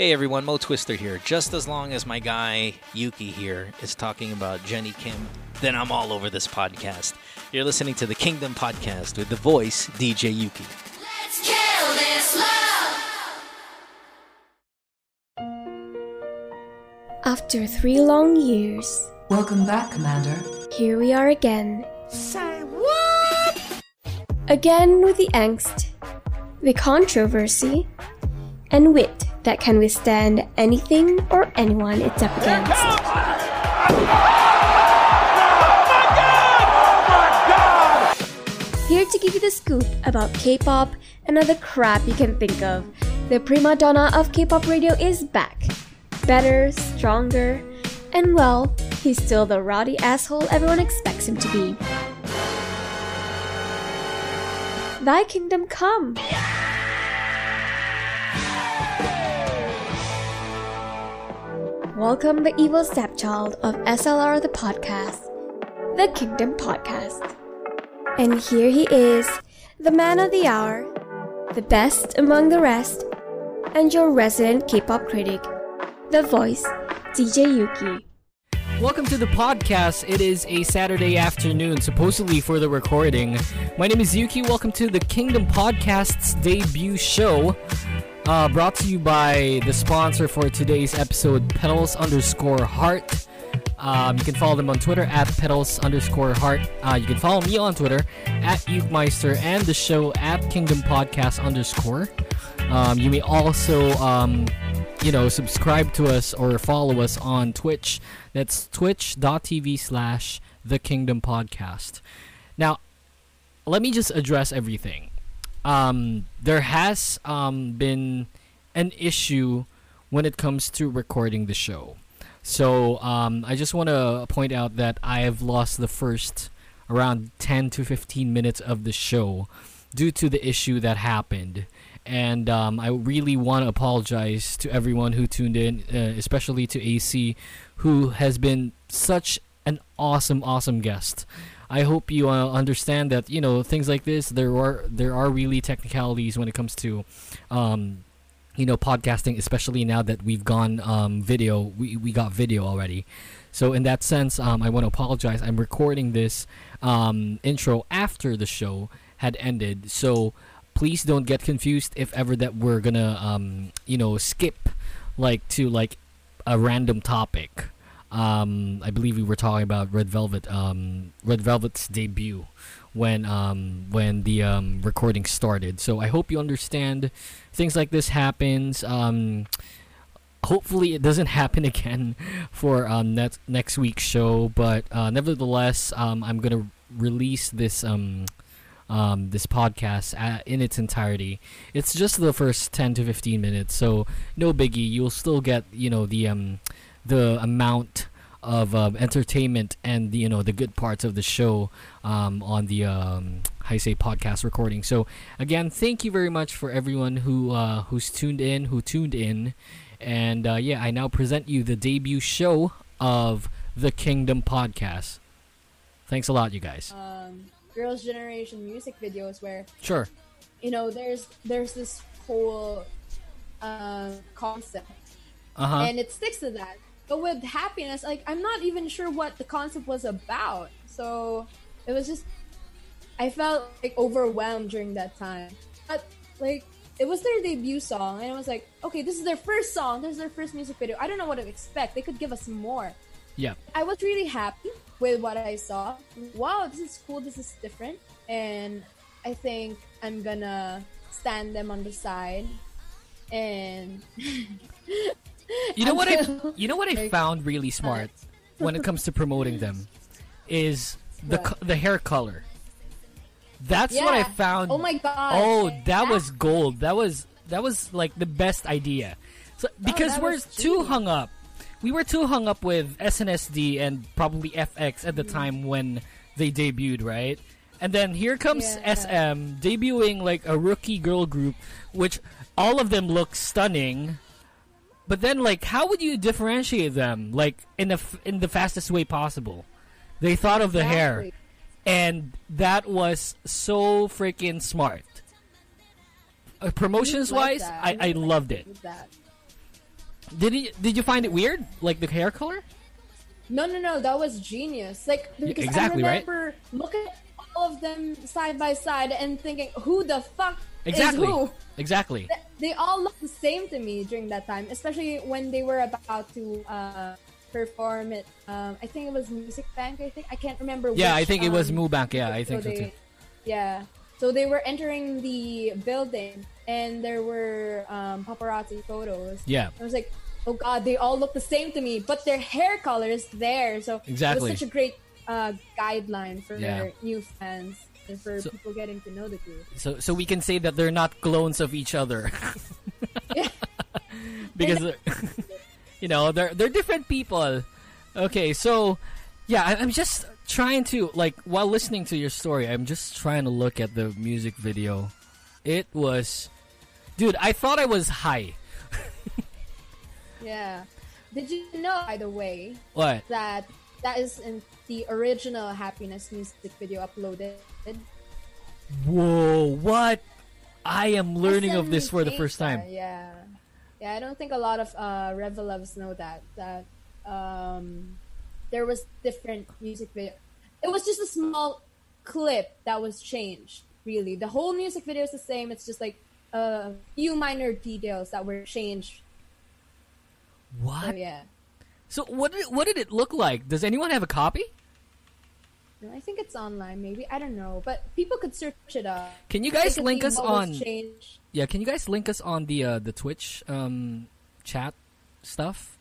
Hey everyone, Mo Twister here. Just as long as my guy Yuuki here is talking about Jennie Kim, then I'm all over this podcast. You're listening to the Kingdom Podcast with the voice DJ Yuuki. Let's kill this love. After three long years, Welcome back, Commander. here we are again. Say what? Again with the angst, the controversy, and wit that can withstand anything or anyone it's up against. Here to give you the scoop about K-pop and other crap you can think of, the prima donna of K-pop radio is back. Better, stronger, and well, he's still the rowdy asshole everyone expects him to be. Thy kingdom come. Welcome the evil stepchild of SLR the podcast, the Kingdom Podcast. And here he is, the man of the hour, the best among the rest, and your resident K-pop critic, the voice, DJ Yuuki. Welcome to the podcast. It is a Saturday afternoon, supposedly for the recording. My name is Yuuki. Welcome to the Kingdom Podcast's debut show. Uh, brought to you by the sponsor for today's episode, Petals underscore Heart. Um, you can follow them on Twitter at Petals underscore Heart. Uh, you can follow me on Twitter at Ukemeister and the show at Kingdom Podcast underscore. Um, you may also, um, you know, subscribe to us or follow us on Twitch. That's twitch.tv slash the Kingdom Podcast. Now, let me just address everything. Um, there has um, been an issue when it comes to recording the show. So um, I just want to point out that I have lost the first around 10 to 15 minutes of the show due to the issue that happened. And um, I really want to apologize to everyone who tuned in, uh, especially to Acee, who has been such an awesome, awesome guest. I hope you uh, understand that you know things like this. There are there are really technicalities when it comes to, um, you know, podcasting, especially now that we've gone um, video. We we got video already. So in that sense, um, I want to apologize. I'm recording this um, intro after the show had ended. So please don't get confused if ever that we're gonna um, you know skip like to like a random topic. Um, I believe we were talking about Red Velvet, um, Red Velvet's debut when um, when the um, recording started. So I hope you understand. Things like this happens. Um, hopefully it doesn't happen again for um, next next week's show. But uh, nevertheless, I'm gonna release this um, um, this podcast in its entirety. It's just the first 10 to 15 minutes, so no biggie. You'll still get you know the um, the amount of um, entertainment and you know the good parts of the show um, on the um, I say podcast recording. So again, thank you very much for everyone who uh, who's tuned in, who tuned in, and uh, yeah, I now present you the debut show of the Kingdom podcast. Thanks a lot, you guys. um, girls' generation music videos where Sure. you know there's there's this whole um, concept Uh huh. and it sticks to that. But with happiness, like I'm not even sure what the concept was about. So it was just I felt like overwhelmed during that time. But like it was their debut song, and I was like, okay, this is their first song. This is their first music video. I don't know what to expect. They could give us more. Yeah. I was really happy with what I saw. Wow, this is cool. This is different, and I think I'm gonna stand them on the side and You know what I you know what I found really smart when it comes to promoting them is the What? the hair color. That's what I found. Oh my god! Oh, that was gold. That was that was like the best idea. So because Oh, we're too hung up. We were too hung up with SNSD and probably f(x) at the Mm. time when they debuted, right? And then here comes Yeah. SM debuting like a rookie girl group, which all of them look stunning. But then, like, how would you differentiate them? Like in the f- in the fastest way possible. They thought of the hair, and that was so freaking smart. Uh, promotions wise, that. I, I loved it. Did you did you find it weird, like the hair color? No, no, no. That was genius. Like because exactly, I right? remember looking at all of them side by side and thinking, "Who the fuck Exactly. is who?" Exactly. They all looked the same to me during that time, especially when they were about to uh, perform it. Um, I think it was Music Bank. I think I can't remember. Yeah, which, I think it was um, Mubank. Yeah, I think so they, too. Yeah. So they were entering the building, and there were um, paparazzi photos. Yeah. I was like, oh god, they all look the same to me, but their hair color is there. So Exactly. it was such a great uh, guideline for Yeah. new fans and for So- people getting to know the group. So so we can say that they're not clones of each other. because you know they're they're different people. Okay, so yeah, I'm just trying to like while listening to your story, I'm just trying to look at the music video. It was, dude, I thought I was high. Yeah. Did you know, by the way, What? that that is in the original Happiness music video uploaded? Whoa! What? I am learning of this for the first time. Yeah, yeah. I don't think a lot of uh, Reveluvs know that that um, there was different music video. It was just a small clip that was changed. Really, the whole music video is the same. It's just like a few minor details that were changed. So What? yeah, So what? Did, what did it look like? Does anyone have a copy? No, I think it's online. Maybe I don't know, but people could search it up. Can you guys link us on? changed. Yeah, can you guys link us on the uh, the Twitch um, chat stuff?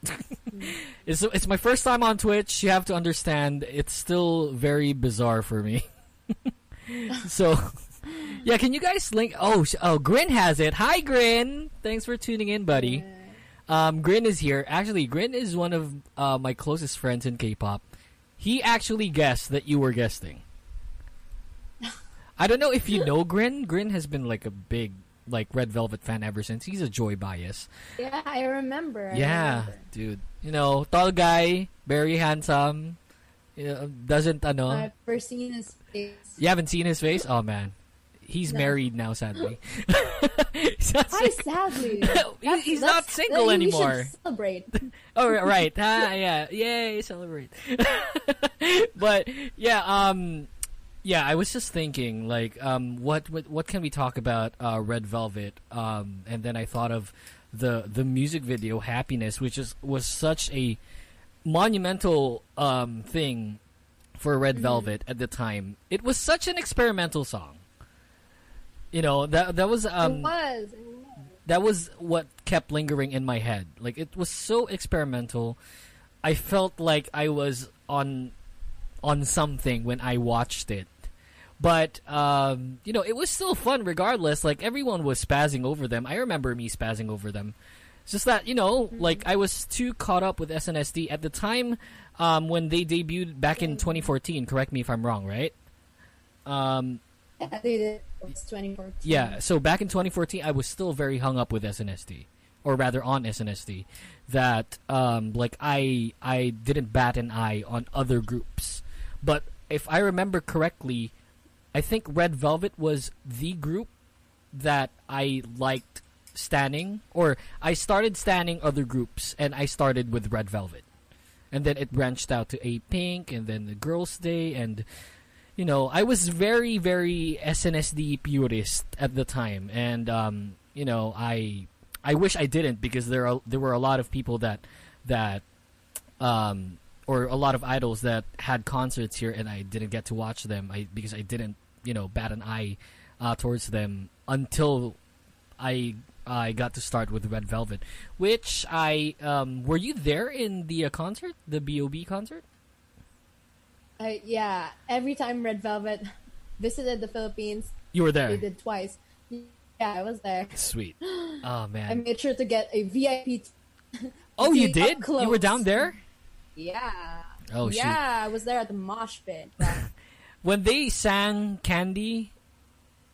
it's it's my first time on Twitch. You have to understand, it's still very bizarre for me. so, yeah, can you guys link? Oh, oh, Grin has it. Hi, Grin. Thanks for tuning in, buddy. Um, Grin is here. Actually, Grin is one of uh, my closest friends in K-pop. He actually guessed that you were guesting. I don't know if you know Grin. Grin has been like a big like Red Velvet fan ever since. He's a Joy bias. Yeah, I remember. I yeah, remember. dude. You know, tall guy, very handsome. You know, doesn't ano. I've never seen his face. you haven't seen his face? Oh man. He's No. married now, sadly. He's not Why sadly? He- he's not single then you should anymore. celebrate. Oh right, ah, yeah, yay, celebrate. but yeah, um, yeah, I was just thinking, like, um, what what what can we talk about uh, Red Velvet? Um, and then I thought of the the music video Happiness, which is was such a monumental um thing for Red Velvet at the time. It was such an experimental song. You know that that was um it was. it was. that was what kept lingering in my head. Like it was so experimental. I felt like I was on on something when I watched it. But um, you know, it was still fun regardless. Like everyone was spazzing over them. I remember me spazzing over them. It's just that, you know, like I was too caught up with SNSD at the time um, when they debuted back in 2014. Correct me if I'm wrong, right? Um, Yeah, they did. It 2014. yeah, so back in 2014, I was still very hung up with SNSD, or rather on SNSD, that um, like I I didn't bat an eye on other groups, but if I remember correctly, I think Red Velvet was the group that I liked standing, or I started standing other groups, and I started with Red Velvet, and then it branched out to A Pink, and then the Girls' Day, and you know, I was very, very SNSD purist at the time, and um, you know, I I wish I didn't because there are there were a lot of people that that um or a lot of idols that had concerts here, and I didn't get to watch them. I because I didn't you know bat an eye uh, towards them until I I got to start with Red Velvet, which I um were you there in the uh, concert, the B.O.B. concert? Uh, yeah, every time Red Velvet visited the Philippines, You were there. they did twice. Yeah, I was there. Sweet. Oh man. I made sure to get a VIP. t- Oh, you did? You were down there? Yeah. Oh, shoot. yeah, I was there at the mosh pit. When they sang Candy,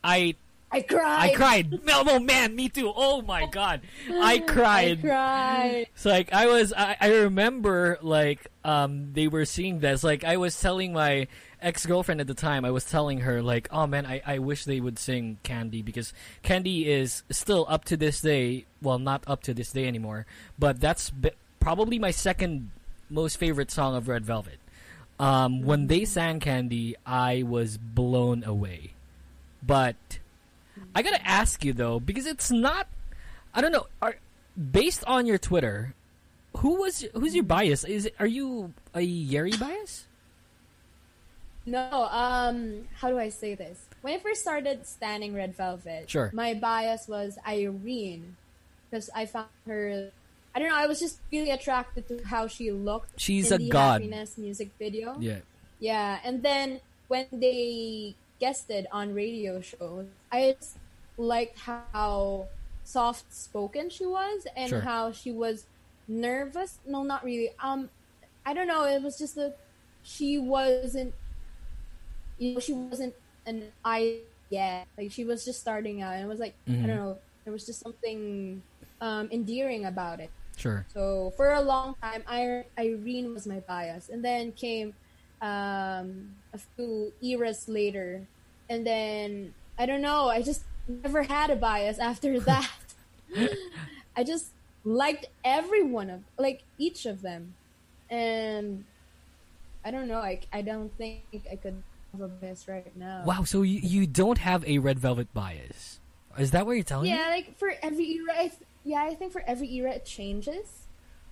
I I cried. I cried. No, no, man, me too. Oh my god, I cried. I cried. So like I was, I, I remember like um they were seeing this. Like I was telling my ex girlfriend at the time, I was telling her like, oh man, I, I wish they would sing Candy because Candy is still up to this day. Well, not up to this day anymore, but that's b- probably my second most favorite song of Red Velvet. Um, when they sang Candy, I was blown away. But I gotta ask you though, because it's not. I don't know. Are based on your Twitter, who was who's your bias? Is it, are you a Yeri bias? No, um, how do I say this? When I first started standing Red Velvet, Sure. my bias was Irene because I found her. I don't know. I was just really attracted to how she looked. She's in a the god. Happiness music video. Yeah. Yeah, and then when they guested on radio shows, I just liked how soft spoken she was and Sure. how she was nervous. No, not really. Um, I don't know. It was just that she wasn't. You know, she wasn't an I yet. Like she was just starting out, and it was like I Mhm. don't know. There was just something um, endearing about it. Sure. So for a long time, I- Irene was my bias, and then came um, a few eras later, and then I don't know. I just never had a bias after that. I just liked every one of like each of them, and I don't know. I I don't think I could have a bias right now. Wow. So you you don't have a Red Velvet bias? Is that what you're telling Yeah, me? Yeah, like for every era, I th- yeah, I think for every era it changes.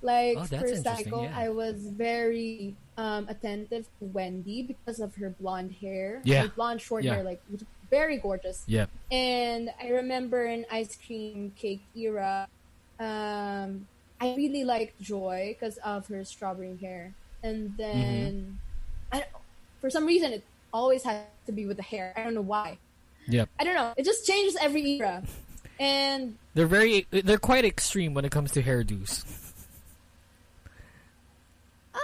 Like Oh, that's for Psycho, yeah. I was very um, attentive to Wendy because of her blonde hair. Yeah. her blonde short Yeah. hair, like very gorgeous. Yeah. And I remember in ice cream cake era, um, I really liked Joy because of her strawberry hair. And then, Mm-hmm. I, for some reason, it always had to be with the hair. I don't know why. Yeah. I don't know. It just changes every era. And They're very they're quite extreme when it comes to hairdos. um,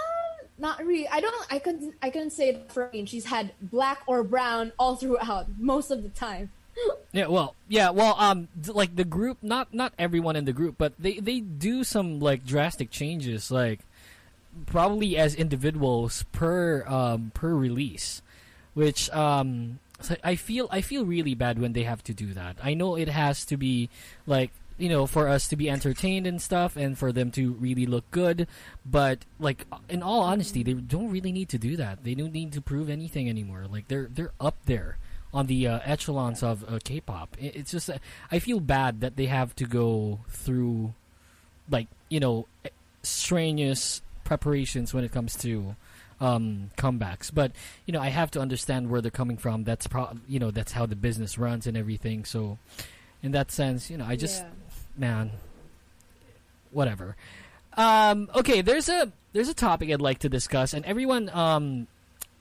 not really. I don't. I couldn't. I couldn't say that for me. She's had black or brown all throughout most of the time. Yeah, well, yeah, well, um, like the group, not not everyone in the group, but they they do some like drastic changes, like probably as individuals per um per release, which um I feel I feel really bad when they have to do that. I know it has to be like you know for us to be entertained and stuff, and for them to really look good, but like in all honesty, they don't really need to do that. They don't need to prove anything anymore. Like they're they're up there on the uh, echelons of uh, K-pop. It, it's just I feel bad that they have to go through like you know strenuous preparations when it comes to um, comebacks. But you know I have to understand where they're coming from. That's pro- you know that's how the business runs and everything. So in that sense, you know I just Yeah. Man, whatever. Um, okay, there's a there's a topic I'd like to discuss, and everyone, um,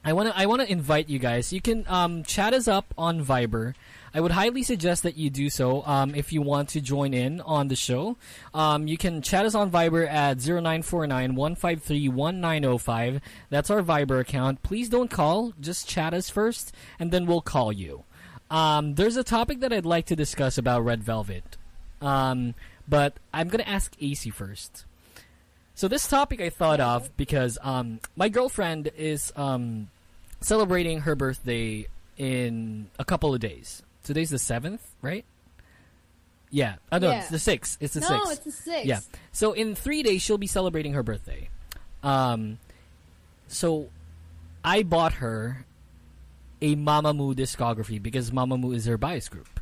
I wanna I wanna invite you guys. You can um, chat us up on Viber. I would highly suggest that you do so um, if you want to join in on the show. Um, you can chat us on Viber at 0949-153-1905. That's our Viber account. Please don't call. Just chat us first, and then we'll call you. Um, there's a topic that I'd like to discuss about Red Velvet. Um, but I'm going to ask Acee first. So this topic I thought of because um, my girlfriend is um, celebrating her birthday in a couple of days. Today's the seventh, right? Yeah. Oh no, Yeah. it's the sixth. It's the no, sixth. it's the six. Yeah. So in three days, she'll be celebrating her birthday. Um, so I bought her a Mamamoo discography because Mamamoo is her bias group.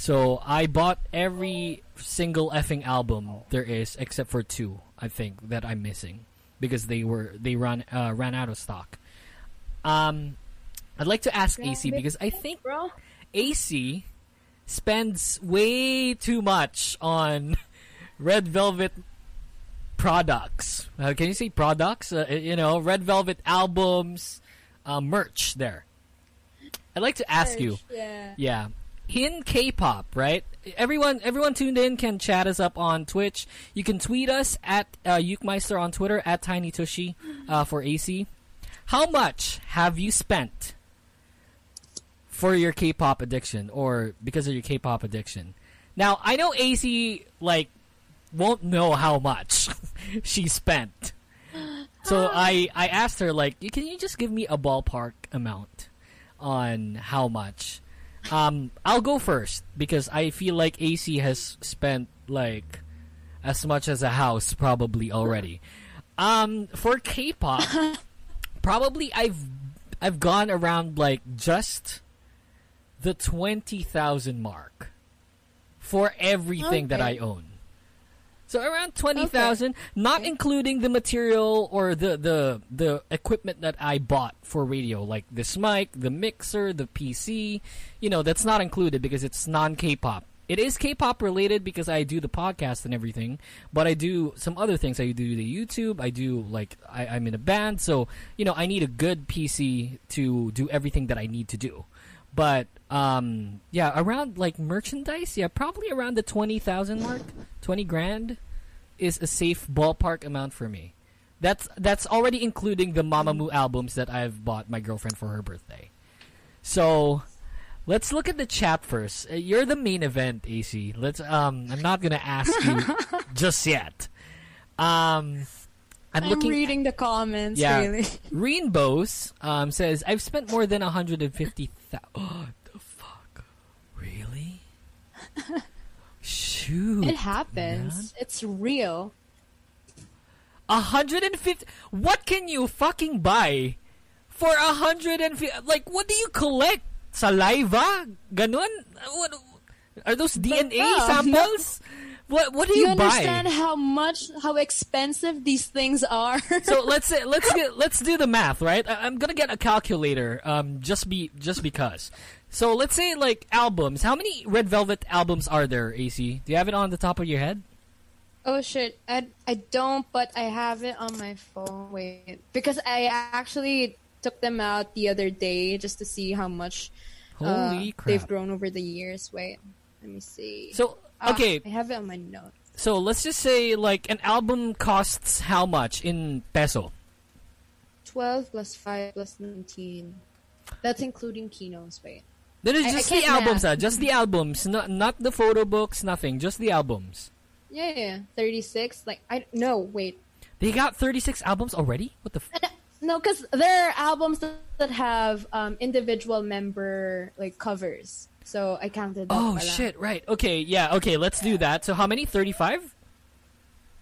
So I bought every single effing album there is except for two, I think, that I'm missing because they were they ran uh, ran out of stock. Um, I'd like to ask Acee because I think bro. Acee spends way too much on Red Velvet products. Uh, can you say products? Uh, you know, Red Velvet albums, uh, merch there. I'd like to ask you, Yeah. yeah, in K-pop, right? Everyone, everyone tuned in can chat us up on Twitch. You can tweet us at uh, Yukmeister on Twitter at Tiny Tushy uh, for Acee. How much have you spent for your K-pop addiction or because of your K-pop addiction. Now, I know Acee like won't know how much she spent. So I I asked her like, "Can you just give me a ballpark amount on how much?" Um, I'll go first because I feel like Acee has spent like as much as a house probably already. Um, for K-pop, probably I've I've gone around like just the twenty thousand mark for everything that I own. So around twenty thousand, not including the material or the, the the equipment that I bought for radio, like this mic, the mixer, the PC. You know, that's not included because it's non K-pop. It is K-pop related because I do the podcast and everything, but I do some other things. I do the YouTube. I do like I, I'm in a band, so you know I need a good PC to do everything that I need to do. But um, yeah, around like merchandise, yeah, probably around the twenty thousand mark, twenty grand is a safe ballpark amount for me. That's that's already including the Mamamoo albums that I've bought my girlfriend for her birthday. So let's look at the chat first. Uh, You're the main event, Acee. Let's um, I'm not gonna ask you just yet. Um, I'm, I'm looking. reading the comments. Yeah. Really. Rainbows um, says, I've spent more than 150,000. Oh, the fuck? Really? Shoot. It happens. It's real. 150. What can you fucking buy for 150? Like, what do you collect? Saliva? Ganon? What, are those DNA samples? What What do Do you, you buy? understand how much, how expensive these things are? so let's say, let's get let's do the math, right? I, I'm gonna get a calculator, um, just be just because. So let's say like albums. How many Red Velvet albums are there? Acee, do you have it on the top of your head? oh shit, I I don't, but I have it on my phone. Wait, because I actually took them out the other day just to see how much uh, they've grown over the years. Wait, let me see. So Ah, okay, I have it on my note. so let's just say like an album costs how much in peso? 12 plus 5 plus 19. That's including kinos, wait. That is I- I just the albums, ah, just the albums, not not the photo books, nothing, just the albums. Yeah, yeah, 36. Like, I, no, wait. They got 36 albums already? What the? F- No, because there are albums that, that have um, individual member, like, covers. So I counted oh shit! Right. Okay. Yeah. Okay. Let's do that. So how many? 35?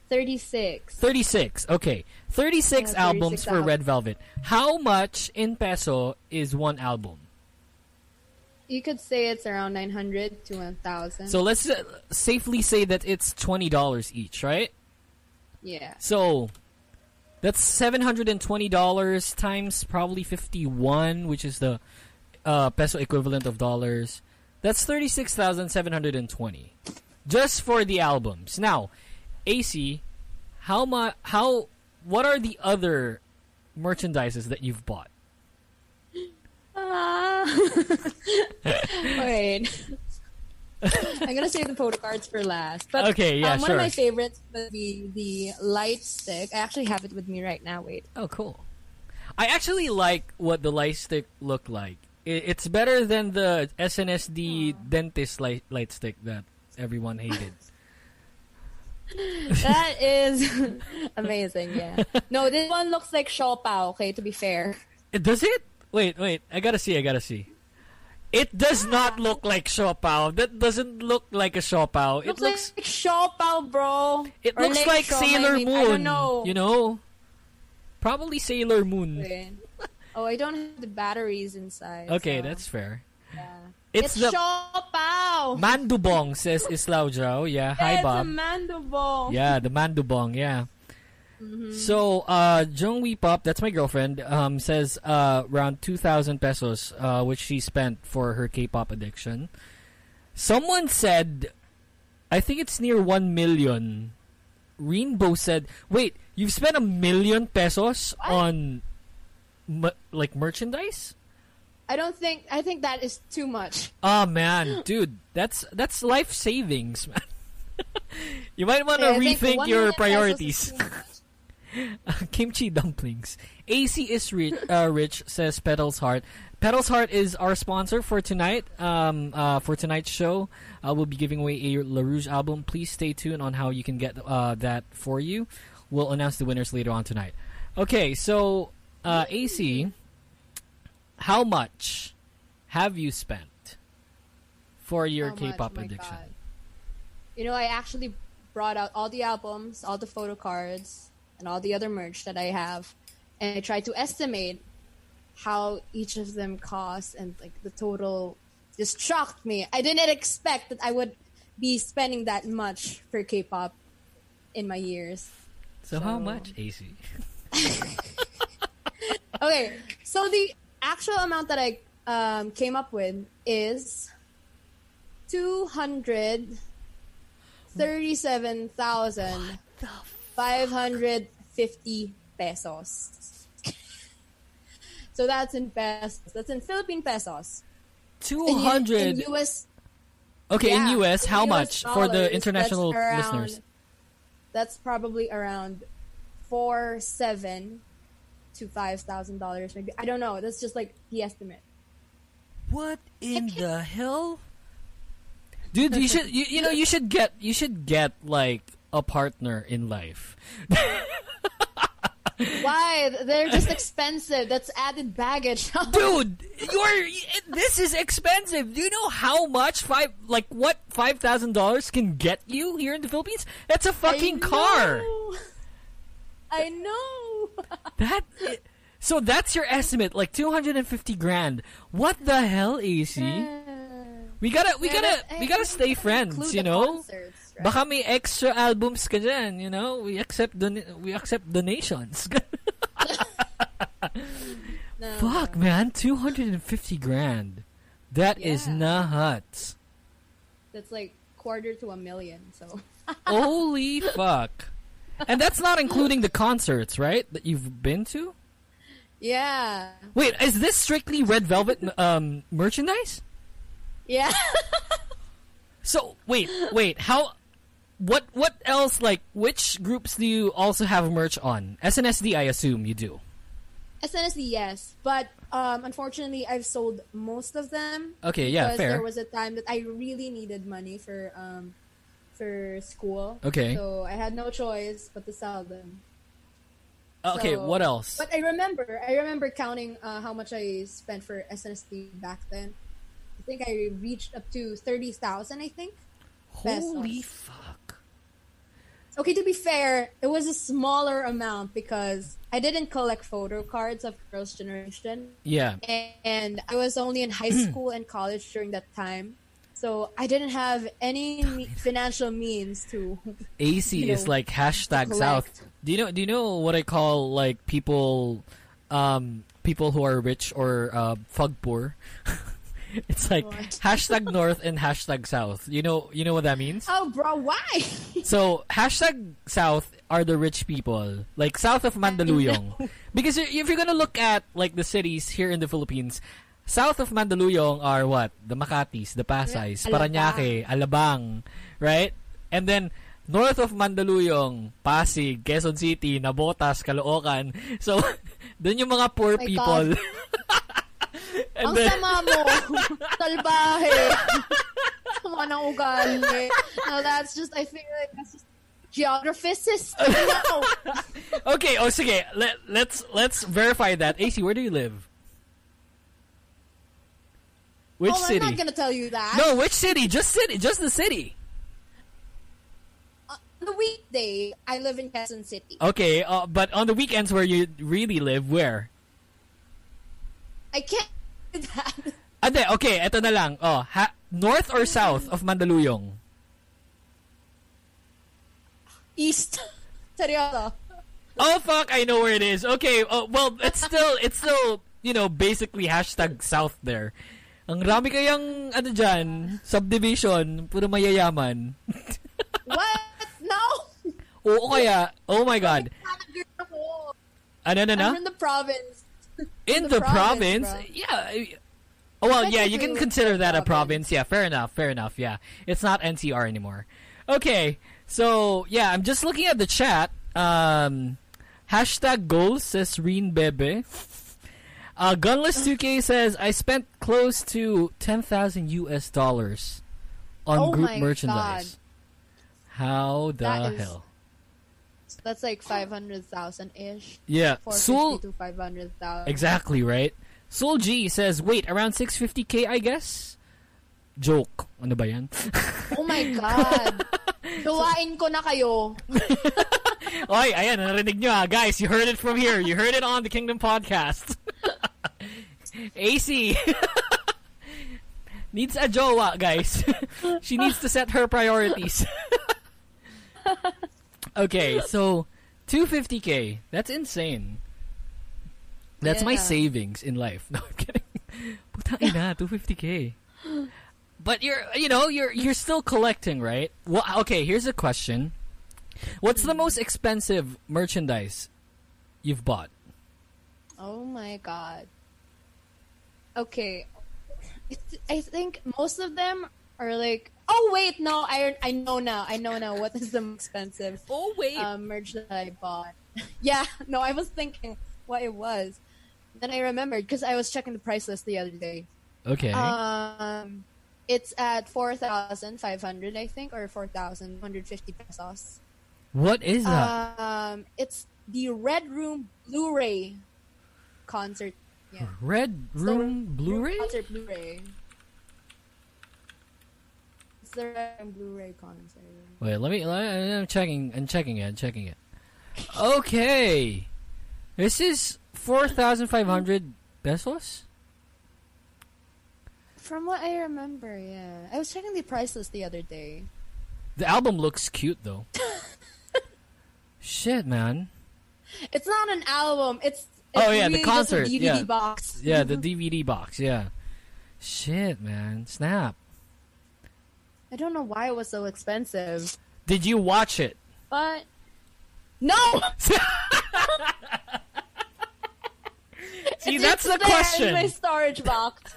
36. 36. Okay. 36 Yeah, albums 36 for Red Velvet. How much in peso is one album? You could say it's around 900 to 1,000. So let's uh, safely say that it's $20 each, right? yeah. So that's $720 times probably 51, which is the uh, peso equivalent of dollars. That's 36,720 just for the albums. Now, Acee, how much how what are the other merchandises that you've bought? Ah. Wait. I'm gonna save the photo cards for last. But Okay, yeah, um, one sure. of my favorites would be the light stick. I actually have it with me right now. Wait. Oh, cool. I actually like what the light stick looked like. I- It's better than the SNSD dentist light, light stick that everyone hated. That is amazing, yeah. No, this one looks like Shaw Pao, okay, to be fair. It- Does it? Wait, wait. I gotta see. I gotta see. It does not look like Shopao. That doesn't look like a Shopao. It Looks, looks. like Shaw Pao, bro. It Or looks Lake like Shaw, Sailor maybe. Moon. I don't know. You know, probably Sailor Moon. Wait. Oh, I don't have the batteries inside. Okay, so, that's fair. yeah. It's, It's, the Shaw Pao. Mandubong says Islao Zhao. Yeah, hi it's Bob. mandible. Yeah, the Mandubong, yeah. Mm-hmm. So, uh, Jung Wee Pop, that's my girlfriend, um, says uh, around 2,000 pesos, uh, which she spent for her K-pop addiction. Someone said, I think it's near 1 million. Rainbow said, wait, you've spent a million pesos on, m- like, merchandise? I don't think. I think that is too much. Oh man, dude, that's that's life savings, man. you might want to think rethink your million pesos is priorities. Kimchi dumplings. AC is rich, uh, rich says Petal's Heart. Petals Heart is our sponsor for tonight. Um, uh, for tonight's show, uh, we'll be giving away a La Rouge album. Please stay tuned on how you can get uh, that for you. We'll announce the winners later on tonight. Okay, so uh, Acee, how much have you spent for your How? K-pop addiction? You know, I actually brought out all the albums, all the photo cards, and all the other merch that I have, and I tried to estimate how each of them cost, and like the total just shocked me. I didn't expect that I would be spending that much for K-pop in my years. So, how much, Acee? Okay, so the actual amount that I um, came up with is two hundred thirty-seven thousand five hundred fifty pesos. so that's in pesos. That's in Philippine pesos. Two hundred In U- hundred. in US. Okay, yeah, in US, how US much for the international around- listeners? That's probably around four seven to five thousand dollars, maybe. I don't know. That's just like the estimate. What in the hell? Dude, you should you, you know you should get you should get like a partner in life. Why? They're just expensive. That's added baggage. Dude, you're this is expensive. Do you know how much five like what five thousand dollars can get you here in the Philippines? That's a fucking I car. I know. That so that's your estimate, like two hundred and fifty grand. What the hell, Acee? We gotta we gotta we gotta stay friends, you know. right? Baka may extra albums ka dyan, you know? We accept don- we accept donations. No. Fuck, man, 250 grand. That is Yeah. nuts. That's like quarter to a million. So Holy fuck. And that's not including the concerts, right? That you've been to? yeah, Wait, is this strictly Red Velvet um merchandise? yeah. So, wait, wait, how what what else like which groups do you also have merch on? SNSD I assume you do. SNSD, yes, but um, unfortunately, I've sold most of them. Okay, yeah, because fair. There was a time that I really needed money for um, for school. Okay. So I had no choice but to sell them. Okay, So- what else? But I remember, I remember counting uh, how much I spent for SNSD back then. I think I reached up to thirty thousand. I think. Holy pesos. fuck. Okay, to be fair, it was a smaller amount because I didn't collect photo cards of Girls' Generation, Yeah. and I was only in high school and college during that time. So I didn't have any me- financial means to. Acee you is like hashtag. South. Do you know? Do you know what I call like people, um, people who are rich or uh, fug poor? it's like What? hashtag North and hashtag South. You know? You know what that means? Oh, bro, why? So hashtag South are the rich people, like south of Mandaluyong. because if you're gonna look at like the cities here in the Philippines, south of Mandaluyong are what? The Makatis, the Pasays, Alabang. Paranaque, Alabang, right? And then north of Mandaluyong, Pasig, Quezon City, Nabotas, Caloocan. So doon yung mga poor My people. Ang then, sama mo. Salbahe. Sama ng ugali. No, that's just, I feel like that's just geographicist. No. okay, oh sige, let, let's let's verify that. AC, where do you live? Which oh, city? I'm not gonna tell you that. No, which city? Just city, just the city. On the weekday, I live in Quezon City. Okay, uh, but on the weekends where you really live, where? I can't do that. Ade, okay, eto na lang. Oh, ha- north or south of Mandaluyong? East. Seryoso. Oh fuck, I know where it is. Okay, oh, well, it's still it's still, you know, basically hashtag south there. Ang rami kayang ano diyan, subdivision, puro mayayaman. What? No! Oo kaya, oh my god. Ano na na? I'm from the province. in the the, province, province, yeah oh well yeah you can consider that a province. province yeah fair enough fair enough yeah it's not ncr anymore okay so yeah i'm just looking at the chat um hashtag goals says Reen Bebe Uh, Gunless 2K says I spent close to 10,000 US dollars on Oh group merchandise. How the That is- hell? That's like five hundred thousand ish. Yeah, Soul to five hundred thousand. exactly right. Soul G says, "Wait, around 650k, I guess." Joke. Ano ba yan? Oh my god. Gawain ko na kayo. Oy, ayan, narinig nyo ah. Guys, you heard it from here. You heard it on the Kingdom Podcast. Acee needs a jowa, guys. she needs to set her priorities. okay, so 250k. That's insane. That's my savings in life. No, I'm kidding. Putang ina, 250k. But you're, you know, you're you're still collecting, right? Well, okay. Here's a question: What's the most expensive merchandise you've bought? Oh my god. Okay. It's, I think most of them are like. Oh wait, no. I I know now. I know now. What is the most expensive Oh wait, um, merch that I bought? yeah. No, I was thinking what it was. Then I remembered because I was checking the price list the other day. okay. Um, it's at four thousand five hundred, I think, or four thousand one hundred fifty pesos. what is that? Um, it's the Red Room Blu-ray concert. Yeah. Red Room Red Blu-ray? concert Blu-ray. It's the Red Room Blu-ray concert. Wait, let me. Let, I'm checking. I'm checking it. I'm checking it. Okay, this is four thousand five hundred pesos. From what I remember, yeah, I was checking the price list the other day. The album looks cute though. Shit, man. It's not an album. It's, it's Oh, yeah, the really a concert, DVD yeah. box. Yeah, the DVD box. Yeah. Shit, man. Snap. I don't know why it was so expensive, Did you watch it? but no. See, It's that's the there question. In my storage box.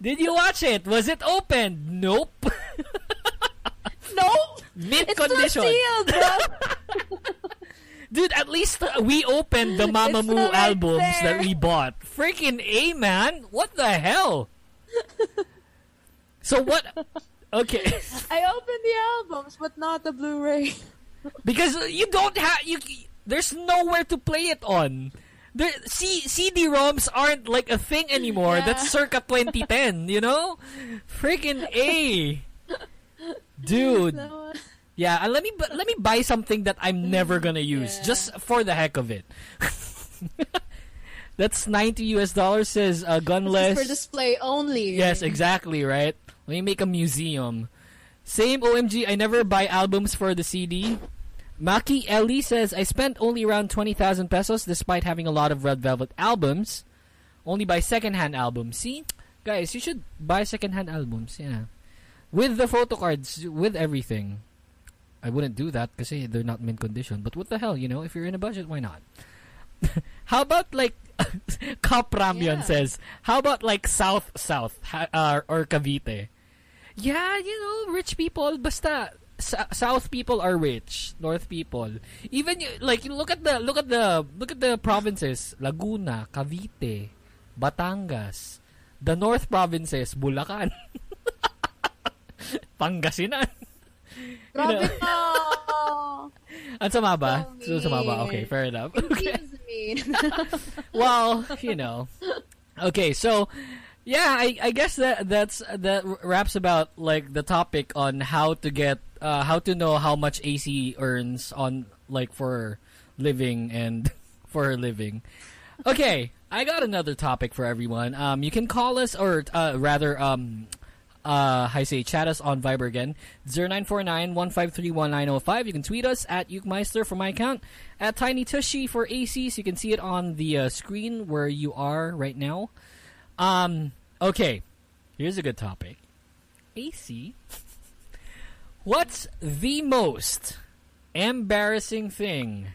Did you watch it? Was it open? Nope. nope. Mid It's condition. sealed, bro. Dude, at least we opened the Mamamoo right albums that we bought. Freaking A, man. What the hell? so what? Okay. I opened the albums, but not the Blu-ray. because you don't have you there's nowhere to play it on. There, C, CD-ROMs aren't like a thing anymore. Yeah. That's circa 2010, you know? Freaking A. Dude. Yeah, and let me let me buy something that I'm never gonna use Yeah. just for the heck of it. That's 90 US dollars says uh, gunless. for display only. Yes, exactly, right? Let me make a museum. Same OMG, I never buy albums for the CD. Maki Ellie says, I spent only around 20,000 pesos despite having a lot of Red Velvet albums. Only buy secondhand albums. See? Guys, you should buy secondhand albums, yeah. With the photo cards, with everything. I wouldn't do that because they're not mint condition. But what the hell, you know? If you're in a budget, why not? How about like Cop Ramyon Yeah. says, how about like South South uh, or Cavite? Yeah, you know, rich people basta South people are rich, North people. Even you, like you look at the look at the look at the provinces, Laguna, Cavite, Batangas. The North provinces, Bulacan. Pangasinan. Grabe know. ka. Ang sama ba? So So sama ba? Okay, fair enough. Okay. Me. well, you know. Okay, so yeah, I, I guess that that's that wraps about like the topic on how to get uh, how to know how much Acee earns on like for living and for her living. Okay, I got another topic for everyone. Um, you can call us or uh, rather um uh, I say chat us on Viber again. 0949-153-1905. You can tweet us at Ukemeister for my account. At Tiny Tushy for Acee, so you can see it on the uh, screen where you are right now. Um, okay. Here's a good topic. Acee. What's the most embarrassing thing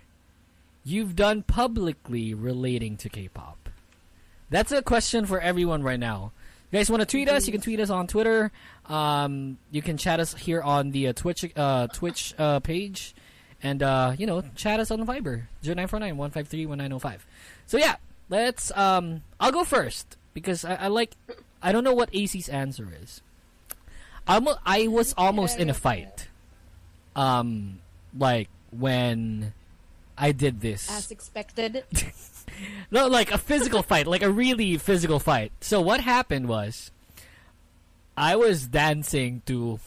you've done publicly relating to K-pop? That's a question for everyone right now. You guys want to tweet us? You can tweet us on Twitter. Um, you can chat us here on the uh, Twitch uh, Twitch uh, page, and uh, you know, chat us on the Viber 0949-153-1905. So yeah, let's um I'll go first because I, I like I don't know what Acee's answer is. I'm, I was almost in a fight. Um like when I did this. As expected. No, like a physical fight, like a really physical fight. So what happened was, I was dancing to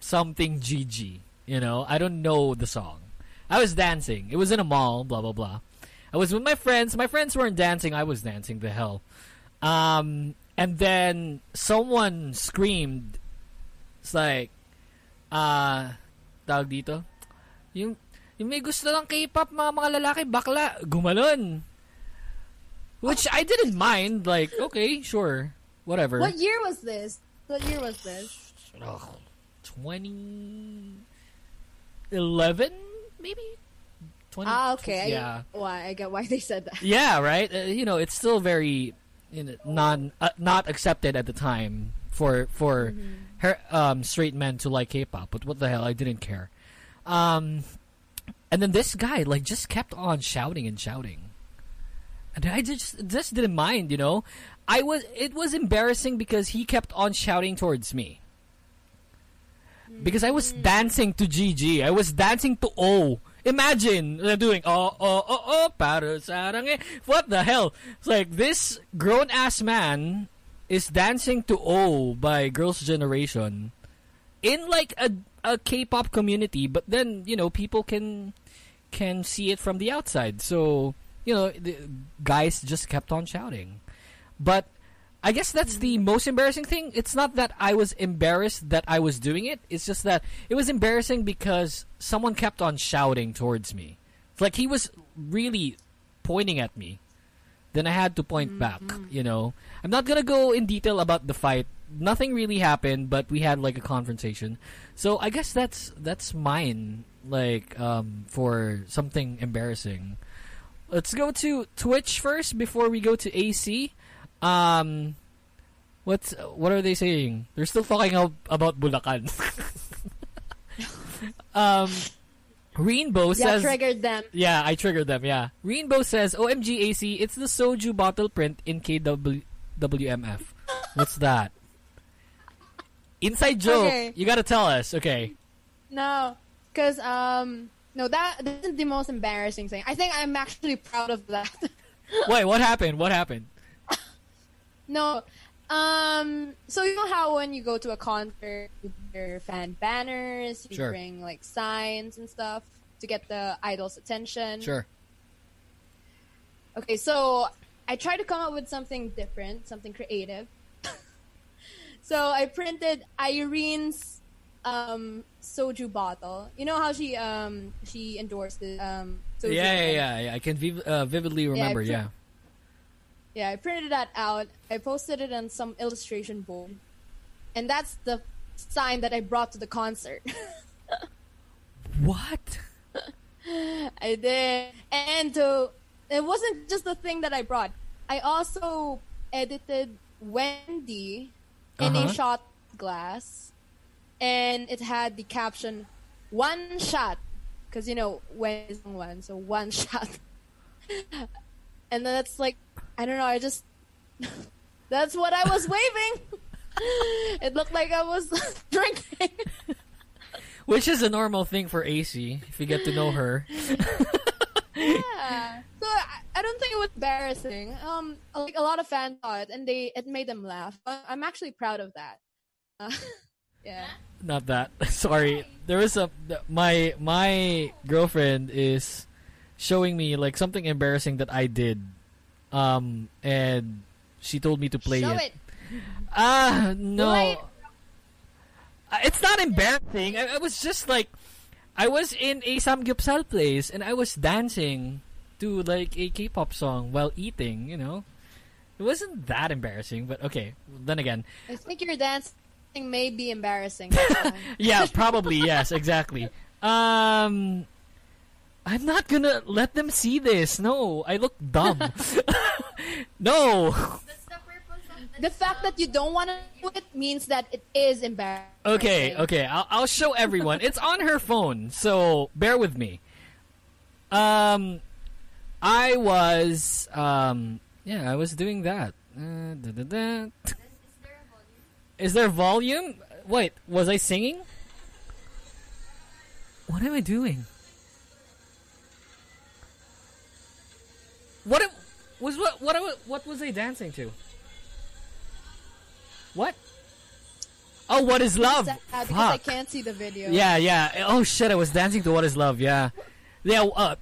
something GG. You know, I don't know the song. I was dancing. It was in a mall. Blah blah blah. I was with my friends. My friends weren't dancing. I was dancing. The hell. Um, and then someone screamed. It's like, uh, tawag dito, yung yung may gusto ng K-pop mga mga lalaki bakla gumalon. Which I didn't mind. Like, okay, sure, whatever. what year was this? What year was this? Ugh, 2011 maybe 20 Ah, okay. I- yeah Why? I get why they said that. yeah right uh, you know it's still very you know, non uh, not accepted at the time for for her um straight men to like K-pop but what the hell I didn't care um and then this guy like just kept on shouting and shouting and I just just didn't mind you know I was it was embarrassing because he kept on shouting towards me because I was dancing to GG. I was dancing to O. Imagine they're doing oh oh oh oh para sarang. What the hell? It's like this grown ass man is dancing to O by Girls' Generation in like a a K-pop community, but then you know people can can see it from the outside. So you know the guys just kept on shouting, but I guess that's the most embarrassing thing. It's not that I was embarrassed that I was doing it. It's just that it was embarrassing because someone kept on shouting towards me. It's like he was really pointing at me. Then I had to point back, you know. I'm not to go in detail about the fight. Nothing really happened, but we had like a confrontation. So I guess that's that's mine like um for something embarrassing. Let's go to Twitch first before we go to Acee. Um, what's what are they saying? They're still talking ab- about Bulacan. um, Rainbow Yeah, says, triggered them. "Yeah, I triggered them." Yeah, Rainbow says, "OMG Acee, it's the soju bottle print in KW WMF." What's that? Inside joke. Okay. You gotta tell us. Okay. No, because um, no, that this is the most embarrassing thing. I think I'm actually proud of that. Wait, what happened? What happened? no, um, so you know how when you go to a concert, you bring your fan banners, you Sure. bring like signs and stuff to get the idol's attention. Sure. Okay, so I tried to come up with something different, something creative. so I printed Irene's um, soju bottle. You know how she um she endorsed the um soju. Yeah, yeah, yeah, yeah. I can viv- uh, vividly remember. yeah. Yeah, I printed that out. I posted it on some illustration board, and that's the sign that I brought to the concert. What? I did, and to, it wasn't just the thing that I brought. I also edited Wendy in Uh-huh. a shot glass, and it had the caption "one shot," because you know when is one, so one shot. and then it's like I don't know. I just that's what I was waving. it looked like I was drinking. Which is a normal thing for Acee if you get to know her. Yeah. So I, I don't think it was embarrassing. Um, like a lot of fans saw it and they it made them laugh. I'm actually proud of that. Uh, yeah. Not that. Sorry. There was a my my girlfriend is showing me like something embarrassing that I did. Um and she told me to play Show it. Ah, no. Play it. Uh, It's not embarrassing. I, I was just like I was in a samgyeopsal place and I was dancing to like a K-pop song while eating, you know. It wasn't that embarrassing, but okay. Then again, I think your dancing may be embarrassing. Yeah, probably yes, exactly. Um, I'm not gonna let them see this. No, I look dumb. no. the fact that you don't want to do it means that it is embarrassing. Okay, okay. I'll, I'll show everyone. It's on her phone, so bear with me. Um, I was um yeah, I was doing that. Uh, da, da, da. Is there volume? Wait, was I singing? What am I doing? What what what was they dancing to? What? Oh, what is love? Sad because I can't see the video. Yeah, yeah. Oh shit, I was dancing to What Is Love. Yeah, yeah. Uh,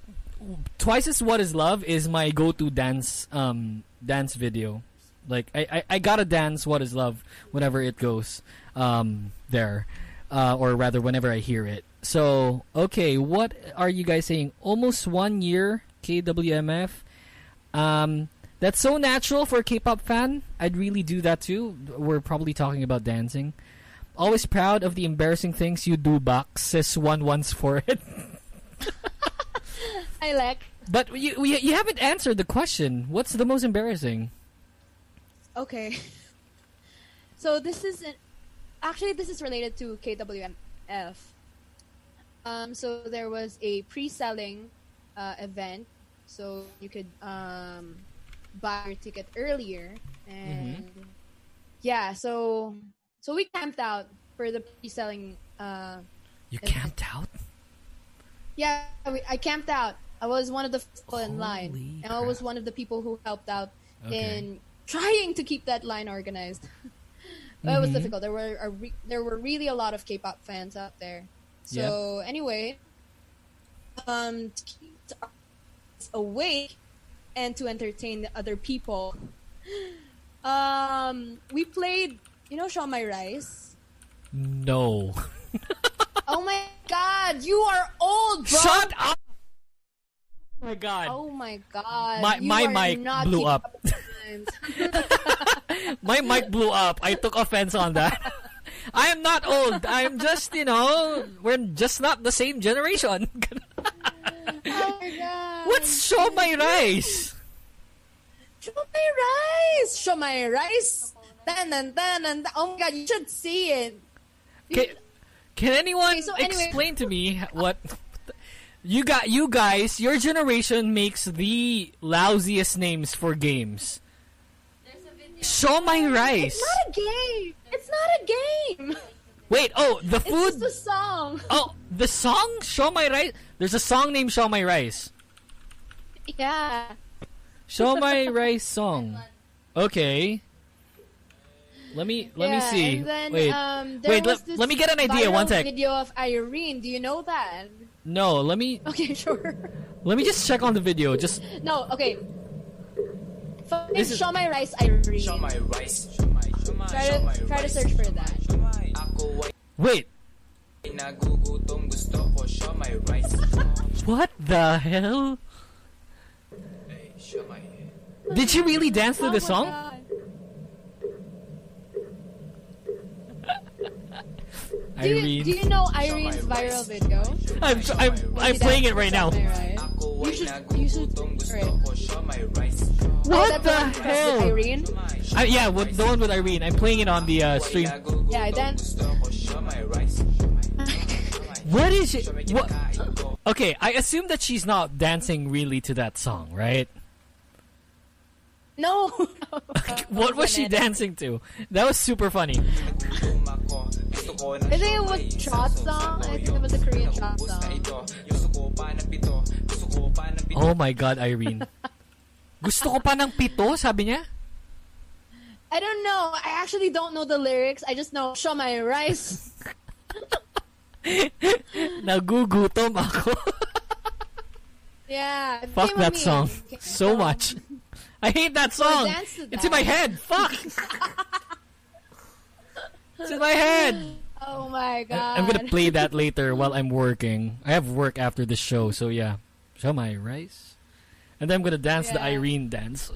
twice as What Is Love is my go-to dance um dance video. Like I, I, I gotta dance What Is Love whenever it goes um there, uh, or rather whenever I hear it. So okay, what are you guys saying? Almost one year KWMF. Um, that's so natural for a K-pop fan. I'd really do that too. We're probably talking about dancing. Always proud of the embarrassing things you do, Box, says one once for it. I like. But you, you you haven't answered the question. What's the most embarrassing? Okay. So this is an, actually this is related to KWMF. Um, so there was a pre-selling uh, event, so you could um, buy your ticket earlier, and yeah, so so we camped out for the pre-selling. Uh, You camped out? yeah, we, I camped out. I was one of the people in line, Holy and I was one of the people who helped out Okay. in trying to keep that line organized. but it was Mhm. difficult. There were a re- there were really a lot of K-pop fans out there. So anyway, um, to keep us awake and to entertain the other people, um, we played. You know, Shawn My Rice. No. Oh my God, you are old, bro. Shut up! Oh my god. Oh my god. My- my mic blew up. My mic blew up. I took offense on that. I am not old. I'm just, you know, we're just not the same generation. Oh god. What's show my rice? Show my rice? Show my rice? Dun, dun, dun, dun, dun. Oh my god, you should see it. Can, can anyone Okay, so anyway- explain to me what you got? You guys, your generation makes the lousiest names for games. Show my rice. It's not a game. It's not a game. Wait, oh, the food. just a song. Oh, the song Show My Rice. There's a song named Show My Rice. Yeah. Show My Rice song. Okay. Let me let me see. Then, Wait. um, Wait, let- let me get an idea, one sec. Video of Irene. Do you know that? no, let me Okay, sure. let me just check on the video. Just No, okay. Find This is- Show My Rice Irene. Show my rice. Show my, Try to- my try to search for that. Show my, Ako ay wait. nagugutom gusto ko show my rice. What the hell? Hey, show my Did you really dance to Oh the my song? God. Do you, Irene. do you know Irene's viral video? I'm I'm, I'm playing it right now. Show My Rice? Ako You should- you should- nagugutom gusto alright. ko show my rice. What that's the one with hell? Irene? Uh, yeah, with, the one with Irene. I'm playing it on the uh, stream. Yeah, then- gusto ko show my rice. What is it? What? Okay, I assume that she's not dancing really to that song, right? No. What was she dancing to? That was super funny. Nagugutom ako. Gusto ko ng I think it was my trot song. I think it was a Korean trot song. ito. Gusto ko pa ng pito. Gusto ko pa ng pito. Oh my god, Irene. Gusto ko pa ng pito, sabi niya? I don't know. I actually don't know the lyrics. I just know Show My Rice. Nagugutom ako. Yeah. Fuck that song so much. I hate that song. It's in my head. Fuck. it's in my head. Oh my god. I'm gonna play that later while I'm working. I have work after the show, so yeah. Show my rice. And then I'm gonna dance the Irene dance.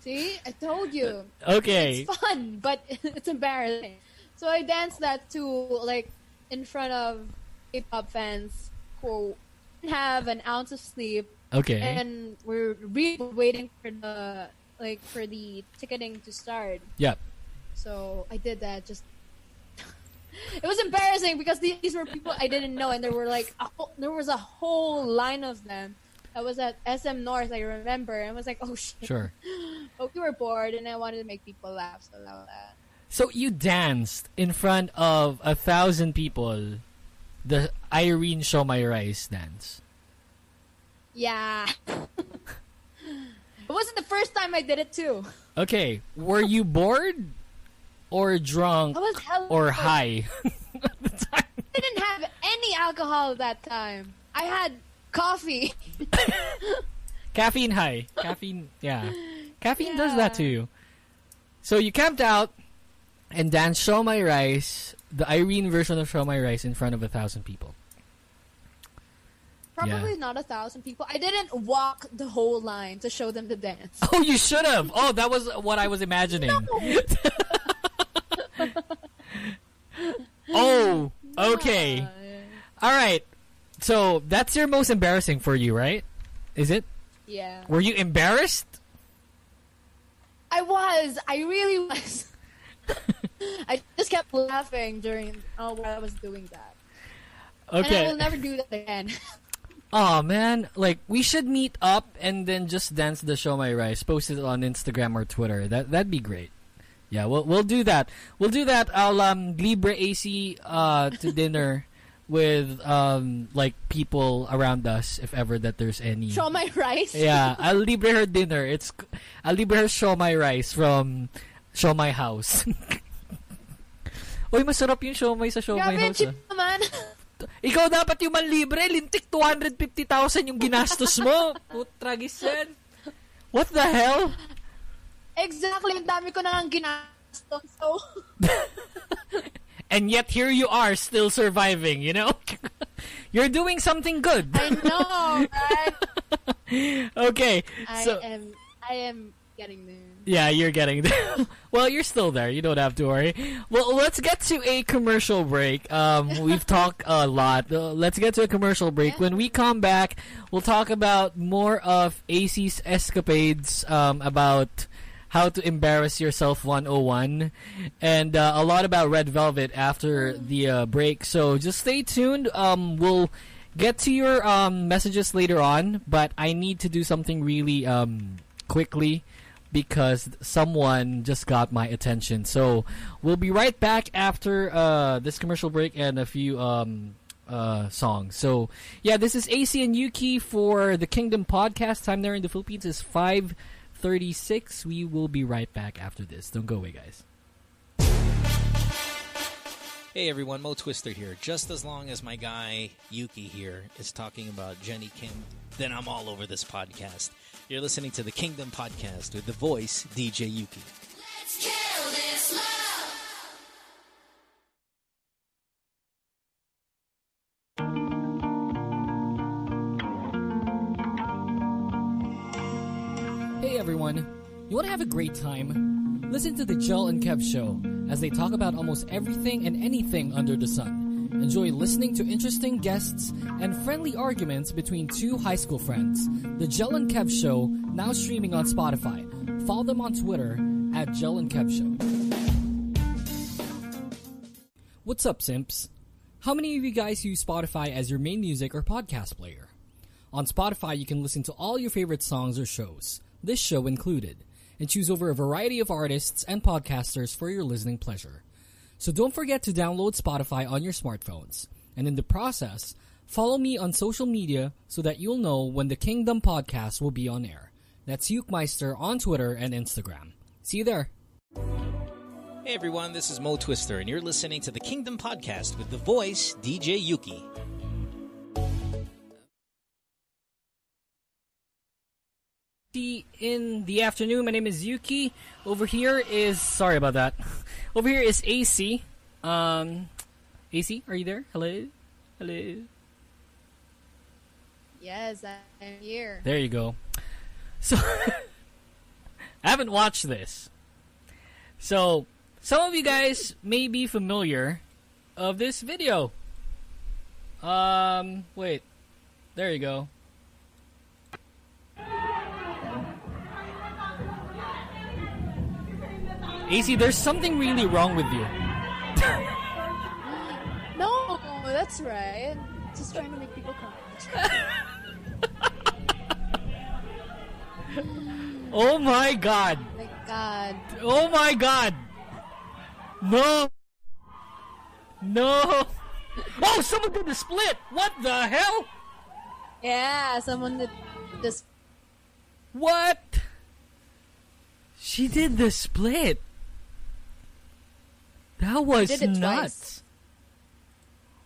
See, I told you. okay. It's fun, but it's embarrassing. So I danced that too, like in front of K-pop fans who didn't have an ounce of sleep, Okay. and we're really waiting for the like for the ticketing to start. Yep. So I did that. Just it was embarrassing because these were people I didn't know, and there were like a whole, there was a whole line of them. I was at SM North, I remember, and I was like, oh shit. Sure. But we were bored, and I wanted to make people laugh, so that. So you danced in front of a thousand people, the Irene Show My Rice dance. Yeah. it wasn't the first time I did it too. Okay, were you bored or drunk I was hella or bored. high? I didn't have any alcohol that time. I had coffee. Caffeine high. Caffeine, yeah. Caffeine does that to you. So you camped out and danced Show My Rice, the Irene version of Show My Rice in front of a thousand people. Probably Yeah. not a thousand people. I didn't walk the whole line to show them the dance. Oh, you should have. Oh, that was what I was imagining. oh, okay. All right. So that's your most embarrassing for you, right? Is it? Yeah. Were you embarrassed? I was. I really was. I just kept laughing during oh while I was doing that. And I will never do that again. Oh man, like we should meet up and then just dance the show my rice. Post it on Instagram or Twitter. That that'd be great. Yeah, we'll we'll do that. We'll do that. I'll um libre Acee uh to dinner with um like people around us if ever that there's any. Show my rice. Yeah, I'll libre her dinner. It's I'll libre her show my rice from show my house. Uy, masarap yung show my sa show my Grabe, house. cheap ah. naman. Ikaw dapat yung manlibre, lintik 250,000 yung ginastos mo. Putragis yan. What the hell? exactly, ang dami ko na nga ginastos. So, And yet here you are still surviving, you know? You're doing something good. I know, right? okay. I So am, I am getting there. Yeah, you're getting there. well, you're still there. You don't have to worry. Well, let's get to a commercial break. Um, we've talked a lot. Uh, let's get to a commercial break. When we come back, we'll talk about more of Acee's escapades, um, about how to embarrass yourself 101 and uh, a lot about red velvet after the uh, break so just stay tuned um, we'll get to your um, messages later on but i need to do something really um, quickly because someone just got my attention so we'll be right back after uh, this commercial break and a few um, uh, songs so yeah this is acee and yuuki for the kingdom podcast time there in the philippines is five thirty-six. We will be right back after this. Don't go away, guys. Hey everyone, Mo Twister here. Just as long as my guy Yuuki here is talking about Jennie Kim, then I'm all over this podcast. You're listening to the Kingdom Podcast with the voice DJ Yuuki. Let's kill this love. Hey everyone, you want to have a great time? Listen to the Gel and Kev show as they talk about almost everything and anything under the sun. Enjoy mm-hmm. listening to interesting guests and friendly arguments between two high school friends. The Jell and Kev show now streaming on Spotify. Follow them on Twitter at Jell and Kev show. What's up, simps? How many of you guys use Spotify as your main music or podcast player? On Spotify, you can listen to all your favorite songs or shows, this show included, and choose over a variety of artists and podcasters for your listening pleasure. So don't forget to download Spotify on your smartphones. And in the process, follow me on social media so that you'll know when the Kingdom podcast will be on air. That's Ukemeister on Twitter and Instagram. See you there. Hey everyone, this is Mo Twister, and you're listening to the Kingdom Podcast with the voice DJ Yuuki. In the afternoon. My name is Yuuki. Over here is sorry about that. Over here is Acee. Um, Acee, are you there? Hello, hello. Yes, I'm here. There you go. So I haven't watched this. So some of you guys may be familiar of this video. Um, wait. There you go. AC, there's something really wrong with you. No, that's right. Just trying to make people come. Oh my god. Oh My God. Oh my god. No. No. Oh, someone did the split. What the hell? Yeah, someone that just What? She did the split. That was nuts. twice.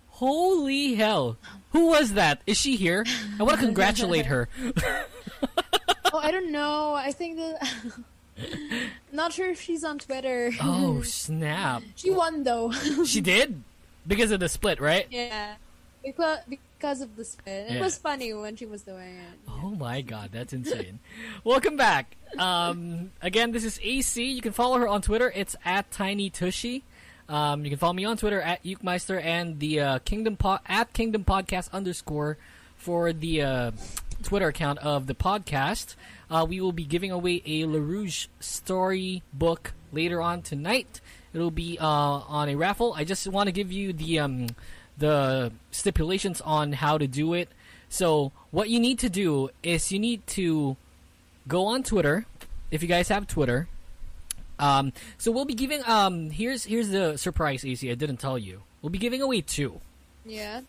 Holy hell. Who was that? Is she here? I want to congratulate her. Oh, I don't know. I think that not sure if she's on Twitter. Oh, snap. she won though. She did? Because of the split, right? yeah, because because of the spin. It Yeah. was funny when she was doing it. Oh my god, that's insane. Welcome back. Um, again, this is Acee. You can follow her on Twitter. It's at Tiny Tushy. Um, you can follow me on Twitter at Ukemeister and the uh, Kingdom po- at Kingdom Podcast underscore for the uh, Twitter account of the podcast. Uh, we will be giving away a La Rouge story book later on tonight. It'll be uh, on a raffle. I just want to give you the um, the stipulations on how to do it. So what you need to do is you need to go on Twitter if you guys have Twitter. Um, so we'll be giving um here's here's the surprise, Acee. I didn't tell you. We'll be giving away two. Yeah.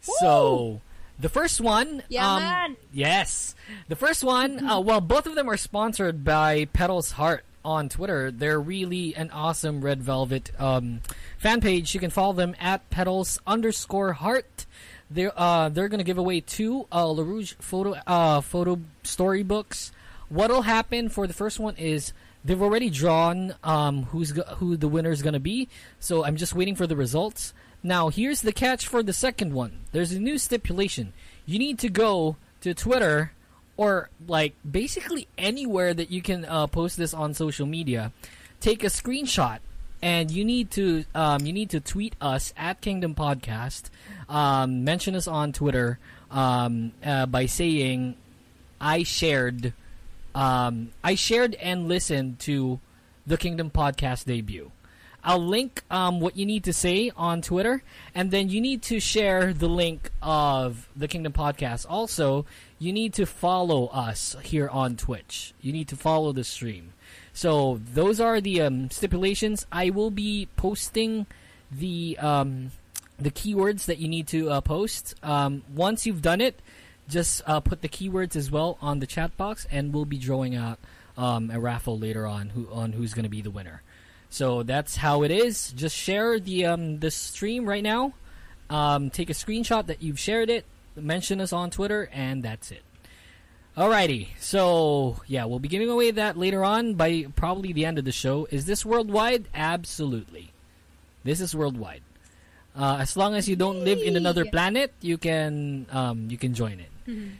So the first one, Yeah, um, man. yes, the first one. uh, well, both of them are sponsored by Petals Heart on Twitter. They're really an awesome Red Velvet um, fan page. You can follow them at Petals underscore Heart. They're uh, they're gonna give away two uh, La Rouge photo uh, photo storybooks. What'll happen for the first one is they've already drawn um, who's who the winner is gonna be. So I'm just waiting for the results. Now here's the catch for the second one. There's a new stipulation. You need to go to Twitter or like basically anywhere that you can uh, post this on social media. Take a screenshot and you need to um, you need to tweet us at Kingdom Podcast. Um, mention us on Twitter um, uh, by saying I shared um, I shared and listened to the Kingdom Podcast debut. I'll link um, what you need to say on Twitter, and then you need to share the link of the Kingdom Podcast. Also, you need to follow us here on Twitch. You need to follow the stream. So those are the um, stipulations. I will be posting the um, the keywords that you need to uh, post. Um, once you've done it, just uh, put the keywords as well on the chat box, and we'll be drawing out um, a raffle later on who on who's going to be the winner. So that's how it is. Just share the um, the stream right now. Um, take a screenshot that you've shared it. Mention us on Twitter, and that's it. Alrighty, so yeah, we'll be giving away that later on by probably the end of the show. Is this worldwide? Absolutely. This is worldwide. Uh, as long as you don't live in another planet, you can um, you can join it.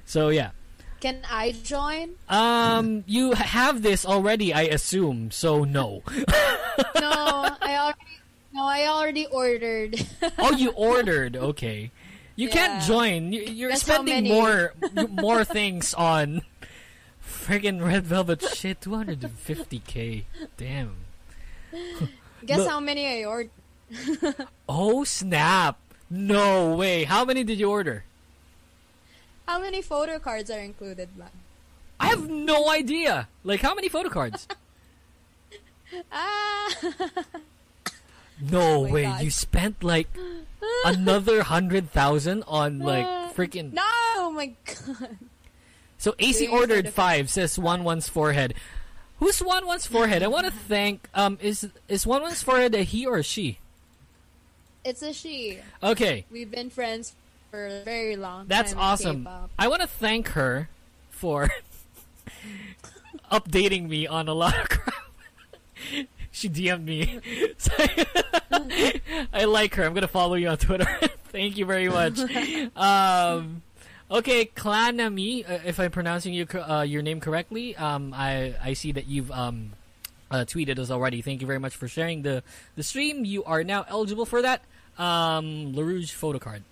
So yeah, Can I join? um, you have this already, I assume. So no. No, I already. No, I already ordered. oh, you ordered. Okay, you can't join. You- You're That's spending more more things on friggin' red velvet shit. Two hundred and fifty k. Damn. Guess Look. how many I ordered? Oh snap! No way. How many did you order? How many photo cards are included, man? I have no idea. Like how many photo cards? Ah, No Oh way. God. You spent like another hundred thousand on like freaking. no, oh my god. So Acee Doing ordered five. Says one one's forehead. Who's one one's forehead? I want to thank. Um, is is one one's forehead a he or a she? It's a she. Okay, We've been friends for a very long that's awesome. I want to thank her for updating me on a lot of crap. she DM'd me. So- I like her. I'm gonna follow you on Twitter. Thank you very much. Um, okay, Clanami, uh, if I'm pronouncing your uh, your name correctly, um, I I see that you've um uh, tweeted us already. Thank you very much for sharing the the stream. You are now eligible for that um La Rouge photo card.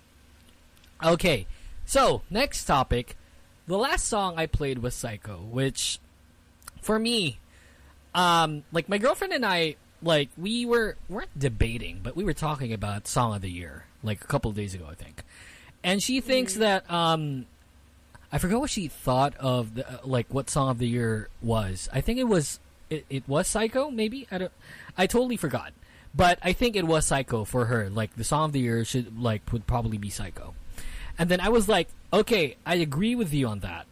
Okay, so next topic. The last song I played was Psycho, which for me, um, like my girlfriend and I, like we were weren't debating, but we were talking about song of the year like a couple of days ago, I think. And she thinks that um, I forgot what she thought of the uh, like what song of the year was. I think it was it, it was Psycho. Maybe I don't. I totally forgot. But I think it was Psycho for her. Like the song of the year should like would probably be Psycho. And then I was like, okay, I agree with you on that.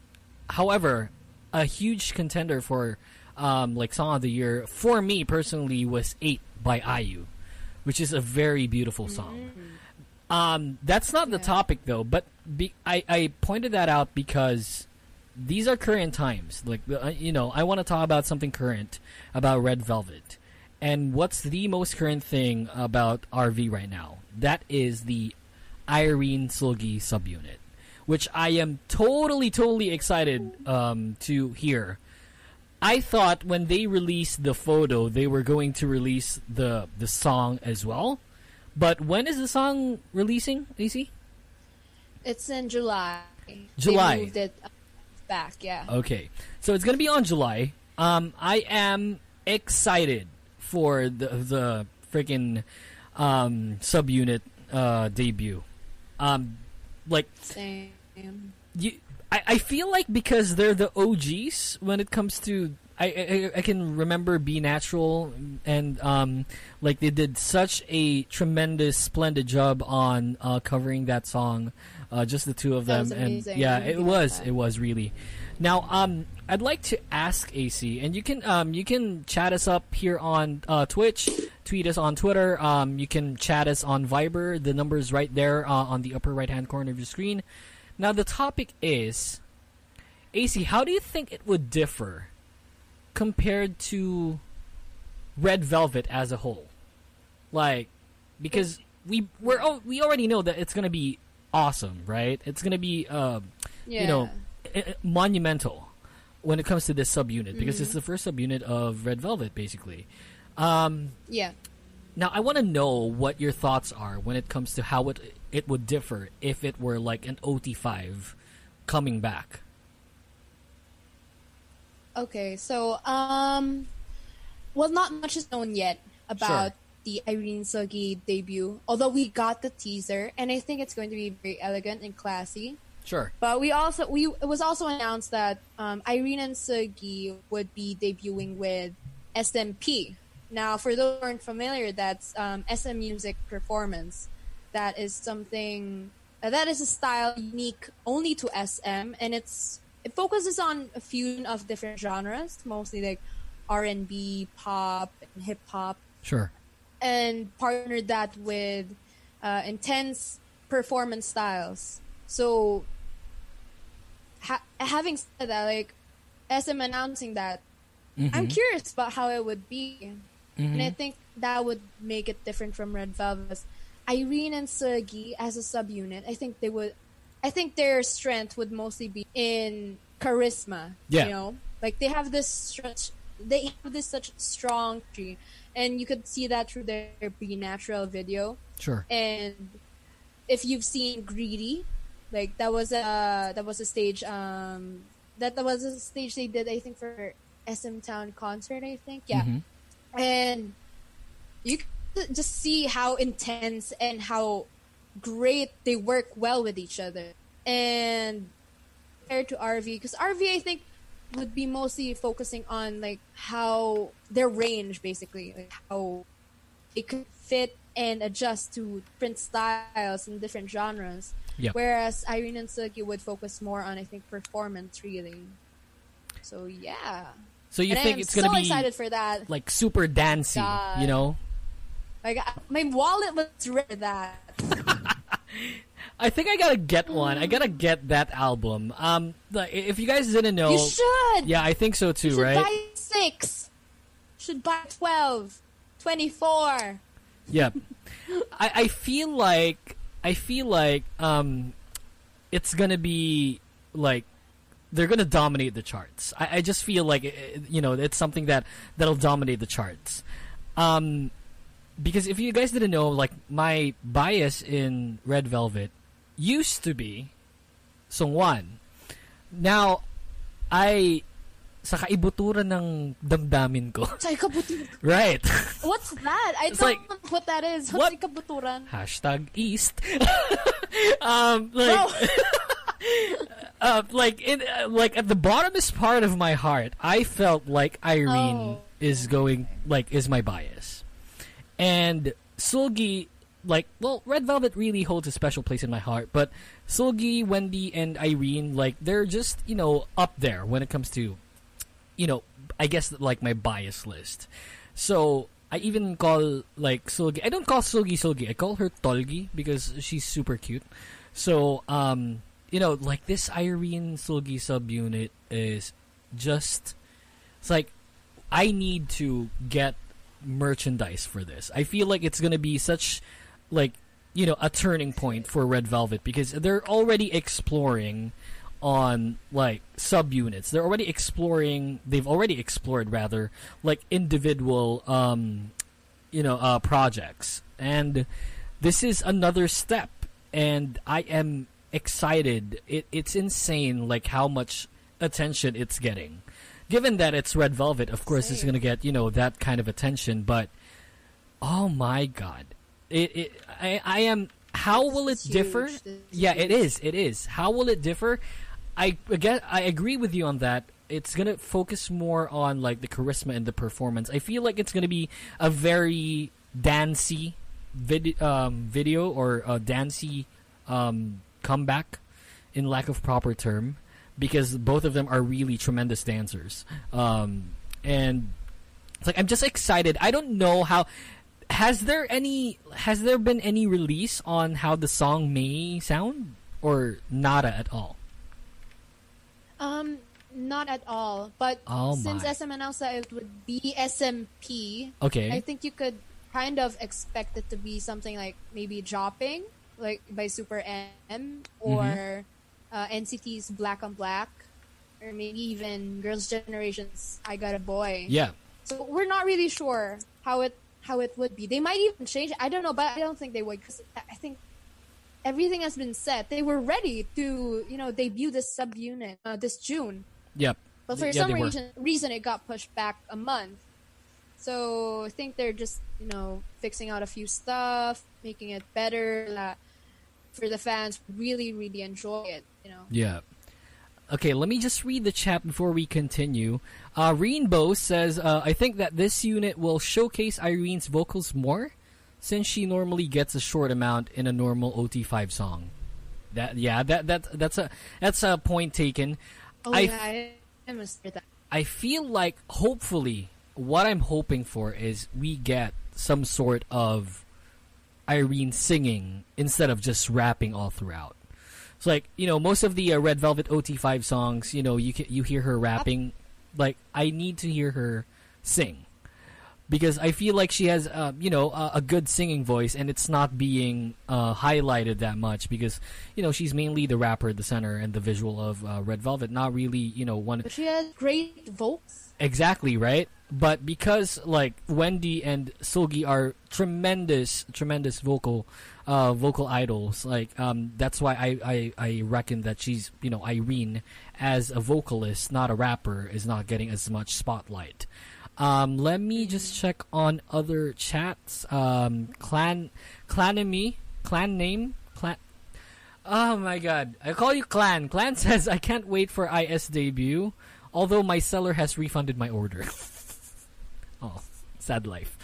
However, a huge contender for um, like song of the year for me personally was Eight by IU, which is a very beautiful song. Um, that's not the topic though, but be, I I pointed that out because these are current times. Like uh, you know, I want to talk about something current about Red Velvet, and what's the most current thing about RV right now? That is the Irene Seulgi subunit, which I am totally totally excited um, to hear. I thought when they released the photo, they were going to release the the song as well. But when is the song releasing, Acee? It's in July. July. They moved it back. Yeah. Okay, so it's gonna be on July. Um, I am excited for the the freaking um, subunit uh, debut. Um, like Same. you, I, I feel like because they're the OGs when it comes to. I, I, I can remember Be Natural and um, like they did such a tremendous, splendid job on uh, covering that song, uh, just the two of them, and yeah, it was, it was really. Now, um, I'd like to ask Acee, and you can um, you can chat us up here on uh, Twitch, tweet us on Twitter. Um, you can chat us on Viber. The number is right there uh, on the upper right hand corner of your screen. Now, the topic is Acee. How do you think it would differ compared to Red Velvet as a whole? Like, because we we're we already know that it's gonna be awesome, right? It's gonna be uh, Yeah. you know i- i- monumental when it comes to this subunit because it's the first subunit of Red Velvet, basically. Um, Yeah. now, I want to know what your thoughts are when it comes to how it it would differ if it were like an OT5 coming back. Okay, so um, well, not much is known yet about Sure. the Irene Seulgi debut. Although we got the teaser, and I think it's going to be very elegant and classy. Sure. But we also we it was also announced that um, Irene and Seulgi would be debuting with SMP. Now, for those who aren't familiar, that's um, SM Music Performance. That is something uh, that is a style unique only to SM, and it's it focuses on a fusion of different genres, mostly like R and B, pop, and hip hop Sure. and partnered that with uh, intense performance styles. So, ha- having said that, like SM announcing that, I'm mm-hmm. curious about how it would be, and I mm-hmm. think that would make it different from Red Velvet. Irene and Seulgi as a subunit, I think they would. I think their strength would mostly be in charisma. Yeah. You know, like they have this stretch. They have this such strong tree, and you could see that through their Be Natural video. Sure. And if you've seen Greedy, like that was a that was a stage um that, that was a stage they did I think for SM Town concert I think yeah Mhm. and you could just see how intense and how great they work well with each other and compared to RV because RV I think would be mostly focusing on like how their range basically like how it could fit and adjust to different styles and different genres. Yep. Whereas Irene and Seulgi would focus more on I think performance really. So yeah. So you and think I'm it's gonna so be excited for that. like super dancey, God. you know? Like I- my wallet was ready for that. I think I gotta get one. I gotta get that album. Um, if you guys didn't know, You should. yeah, I think so too, should right? buy six. Should buy 12. 24. Yeah. I, I feel like I feel like um it's gonna be like they're gonna dominate the charts. I, I just feel like uh, you know it's something that that'll dominate the charts. Um, because if you guys didn't know, like my bias in Red Velvet used to be Seungwan. Now I sa kaibuturan ng damdamin ko. Sa ikabuturan. right. What's that? I don't like- know what that is. What? What's ikabuturan? Hashtag East. um, like, uh, like in uh, like at the bottomest part of my heart, I felt like Irene Oh. is going like is my bias, and Seulgi like well, Red Velvet really holds a special place in my heart, but Seulgi, Wendy, and Irene like they're just you know up there when it comes to you know I guess like my bias list. So I even call like Seulgi. I don't call Seulgi Seulgi. I call her Tolgi because she's super cute. So um, you know, like this Irene Seulgi subunit is just it's like I need to get merchandise for this. I feel like it's gonna be such like you know a turning point for Red Velvet because they're already exploring on like subunits. They're already exploring. They've already explored rather like individual um you know uh projects and this is another step and I am excited. It, it's insane like how much attention it's getting. Given that it's Red Velvet, of course it's going to get, you know, that kind of attention, but oh my god. It, it I I am how will it differ? huge. This is Yeah, it is. It is. How will it differ? I again I agree with you on that. It's gonna focus more on like the charisma and the performance. I feel like it's gonna be a very dancey vid- um, video or a dancey um, comeback, in lack of proper term, because both of them are really tremendous dancers. Um, and it's like I'm just excited. I don't know how. Has there any? Has there been any release on how the song may sound, or nada at all? Um, not at all. But Oh since. SM announced that it would be SMP, Okay. I think you could kind of expect it to be something like maybe Jopping, like by Super M, or Mm-hmm. uh, NCT's Black on Black, or maybe even Girls' Generation's I Got a Boy. yeah. So we're not really sure how it how it would be. They might even change it. I don't know, but I don't think they would because I think everything has been set. They were ready to you know debut this subunit uh, this June, Yep. but for Yeah, some reason reason it got pushed back a month. So I think they're just you know fixing out a few stuff, making it better that for the fans really really enjoy it. You know. Yeah. Okay, let me just read the chat before we continue. Uh, Rainbow says, uh, I think that this unit will showcase Irene's vocals more, since she normally gets a short amount in a normal OT5 song. That yeah, that that that's a that's a point taken. Oh I yeah, I, must that. I feel like hopefully what I'm hoping for is we get some sort of Irene singing instead of just rapping all throughout. It's like you know most of the uh, Red Velvet OT5 songs, you know you you hear her rapping. Like I need to hear her sing because I feel like she has uh, you know a, a good singing voice and it's not being uh, highlighted that much because you know she's mainly the rapper, the center, and the visual of uh, Red Velvet. Not really you know one But she has great vocals. Exactly right. But because like Wendy and Seulgi are tremendous, tremendous vocal, uh, vocal idols, like um, that's why I, I I reckon that she's you know Irene as a vocalist, not a rapper, is not getting as much spotlight. Um, let me just check on other chats. Um, clan, clanemy, clan name, clan. Oh my god, I call you Clan. Clan says I can't wait for IS debut, although my seller has refunded my order. oh, sad life.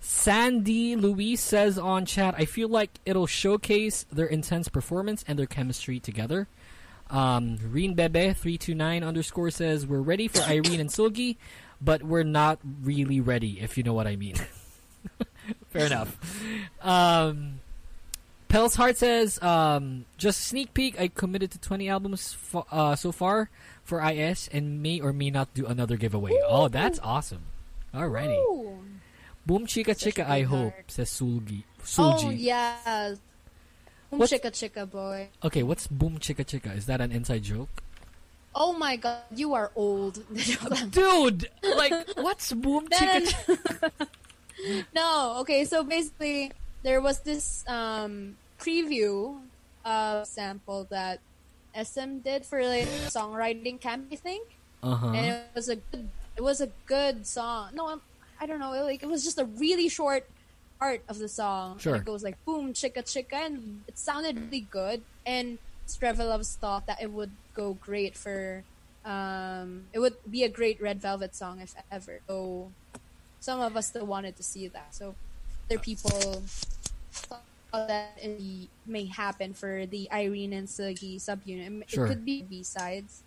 Sandy Louise says on chat, I feel like it'll showcase their intense performance and their chemistry together. Um, Reen Bebe three two nine underscore says we're ready for Irene and Seulgi, but we're not really ready, if you know what I mean. Fair enough. Um, Petals Heart says, um, just sneak peek. I committed to 20 albums fo- uh, so far for IS and may or may not do another giveaway. Oh, that's awesome. Alrighty. Ooh. Boom chika Such a chika, I hope, says Seulgi. Oh Seulgi. yeah. Um, What's- chicka chicka boy. Okay, what's boom chika chika? Is that an inside joke? Oh my god, you are old. Dude! Like, what's boom chika Then- no, okay, so basically there was this um preview of sample that SM did for like songwriting camp, I think. Uh-huh. And it was a good it was a good song. No, I'm, I don't know, like it was just a really short part of the song. Sure. It goes like boom chicka chicka and it sounded really good and Strevelovs thought that it would go great for, um, it would be a great Red Velvet song if ever. So some of us still wanted to see that. So other people thought that it may happen for the Irene and Seulgi subunit. It Sure. could be B sides.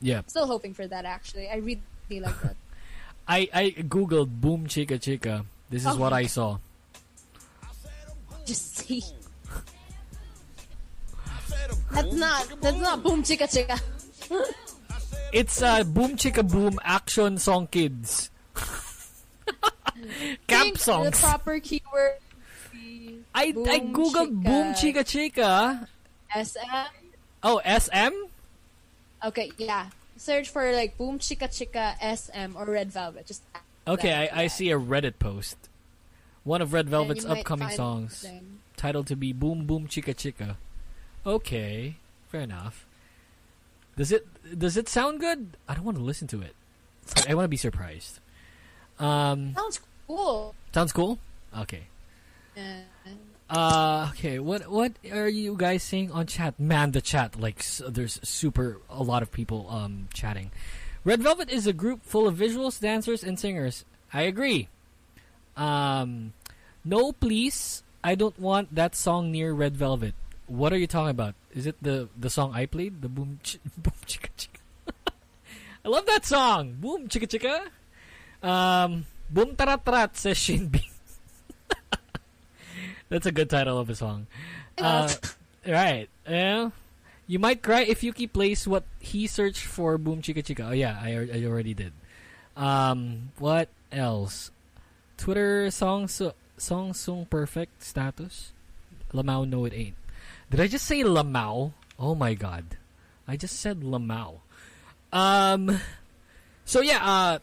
Yeah. Still hoping for that actually. I really like that. I I googled boom chica chica. This is Oh what I saw. Just see. That's not that's not boom chicka chicka. It's uh, Boom Chicka Boom Action Song Kids. Camp think songs. The proper keyword. I I Boom googled Boom Chicka Chica. SM. Oh, SM? Okay, yeah. Search for like boom chicka chicka SM or red velvet. Just Okay, I, I see a Reddit post. One of Red Velvet's upcoming songs, titled to be Boom Boom Chica Chica. Okay, fair enough. Does it does it sound good? I don't want to listen to it. I want to be surprised. Um, Sounds cool. sounds cool. Okay. Uh, Uh, okay. What what are you guys saying on chat? Man, the chat like there's super a lot of people um chatting. Red Velvet is a group full of visuals, dancers, and singers. I agree. Um, no, please. I don't want that song near Red Velvet. What are you talking about? Is it the the song I played? The boom ch- boom chicka chicka. I love that song. Boom chicka chicka. Um, boom tarat tarat says Shinbi. That's a good title of a song. Uh, right. Yeah. You might cry if Yuuki plays what he searched for Boom Chika Chika. Oh yeah, I, I already did. Um, what else? Twitter song so, song song perfect status. Lamau no it ain't. Did I just say Lamau? Oh my god. I just said Lamau. Um so yeah, uh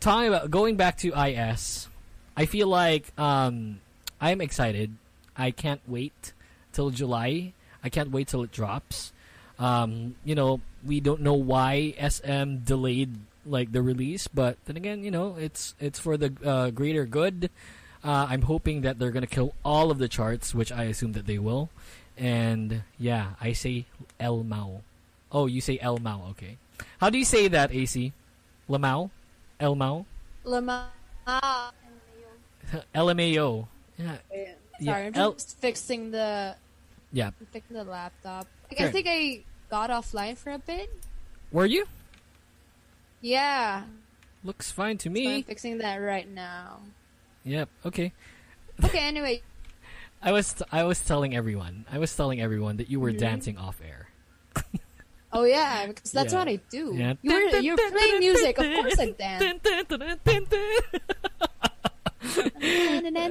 talking about going back to IS, I feel like um I'm excited. I can't wait till July. I can't wait till it drops. Um, you know, we don't know why SM delayed like the release, but then again, you know, it's it's for the uh, greater good. Uh, I'm hoping that they're gonna kill all of the charts, which I assume that they will. And yeah, I say El Mao. Oh, you say El Mao. Okay. How do you say that, Acee? Lamau? El Mao? Lama. Ah. LMAO. Yeah. Sorry, Yeah, I'm just fixing the Yeah. fixing the laptop. Like, Sure. I think I got offline for a bit. Were you? Yeah. Looks fine to So I'm me. fixing that right now. Yep. Okay. Okay, anyway. I was I was telling everyone. I was telling everyone that you were dancing off air. Oh yeah, because that's Yeah. what I do. Yeah. You were you're playing music, of course I dance.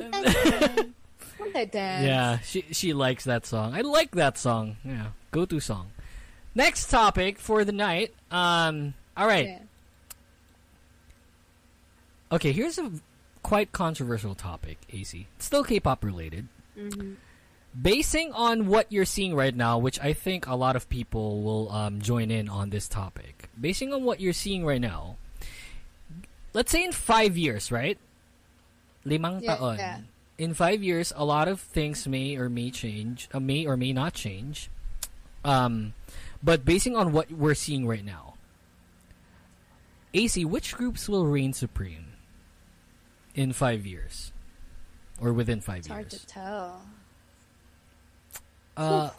Of course I dance. yeah, she she likes that song. I like that song. Yeah, go to song. Next topic for the night. Um. All right. Yeah. Okay. Here's a quite controversial topic. Acee. It's still K-pop related. Mhm. Basing on what you're seeing right now, which I think a lot of people will um, join in on this topic. Basing on what you're seeing right now, let's say in five years, right? Limang Yeah, taon. yeah. In five years, a lot of things may or may change, uh, may or may not change. Um, but basing on what we're seeing right now, Acee, which groups will reign supreme in five years, or within five It's hard to tell. Uh,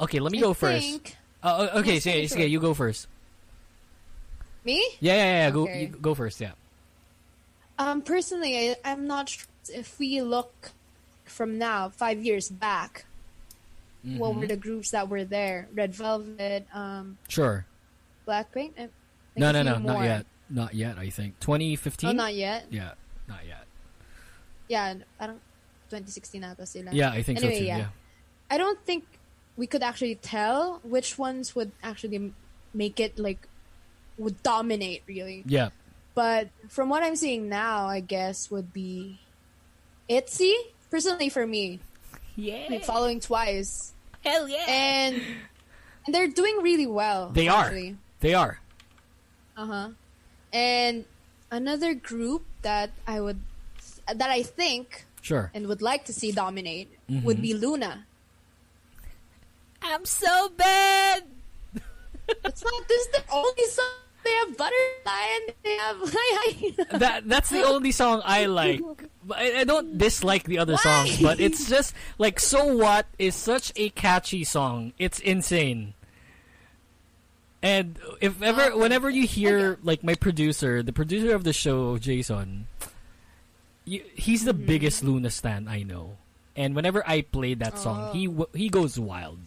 okay, let me I go first. think- Uh, uh, okay, Yes, say, sure. sige, you go first. Me? Yeah, yeah, yeah. Go, Okay. you go first. Yeah. Um, personally, I, I'm not sure if we look from now, five years back, what Mm-hmm. were the groups that were there? Red Velvet, um, Sure. Blackpink. No, no, no, not yet. Not yet. I think 2015. Oh, not yet. Yeah, not yet. Yeah, parang 2016 ata sila. Yeah, I think Anyway, so too. yeah. Yeah. I don't think we could actually tell which ones would actually make it like would dominate really. Yeah. But from what I'm seeing now, I guess would be Itzy. Personally, for me, Yeah. like, following twice, Hell yeah. and, and they're doing really well. They actually. are. They are. Uh huh. And another group that I would that I think Sure. and would like to see dominate Mhm. would be LOONA. I'm so bad. It's not this is the only song they have butterfly and they have hi that that's the only song I like. I, I don't dislike the other songs, but it's just like so what is such a catchy song. It's insane. And if ever, whenever you hear like my producer, the producer of the show, Jason, you, he's the Mm-hmm. biggest LOONA stan I know. And whenever I play that song, Oh. he w- he goes wild.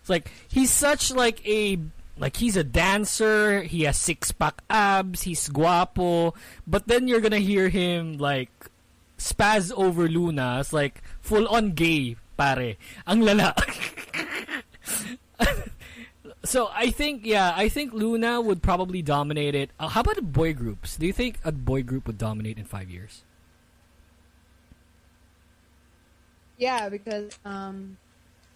It's like he's such like a like he's a dancer. He has six pack abs. He's guapo. But then you're gonna hear him like spaz over LOONA. It's like full on gay, pare. Ang lala. so I think yeah, I think LOONA would probably dominate it. Uh, how about boy groups? Do you think a boy group would dominate in five years? Yeah, because um,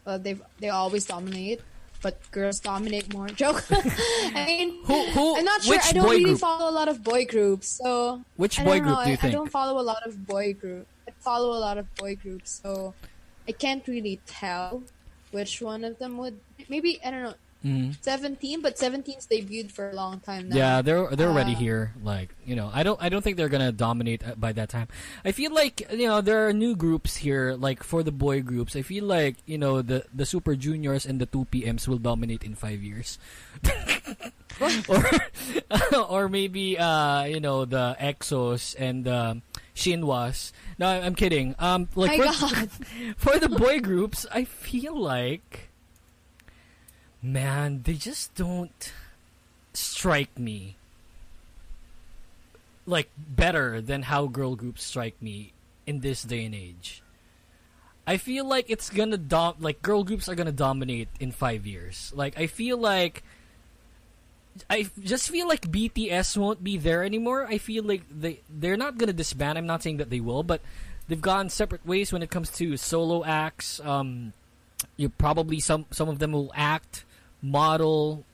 well, they they always dominate, but girls dominate more. Joke. I mean, Who- who- I'm not sure. I don't really group? follow a lot of boy groups, so Which boy group know. do you I, think? I don't follow a lot of boy group. I follow a lot of boy groups, so I can't really tell which one of them would. Maybe I don't know. Mhm. Seventeen, but 17's debuted for a long time now. Yeah, they're they're already Uh, here. Like you know, I don't I don't think they're gonna dominate uh, by that time. I feel like you know there are new groups here. Like for the boy groups, I feel like you know the the Super Juniors and the 2PMs will dominate in five years. or or maybe uh you know the Exos and the Shinhwas. No, I'm kidding. Um, like My for, God. for the boy groups, I feel like, man, they just don't strike me like better than how girl groups strike me in this day and age. I feel like it's gonna dom like girl groups are gonna dominate in five years. Like I feel like I just feel like BTS won't be there anymore. I feel like they they're not gonna disband. I'm not saying that they will, but they've gone separate ways when it comes to solo acts. Um, you probably some some of them will act, model,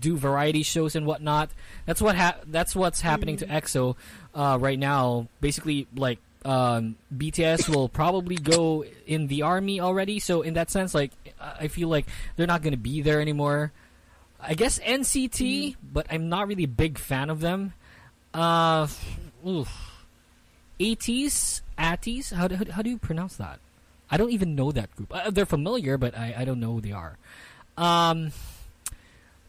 do variety shows and whatnot. That's what ha- that's what's happening to EXO uh, right now. Basically, like um, BTS will probably go in the army already. So in that sense, like I feel like they're not gonna be there anymore. I guess NCT, but I'm not really a big fan of them. Uh, oof. How do, how, do- how do you pronounce that? I don't even know that group. Uh, they're familiar, but I, I don't know who they are. Um,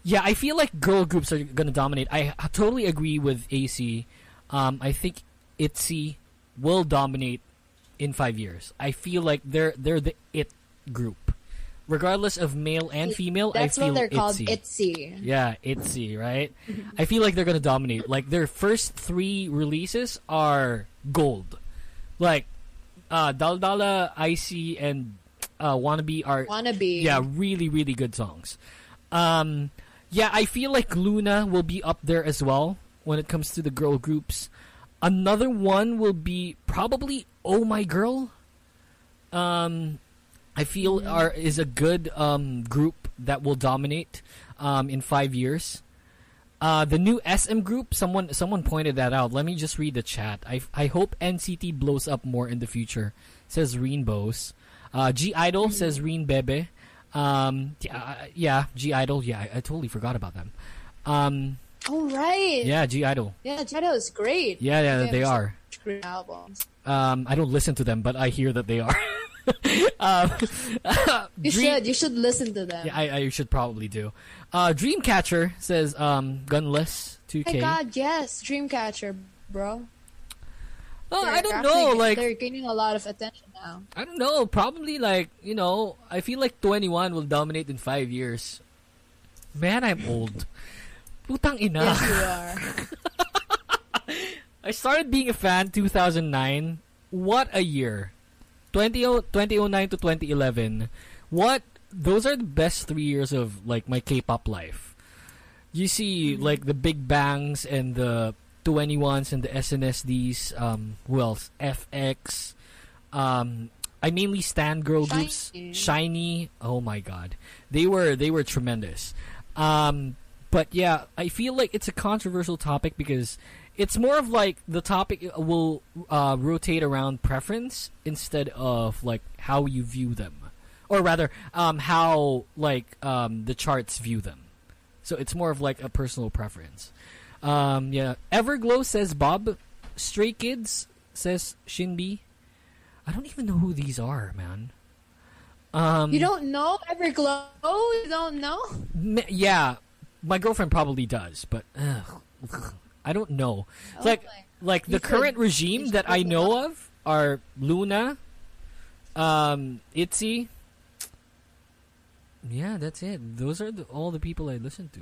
yeah, I feel like girl groups are gonna dominate. I, I totally agree with Acee. Um, I think ITZY will dominate in five years. I feel like they're they're the it group, regardless of male and female. That's I feel what they're called. ITZY. Itzy. Yeah, ITZY, right? I feel like they're gonna dominate. Like their first three releases are gold. Like uh Dalla Dalla, Icy, and uh Wannabe are Wannabe. yeah, really, really good songs. Um yeah, I feel like LOONA will be up there as well when it comes to the girl groups. Another one will be probably Oh My Girl. Um I feel are is a good um, group that will dominate um, in five years. Uh, the new SM group, someone someone pointed that out. Let me just read the chat. I, I hope NCT blows up more in the future. Says Rainbows. Uh, (G)I-DLE says Reen Bebe. Um, yeah, yeah, (G)I-DLE. Yeah, I, I totally forgot about them. Um, Oh right. yeah, (G)I-DLE. Yeah, (G)I-DLE is great. Yeah, yeah, they have are. Great albums. Um, I don't listen to them, but I hear that they are. um, You Dream- should. You should listen to them. Yeah, I, I should probably do. Uh, Dreamcatcher says um, gunless Oh 2K. my God, yes, Dreamcatcher, bro. Oh, I don't know. Like they're gaining a lot of attention now. I don't know. Probably like you know. I feel like 2NE1 will dominate in five years. Man, I'm old. Putang ina. Yes, you are. I started being a fan 2009. What a year. 20, 2009 to 2011. What those are the best 3 years of like my K-pop life. You see like the Big Bangs and the 2NE1s and the SNSD s um who else? f(x) um I mainly stand girl groups. SHINee. SHINee. Oh my god. They were they were tremendous. Um but yeah, I feel like it's a controversial topic because it's more of like the topic will uh, rotate around preference instead of like how you view them or rather, um, how like um, the charts view them. So it's more of like a personal preference. Um, yeah, Everglow says Bob. Stray Kids says Shinbi. I don't even know who these are, man. Um, You don't know Everglow? You don't know? Yeah, my girlfriend probably does, but I don't know. It's like Okay. like the You current could- regime that I know of are LOONA, um, Itzy. Yeah, that's it. Those are the, all the people I listen to.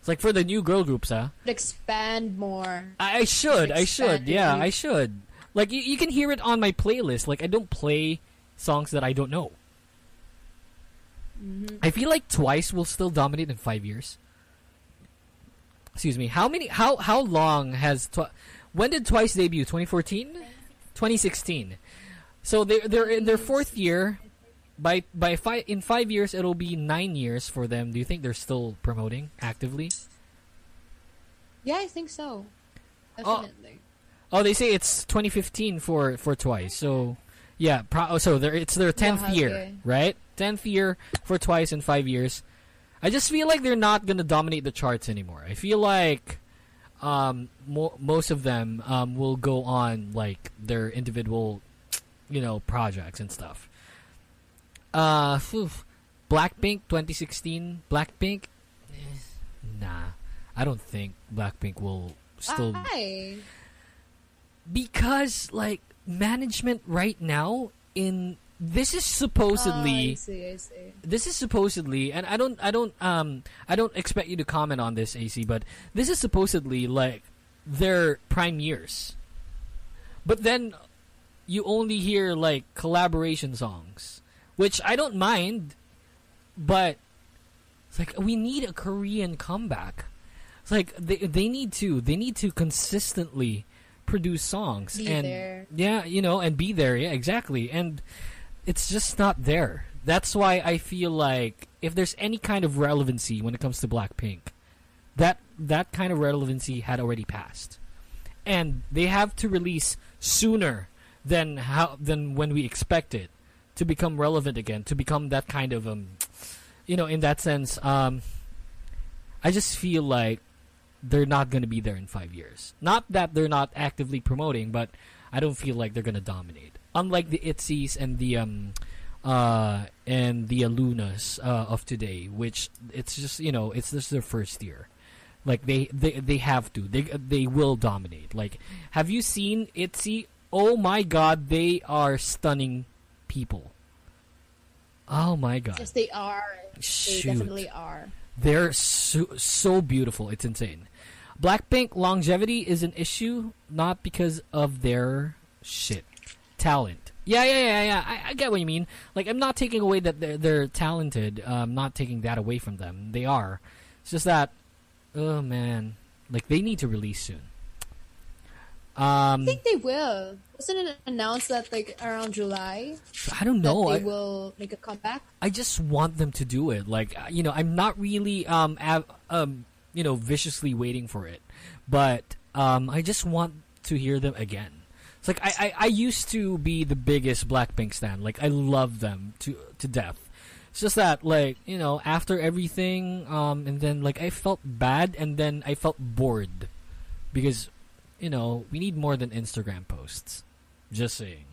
It's like for the new girl groups, huh? Expand more. I, I should, I should, yeah. I should. Like you, you can hear it on my playlist. Like I don't play songs that I don't know. Mm-hmm. I feel like Twice will still dominate in five years. Excuse me. How many? How how long has Twi- when did Twice debut? 2014, 2016. So they they're in their fourth year. By by five in five years it'll be nine years for them. Do you think they're still promoting actively? Yeah, I think so. Oh. Definitely. Oh, they say it's 2015 for for Twice. So, yeah. Pro- oh, so it's their 10th year, right? 10th year for Twice in five years. I just feel like they're not gonna dominate the charts anymore. I feel like um, mo- most of them um, will go on like their individual, you know, projects and stuff. Uh. Blackpink 2016. Blackpink, eh, nah. I don't think Blackpink will still Why? Because like management right now in this is supposedly Oh, I see, I see. this is supposedly and I don't I don't um I don't expect you to comment on this Acee but this is supposedly like their prime years. But then you only hear like collaboration songs, which I don't mind, but it's like we need a Korean comeback. It's like they they need to they need to consistently produce songs Be and there. yeah, you know, and be there. Yeah, exactly. And it's just not there. That's why I feel like if there's any kind of relevancy when it comes to Blackpink, that that kind of relevancy had already passed, and they have to release sooner than how than when we expected to become relevant again, to become that kind of um, you know, in that sense, um, I just feel like they're not going to be there in five years. Not that they're not actively promoting, but I don't feel like they're going to dominate. Unlike the Itzies and the um, uh, and the LOONAs uh, of today, which it's just you know it's just their first year. Like they, they they have to they they will dominate. Like have you seen Itzy? Oh my God, they are stunning people. Oh my God. Yes, they are. They Shoot. definitely are. They're so, so beautiful. It's insane. Blackpink longevity is an issue not because of their shit talent. Yeah, yeah, yeah, yeah. I, I get what you mean. Like, I'm not taking away that they're they're talented. Uh, I'm not taking that away from them. They are. It's just that, oh man, like they need to release soon. Um, I think they will. Wasn't it announced that like around July I don't know. that I, will make a comeback? I just want them to do it. Like uh, you know, I'm not really um av- um you know viciously waiting for it, but um I just want to hear them again. It's like I, I, I used to be the biggest Blackpink stan. Like I love them to to death. It's just that like you know after everything um and then like I felt bad and then I felt bored because you know we need more than Instagram posts. Just saying.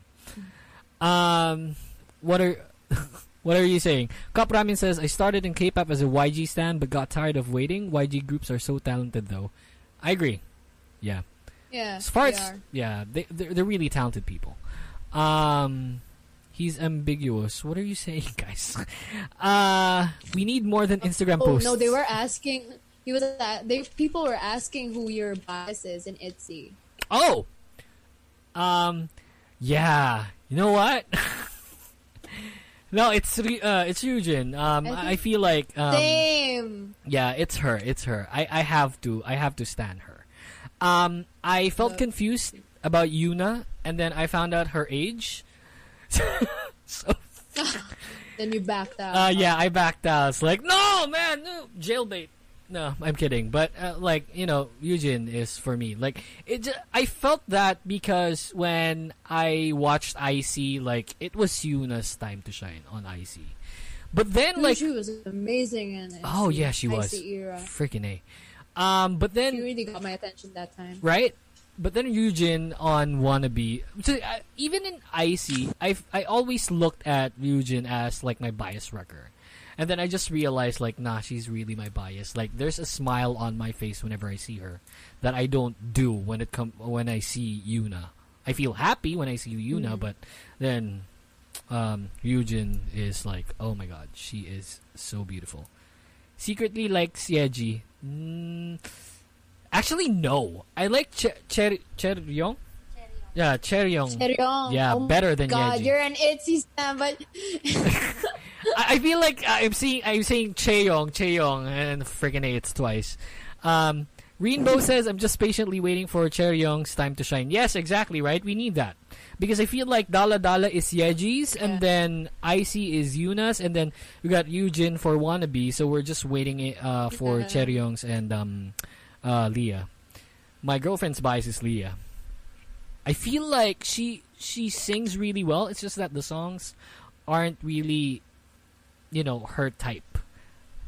Um, what are what are you saying? Cup Ramen says, I started in K-pop as a YG stan but got tired of waiting. YG groups are so talented though. I agree. Yeah. Yeah. As far as yeah, they they're, they're really talented people. Um he's ambiguous. What are you saying, guys? uh we need more than Instagram Oh posts. no, they were asking. He was. a- They people were asking who your bias is in Itzy. Oh. Um yeah. You know what? no, it's uh it's Ryujin. Um I I, feel like um Same. Yeah, it's her. It's her. I, I have to. I have to stand her. Um, I felt Uh, confused about Yuna, and then I found out her age. so, Then you backed out. uh, yeah, I backed out. It's like, no, man, no, jailbait. No, I'm kidding. But uh, like you know, Ryujin is for me. Like it, ju- I felt that because when I watched Icy, like it was Yuna's time to shine on Icy. But then, like, she was amazing in it. oh yeah, she was era. freaking a. Um, but then She really got my attention that time. right? But then Ryujin on Wannabe. So, uh, even in Icy, I I always looked at Ryujin as like my bias wrecker. And then I just realized like nah, she's really my bias. Like there's a smile on my face whenever I see her that I don't do when it come when I see Yuna. I feel happy when I see Yuna, but then um Ryujin is like, "Oh my god, she is so beautiful." Secretly like Yeji. Mm, actually no. I like Cher Cher Chaeryeong. Yeah, Chaeryeong. Chaeryeong. Yeah, oh better than God, Yeji. you're an Itzy stan, but I, I feel like I'm seeing I'm saying Cheong, Cheong, and freaking it's twice. Um, Rainbow says, "I'm just patiently waiting for Chaeryeong's time to shine." Yes, exactly right. We need that because I feel like Dalla Dalla is Yeji's, and then Icy is Yuna's, and then we got Ryujin for Wannabe. So we're just waiting uh, for Yeah. Chaeryeong's and um, uh, Lia. My girlfriend's bias is Lia. I feel like she she sings really well. It's just that the songs aren't really, you know, her type.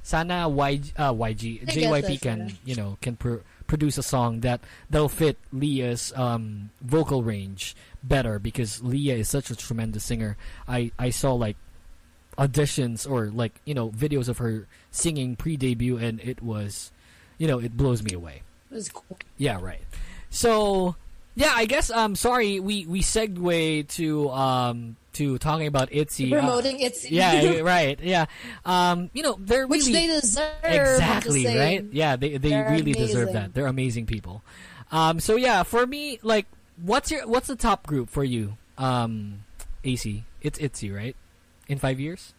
Sana YG, uh, YG JYP can you know can pr- produce a song that that'll fit Lia's um, vocal range better because Lia is such a tremendous singer. I I saw like auditions or like you know videos of her singing pre-debut and it was, you know, it blows me away. it was cool. Yeah, right. So yeah, I guess um sorry we we segue to um to talking about Itzy. uh, Promoting Itzy. yeah, right. Yeah. Um you know, they're Which really they deserve. exactly right. Yeah, they they They're really deserve that. They're amazing people. Um so yeah, for me like what's your what's the top group for you? Um Acee. It's Itzy, right? In 5 years?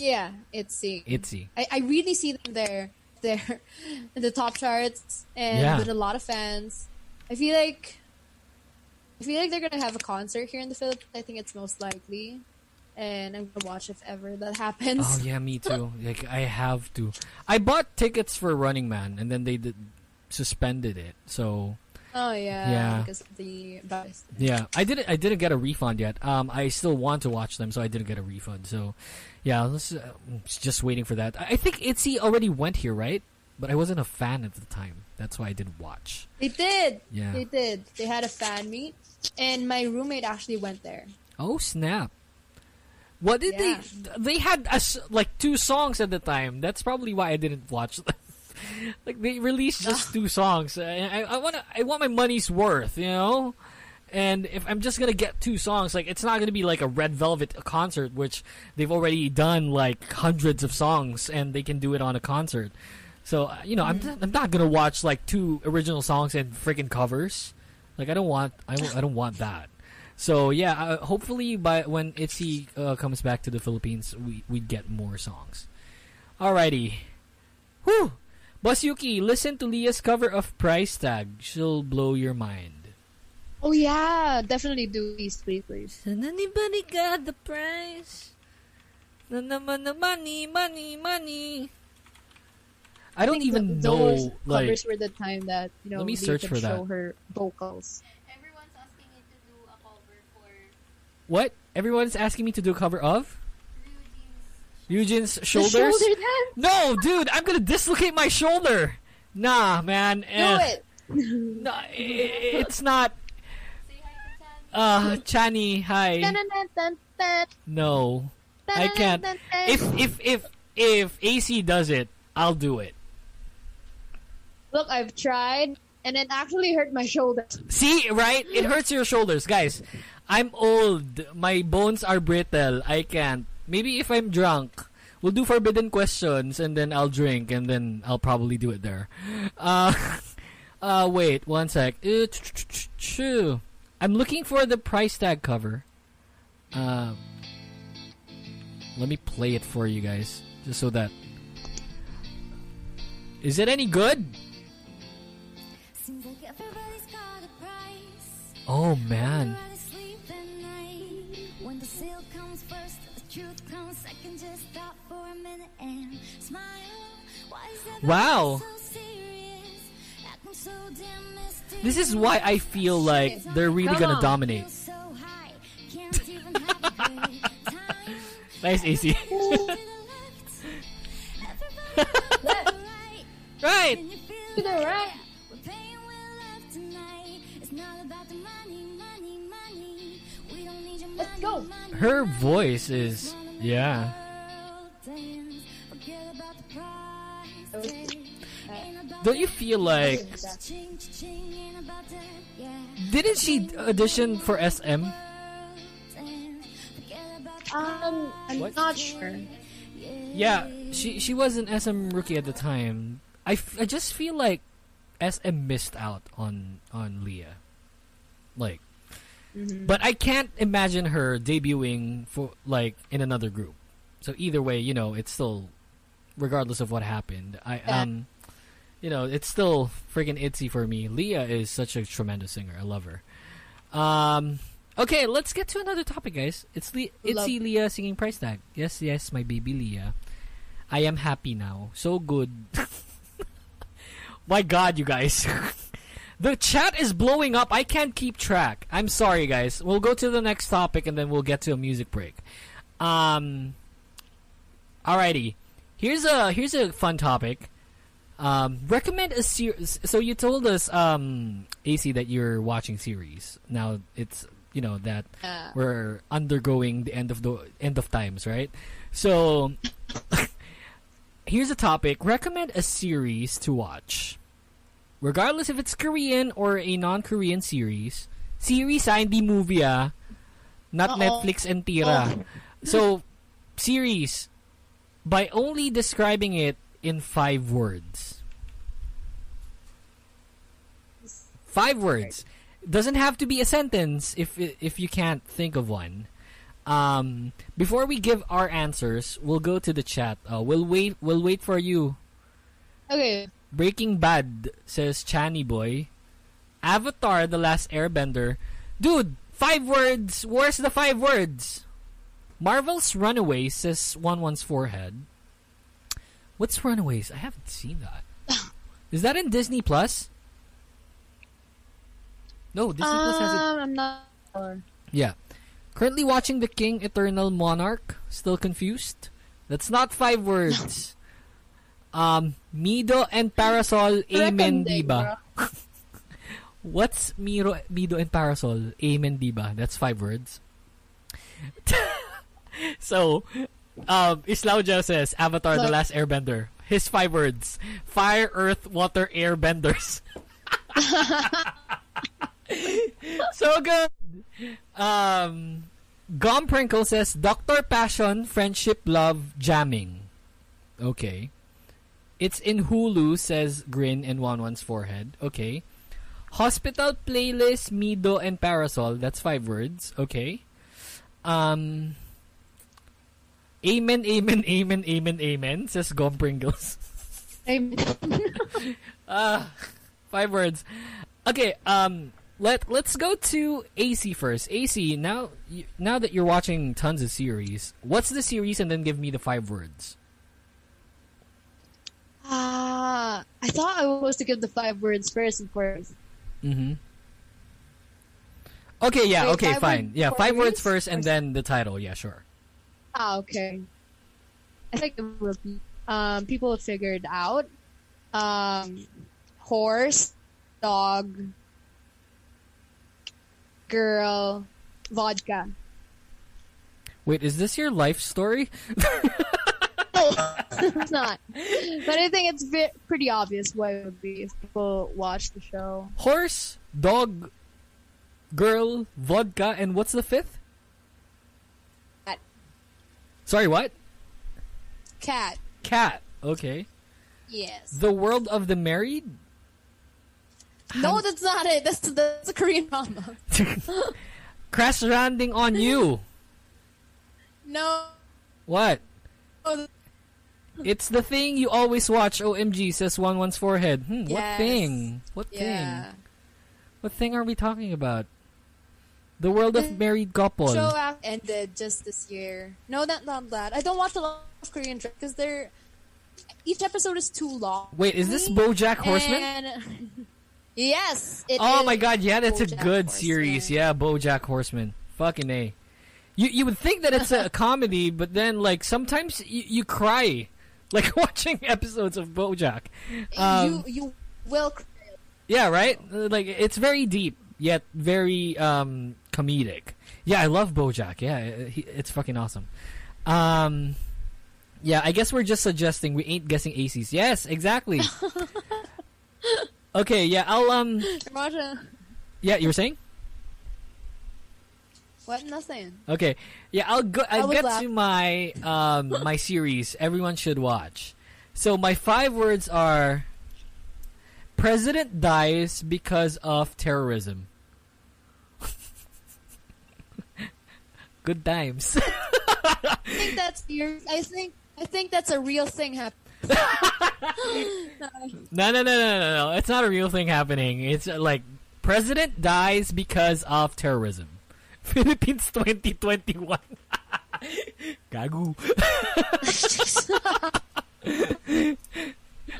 Yeah, itsy. Itzy. I, I really see them there, there, in the top charts and Yeah. with a lot of fans. I feel like, I feel like they're gonna have a concert here in the Philippines. I think it's most likely, and I'm gonna watch if ever that happens. Oh yeah, me too. like I have to. I bought tickets for Running Man and then they did, suspended it. So Oh yeah, Yeah. because the bias. Yeah, I didn't. I didn't get a refund yet. Um, I still want to watch them, so I didn't get a refund. So, yeah, let's uh, just waiting for that. I I think Itzy already went here, right? But I wasn't a fan at the time. That's why I didn't watch. They did. Yeah. They did. They had a fan meet, and my roommate actually went there. Oh snap! What did Yeah. they? They had a like two songs at the time. That's probably why I didn't watch them. like they released just two songs. I, I want I want my money's worth, you know. And if I'm just gonna get two songs, like it's not gonna be like a Red Velvet concert, which they've already done like hundreds of songs, and they can do it on a concert. So uh, you know, I'm I'm not gonna watch like two original songs and freaking covers. Like I don't want I, don't- I don't want that. So yeah, uh, hopefully by when Itzy uh, comes back to the Philippines, we we get more songs. Alrighty, whew. Boss Yuuki, listen to Lia's cover of Price Tag. She'll blow your mind. Oh yeah, definitely do please, please, please. And anybody got the price? Na naman na money, money, money. I don't think even th- know those like covers were the time that you know Let me search for that. show her vocals. Everyone's asking me to do a cover for what everyone's asking me to do a cover of Ryujin's Ryujin's The shoulders. shoulder dance. No, dude, I'm gonna dislocate my shoulder. Nah, man. Do eh, it. No, i- i- it's not. Say hi to Chan. Uh, Chani, hi. No, I can't. dun, dun. If if if if Acee does it, I'll do it. Look, I've tried, and it actually hurt my shoulder. See, right? It hurts your shoulders, guys. I'm old. My bones are brittle. I can't. Maybe if I'm drunk, we'll do forbidden questions, and then I'll drink, and then I'll probably do it there. Uh, uh, wait, one sec. Uh, I'm looking for the price tag cover. Um, let me play it for you guys, just so that. Is it any good? Oh, smile. man. Wow. This is why I feel like they're really Come gonna on. dominate. Nice, Acee. right. To the right. Go. Her voice is yeah. Don't you feel like didn't she audition for SM? Um, I'm What? not sure. Yeah, she she was an SM rookie at the time. I, f- I just feel like SM missed out on on Lia. Like but I can't imagine her debuting for like in another group. So either way, you know, it's still regardless of what happened. I Yeah. um you know, it's still freaking Itzy for me. Lia is such a tremendous singer. I love her. Um okay, let's get to another topic, guys. It's Le- Love- Lia singing price tag. Yes, yes, my baby Lia. I am happy now. So good. my god, you guys. The chat is blowing up. I can't keep track. I'm sorry, guys. We'll go to the next topic and then we'll get to a music break. Um, alrighty. Here's a here's a fun topic. Um, recommend a series. So you told us, um, Acee, that you're watching series. Now it's you know that Yeah. we're undergoing the end of the end of times, right? So here's a topic. Recommend a series to watch regardless if it's Korean or a non-Korean series. Series ah, hindi movie ah. Not Uh-oh. Netflix and Tira. So, series. By only describing it in five words. Five words. Doesn't have to be a sentence if if you can't think of one. Um, before we give our answers, we'll go to the chat. Uh, we'll wait. We'll wait for you. Okay. Breaking Bad says Channy Boy. Avatar: The Last Airbender. Dude, five words. Where's the five words? Marvel's Runaways says One One's Forehead. What's Runaways? I haven't seen that. Is that in Disney Plus? No, Disney Plus has it. Um, I'm not sure. Yeah. Currently watching The King Eternal Monarch. Still confused? That's not five words. um, Mido and Parasol. Amen, Recommending, diba? What's Miro, Mido and Parasol? Amen, diba? That's five words. so, um, Islauja says Avatar: The Last Airbender. His five words: fire, earth, water, air benders. so good. Um, Gomprinkle says Doctor Passion, Friendship, Love, Jamming. Okay. It's in Hulu, says Grin and One One's forehead. Okay. Hospital playlist, Mido and Parasol. That's five words. Okay. Um. Amen, amen, amen, amen, amen, says Gompringles. I'm- Ah, five words. Okay, um, let let's go to Acee first. Acee, now now that you're watching tons of series, what's the series, and then give me the five words. Ah, I thought I was supposed to give the five words first and foremost. Mm-hmm. Okay, yeah, Wait, okay, fine. words Yeah, five words words? first, and then the title. Yeah, sure. Ah, okay. I think it will be. Um, people have figured out. Um, horse, dog, girl, vodka. Wait, is this your life story? it's not. But I think it's ve- pretty obvious what it would be if people watch the show. Horse, dog, girl, vodka, and what's the fifth? Cat. Sorry, what? Cat. Cat. Okay. Yes. The World of the Married? No, that's not it. That's that's a Korean drama. Crash Landing on You. No. What? Oh, It's the thing you always watch. OMG, says One One's forehead. Hmm, what thing? What Yeah. thing? What thing are we talking about? The World of Married Couple. Show ended just this year. No, not not that. I don't watch a lot of Korean dramas because they're each episode is too long. Wait, is this BoJack Horseman? And- yes. it Oh my god, yeah, that's a good Horseman. series. Yeah, BoJack Horseman. Fucking a. You you would think that it's a comedy, but then like sometimes you, you cry, like watching episodes of BoJack. Um, you you will. yeah, right. Like it's very deep yet very um comedic. Yeah, I love BoJack. Yeah, uh, it's fucking awesome. Um, yeah, I guess we're just suggesting we ain't guessing ACs. Yes, exactly. okay, yeah, I'll um, Roger. yeah, you were saying. What? Nothing. Okay. Yeah, I'll go. I'll get laugh. to my um my series. Everyone should watch. So my five words are: President dies because of terrorism. Good times. I think that's yours. I think I think that's a real thing happening. no, no, no, no, no, no. It's not a real thing happening. It's like president dies because of terrorism. Philippines 2021. Gagu.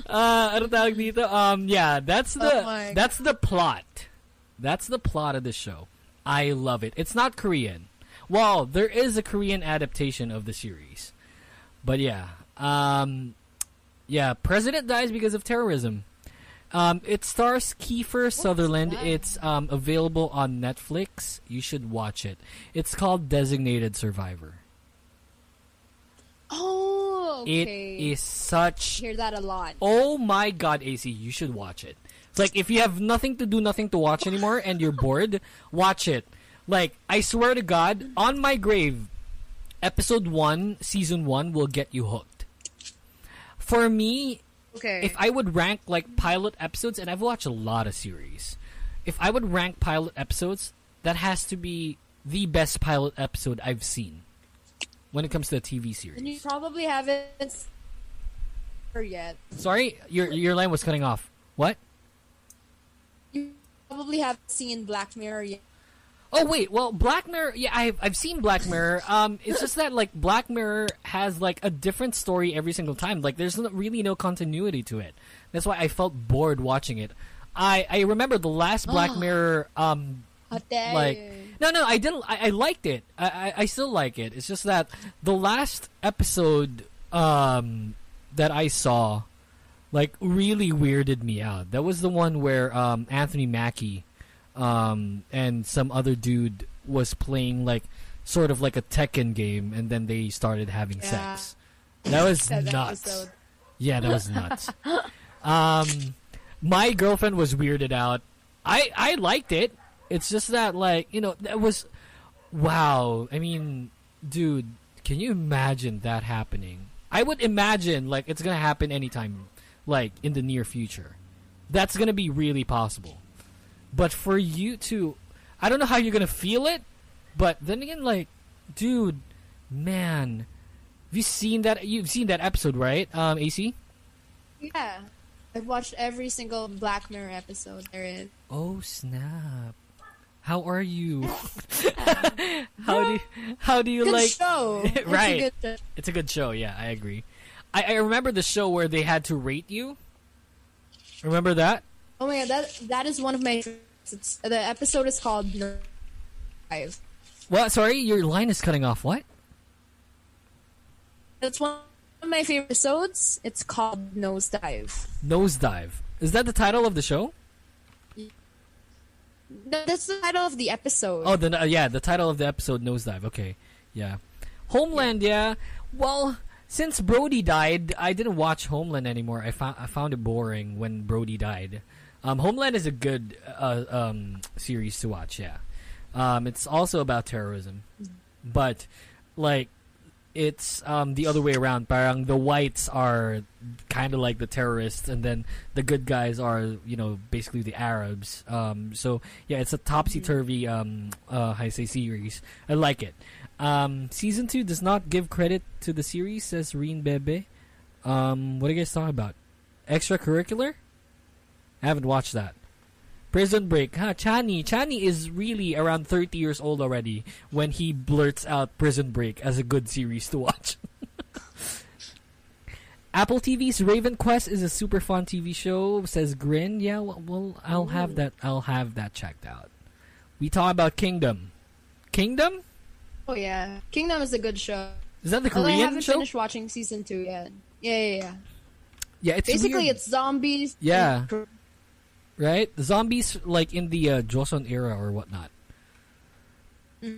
uh, ano tawag dito? Um, yeah, that's the Oh that's the plot. That's the plot of the show. I love it. It's not Korean. Well, there is a Korean adaptation of the series, but yeah, um, yeah, president dies because of terrorism. Um, it stars Kiefer Sutherland. It's um, available on Netflix. You should watch it. It's called Designated Survivor. Oh, okay. It is such hear that a lot. Oh my god, Acee, you should watch it. It's like if you have nothing to do, nothing to watch anymore, and you're bored, watch it. Like, I swear to God, on my grave, episode one, season one will get you hooked. For me, Okay. if I would rank like pilot episodes, and I've watched a lot of series, if I would rank pilot episodes, that has to be the best pilot episode I've seen when it comes to a TV series. and you probably haven't heard yet. Sorry, your your line was cutting off. What? You probably haven't seen Black Mirror yet. Oh wait, well Black Mirror, yeah, I've I've seen Black Mirror. Um, it's just that like Black Mirror has like a different story every single time. Like there's really no continuity to it. That's why I felt bored watching it. I I remember the last Black Mirror um like no no I didn't I, I liked it I, I I still like it. It's just that the last episode um that I saw like really weirded me out. That was the one where um Anthony Mackie um and some other dude was playing like sort of like a Tekken game and then they started having Yeah. sex. That was That nuts. episode. Yeah, that was nuts. um, my girlfriend was weirded out. I I liked it. It's just that like you know that was wow. I mean, dude, can you imagine that happening? I would imagine like it's gonna happen anytime, like in the near future. That's gonna be really possible. But for you to, I don't know how you're gonna feel it. But then again, like, dude, man, have you seen that? You've seen that episode, right? Um, Acee. Yeah. I've watched every single Black Mirror episode there is. Oh snap! How are you? how do you, how do you Good like? show. It's a Right. good show. It's a good show. Yeah, I agree. I, I remember the show where they had to rate you. Remember that? Oh my god, that that is one of my. It's, the episode is called Five. What? Sorry, your line is cutting off. What? That's one of my favorite episodes. It's called Nosedive. Nosedive. Is that the title of the show? No, That's the title of the episode. Oh, the uh, yeah, the title of the episode, Nosedive. Okay, yeah. Homeland, yeah. Well, since Brody died, I didn't watch Homeland anymore. I found I found it boring when Brody died. Um, Homeland is a good uh, um, series to watch. Yeah, um, it's also about terrorism, but like it's um, the other way around. Parang the whites are kind of like the terrorists, and then the good guys are you know basically the Arabs. Um, so yeah, it's a topsy turvy um, uh, I say series. I like it. Um, season two does not give credit to the series, says Reen Bebe. Um, what are you guys talking about? Extracurricular? I haven't watched that. Prison Break. Huh, Chani. Chani is really around 30 years old already when he blurts out Prison Break as a good series to watch. Apple TV's Raven Quest is a super fun TV show. Says Grin. Yeah, well, well I'll have that. I'll have that checked out. We talk about Kingdom. Kingdom? Oh yeah, Kingdom is a good show. Is that the Although I haven't show? finished watching season two yet. Yeah, yeah, yeah. Yeah, it's Basically, weird, it's zombies. Yeah. Right. The zombies like in the uh, Joseon era or whatnot.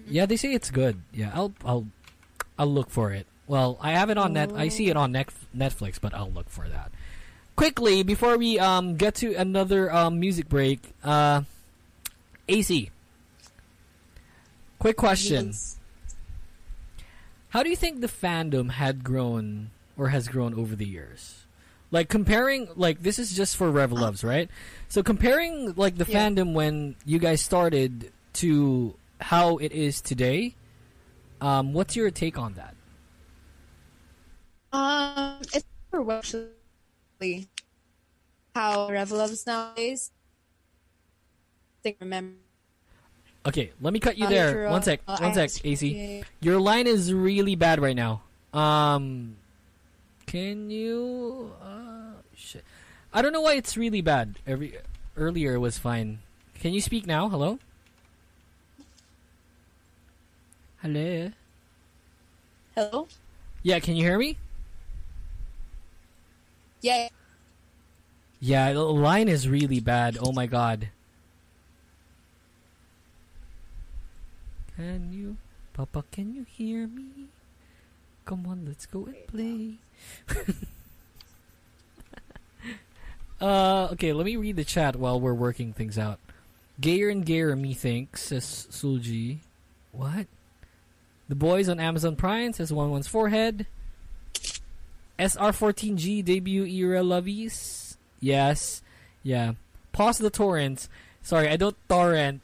Yeah, they say it's good. Yeah, I'll I'll I'll look for it. Well, I have it on net. I see it on net, Netflix, but I'll look for that. Quickly before we um get to another um music break, uh, AC. Quick question: Yes. How do you think the fandom had grown or has grown over the years? Like comparing, like this is just for Reveluvs, right? So comparing like the Yeah. fandom when you guys started to how it is today. Um, what's your take on that? Um, it's for actually how Reveluvs nowadays. I think remember. Okay, let me cut you Uh, there. One sec, uh, one sec, Acee. Your line is really bad right now. Um, can you? Uh, shit. I don't know why it's really bad. Every earlier it was fine. Can you speak now? Hello. Hello. Hello. Yeah, can you hear me? Yeah. Yeah, the line is really bad. Oh my god. Can you, Papa? Can you hear me? Come on, let's go and play. uh, okay, let me read the chat while we're working things out. Gayer and gayer, methinks says Sulji. What? The boys on Amazon Prime says one one's forehead. SR14G debut era lovies. Yes. Yeah. Pause the torrents. Sorry, I don't torrent.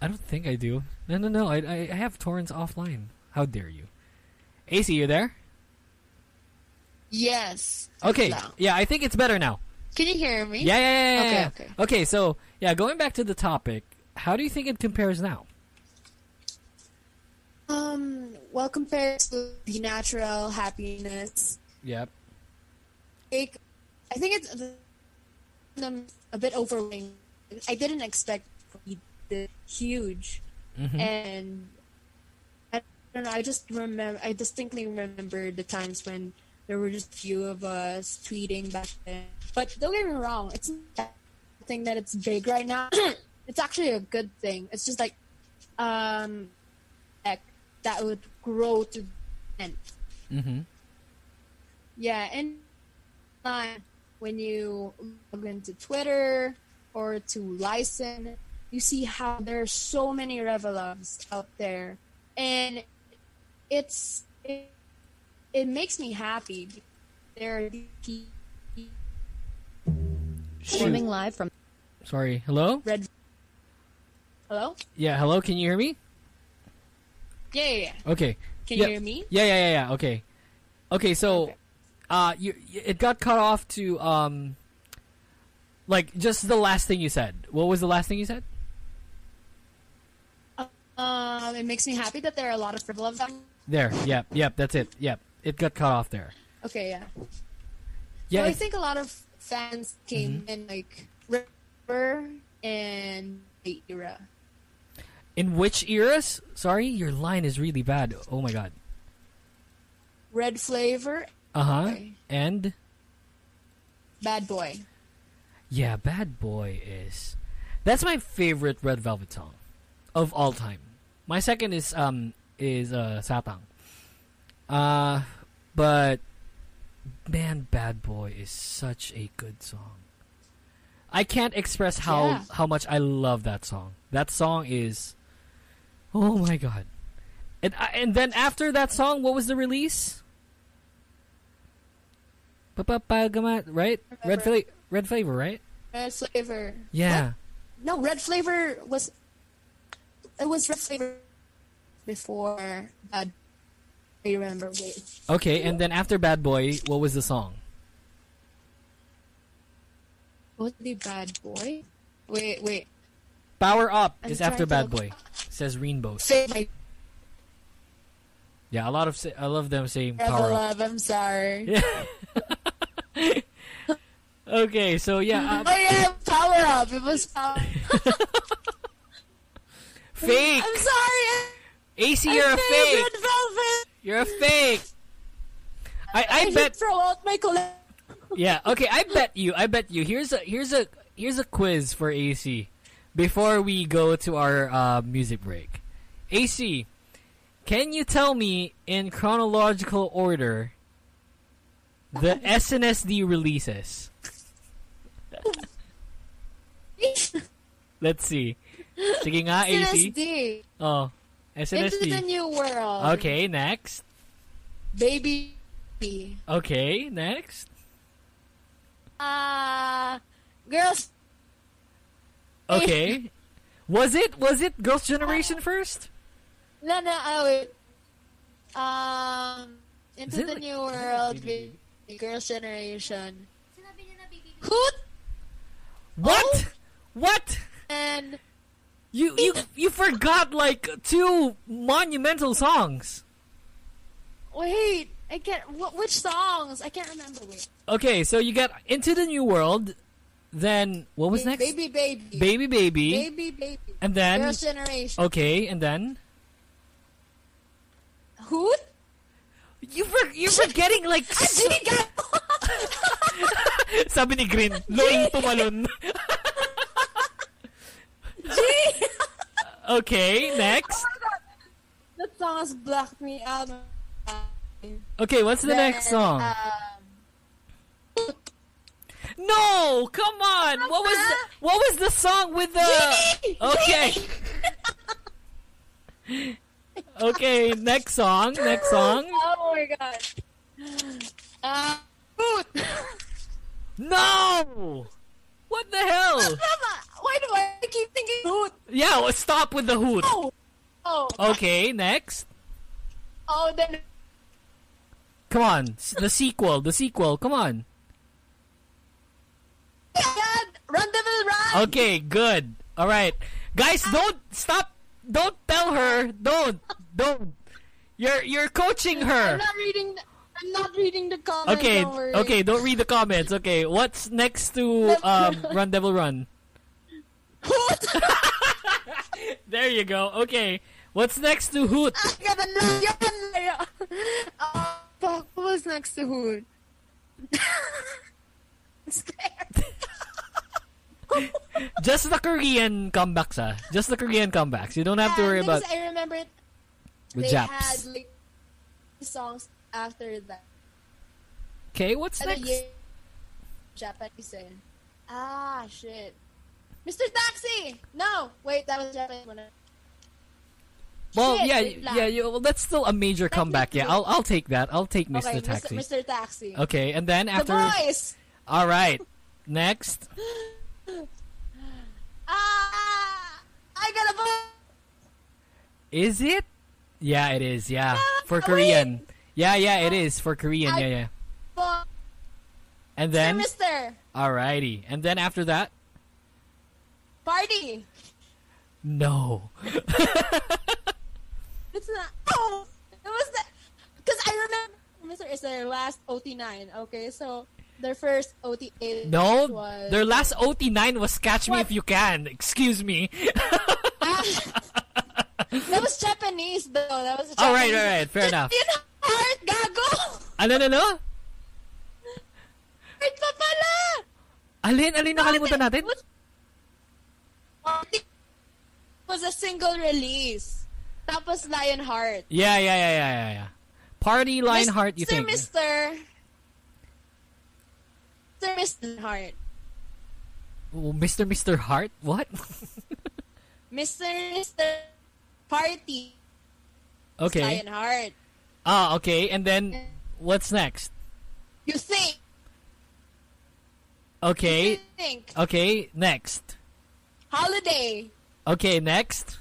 I don't think I do. No, no, no. I, I, I have torrents offline. How dare you? Acee, you there? Yes. Okay. Now. Yeah, I think it's better now. Can you hear me? Yeah, yeah, yeah, yeah, Okay, yeah. okay. Okay, so, yeah, going back to the topic, how do you think it compares now? Um. Well, compared to the natural happiness, Yep. like, I think it's um, a bit overwhelming. I didn't expect it to be this huge, Mm-hmm. and I don't know. I just remember. I distinctly remember the times when there were just a few of us tweeting back then. But don't get me wrong, it's not a thing that it's big right now. it's actually a good thing. It's just like, um, like that would grow to end. Mm-hmm. Yeah, and uh, when you log into Twitter or to Lyson, you see how there are so many Reveluvs out there, and it's it, it makes me happy. There Streaming live from Sorry. Hello? red. Hello? Yeah, hello? Can you hear me? Yeah, yeah, yeah. Okay. Can Yeah. you hear me? Yeah, yeah, yeah, yeah. Okay. Okay, so Okay. uh you it got cut off to um like just the last thing you said. What was the last thing you said? Um, it makes me happy that there are a lot of out. There. Yep, yep, that's it. Yep. It got cut off there. Okay, yeah. Yeah. Well, I think a lot of fans came Mm-hmm. in like River and the era. in which eras? Sorry, your line is really bad. Oh my god. Red Flavor, Uh-huh. Okay. And Bad Boy. yeah, Bad Boy is That's my favorite Red Velvet song of all time. My second is um is uh Satang. Uh but man Bad Boy is such a good song. I can't express how Yeah. how much I love that song. That song is Oh my god. And I- and then after that song what was the release? Right? Red Remember. fla- red flavor, right? Red Flavor. Yeah. No, Red Flavor was. It was Red Flavor before Bad. Remember. Wait. Okay, and then after Bad Boy, what was the song? Was the Bad Boy? Wait, wait. Power Up I'm is after Bad Boy. Says Rainbow. Say my Yeah, a lot of I love them saying Rebel Power Up. Love. I'm sorry. Yeah. Okay, so yeah, Oh uh, yeah, power up. It was power. fake. I'm sorry. Acee, you're a fake. Red Velvet. You're a fake. I I should bet. throw out my collection. Yeah. Okay. I bet you. I bet you. Here's a here's a here's a quiz for Acee before we go to our uh, music break. Acee, can you tell me in chronological order the SNSD releases? Let's see. Sige nga, Acee. SNSD. Oh, Into the SNSD. new world. Okay, next. Baby. Okay, next. Uh, girls. Okay. Was it was it Girls' Generation first? No, no, oh, wait. Um, into the like- new world. Baby, Baby. Girls' generation. Sinabi niya na. Hoot What? What? and You you you forgot like two monumental songs. wait. I can't. What? Which songs? I can't remember. Okay, so you got Into the New World, then what was next? Baby, baby, Baby Baby, baby, baby. and then Girls' generation. okay, and then who? you for, you're forgetting like so, Hindi ka. sabi ni Green, loing tumalon. okay, next. That song has blocked me out. Okay, what's the Then, next song? Um, No, come on. What was the, what was the song with the Okay. Okay, next song, next song. oh my god. Uh, No. What the hell? Why do I keep thinking Hoot? Yeah, well, stop with the hoot. Oh. Oh. Okay, next. Oh, then Come on, the sequel, the sequel. Come on. God, Run Devil Run. Okay, good. All right. Guys, don't stop. Don't tell her. Don't. Don't. You're you're coaching her. I'm not reading. The, I'm not reading the comments. Okay, Don't okay, don't read the comments. Okay, what's next to um Run Devil Run? Hoot. There you go. Okay. What's next to Hoot? I got a no. Yan. Uh, fuck, what was next to Hoot? Just the Korean comebacks, ah. Just the Korean comebacks. You don't have to worry about I remember it. the they Japs. had like songs after that. Okay, what's Ano next? yun? Japanese eh. Ah, shit. Mr. Taxi! No! Wait, that was Japanese one. Well, Shit, yeah, lang. yeah, well, that's still a major comeback. Yeah, I'll I'll take that. I'll take Mr. Okay, Taxi. Mr. Mr. Taxi. Okay, and then after. The Boys! all right, next. Ah! I got a boy! Is it? Yeah, it is. Yeah, for wait. Korean. Yeah, yeah, it is for Korean. I- Yeah, yeah. And then, Mister! alrighty, and then after that, Party! no. It's not. Oh! It was the. Because I remember Mr. is their last OT9. Okay, so their first OT8 No, was. their last OT9 was Catch Me If You Can. Excuse me. that was Japanese though. That was Japanese. Alright, alright, fair enough. Yun ang heart, gago! Ah, ano, no, no? Heart pa pala! Alin, alin nakalimutan natin? Was, was a single release. Tapos Lionheart. Yeah, yeah, yeah, yeah, yeah, yeah. Party Lionheart, you Mr. think? Mister. Mr. Mr. Heart. Oh, Mr. Mr. Heart? What? Mr. Mr. Party. okay. Lionheart. Ah, okay. And then, what's next? You think. Okay. You think. Okay, next. Holiday. Okay, next.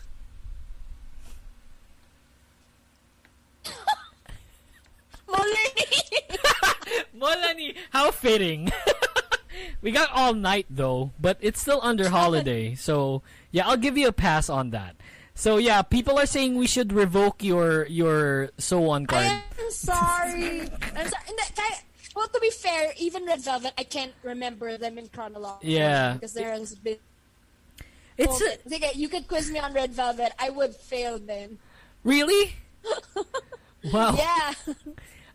Molini. Molani, how fitting. we got all night though, but it's still under holiday. So, yeah, I'll give you a pass on that. So, yeah, people are saying we should revoke your your SONE card. I'm sorry. I'm sorry. Hindi, kaya, Well, to be fair, even Red Velvet, I can't remember them in chronological. Yeah. Because there has been. It's a, Sige, you could quiz me on Red Velvet. I would fail then. really. Wow. Yeah.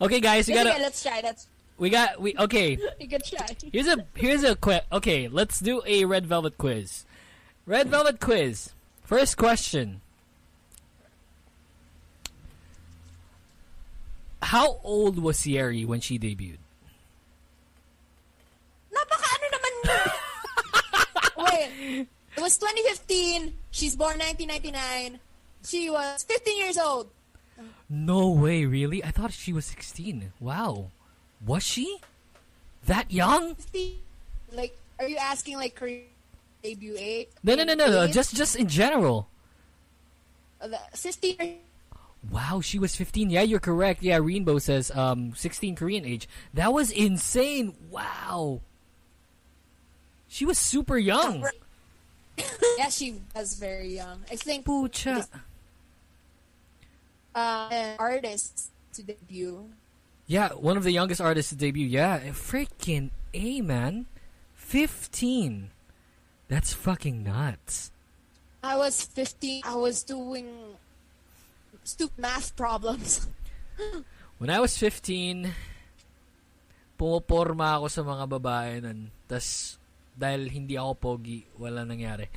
Okay, guys, we Sige, gotta. let's try. That's We got. We okay. you could try. Here's a here's a quiz. Okay, let's do a red velvet quiz. Red velvet quiz. First question. How old was Sierra when she debuted? Napaka ano naman Wait. It was 2015. She's born 1999. She was 15 years old. No way, really? I thought she was 16. Wow. Was she? That young? 15. Like, are you asking like career debut age? No, no, no, no, no. Just just in general. Uh, the 15 years Wow, she was 15. Yeah, you're correct. Yeah, Rainbow says um 16 Korean age. That was insane. Wow. She was super young. Yeah, she was very young. I think Pucha. uh, an artist to debut. Yeah, one of the youngest artists to debut. Yeah, freaking A, man. 15. That's fucking nuts. I was 15. I was doing stupid math problems. When I was 15, pumoporma ako sa mga babae nun. Tas, dahil hindi ako pogi, wala nangyari.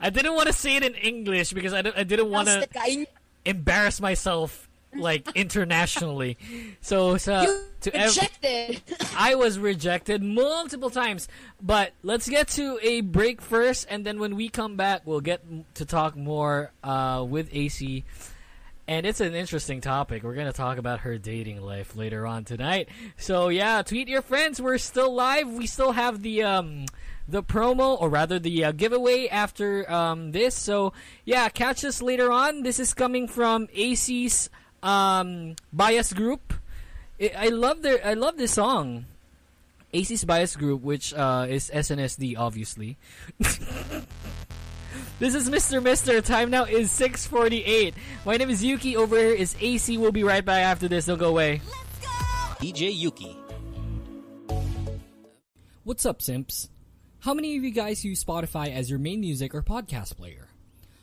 I didn't want to say it in English because I, I didn't want to embarrass myself like internationally. So You to rejected. I was rejected multiple times. But let's get to a break first, and then when we come back, we'll get to talk more uh, with Acee. And it's an interesting topic. We're gonna talk about her dating life later on tonight. So yeah, tweet your friends. We're still live. We still have the um the promo, or rather the uh, giveaway after um this. So yeah, catch us later on. This is coming from Acee's um bias group. I I love their I love this song. Acee's Bias Group, which uh, is SNSD, obviously. this is Mr. Mister. Time now is 6:48. My name is Yuuki. Over here is Acee. We'll be right back after this. Don't go away. DJ Yuuki. What's up, simps? How many of you guys use Spotify as your main music or podcast player?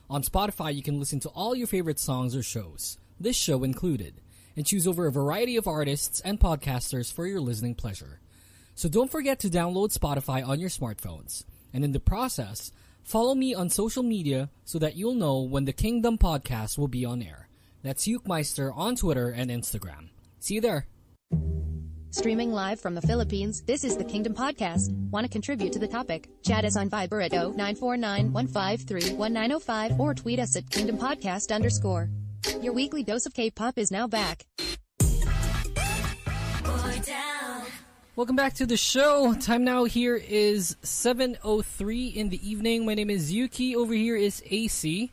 On Spotify, you can listen to all your favorite songs or shows, this show included, and choose over a variety of artists and podcasters for your listening pleasure. So don't forget to download Spotify on your smartphones. And in the process, follow me on social media so that you'll know when the Kingdom podcast will be on air. That's Ukemeister on Twitter and Instagram. See you there. Streaming live from the Philippines, this is the Kingdom Podcast. Want to contribute to the topic? Chat us on Viber at 0949-153-1905 or tweet us at Kingdom Podcast underscore. Your weekly dose of K-pop is now back. Welcome back to the show. Time now here is 7.03 in the evening. My name is Yuuki. Over here is Acee.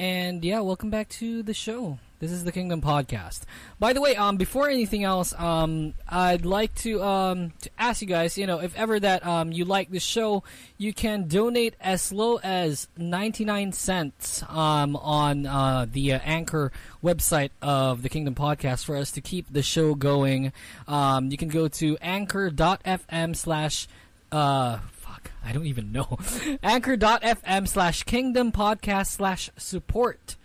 And yeah, welcome back to the show. This is the Kingdom Podcast. By the way, um, before anything else, um, I'd like to um to ask you guys, you know, if ever that um you like the show, you can donate as low as ninety nine cents um on uh the uh, Anchor website of the Kingdom Podcast for us to keep the show going. Um, you can go to anchor.fm slash uh fuck I don't even know anchor.fm slash Kingdom Podcast slash support.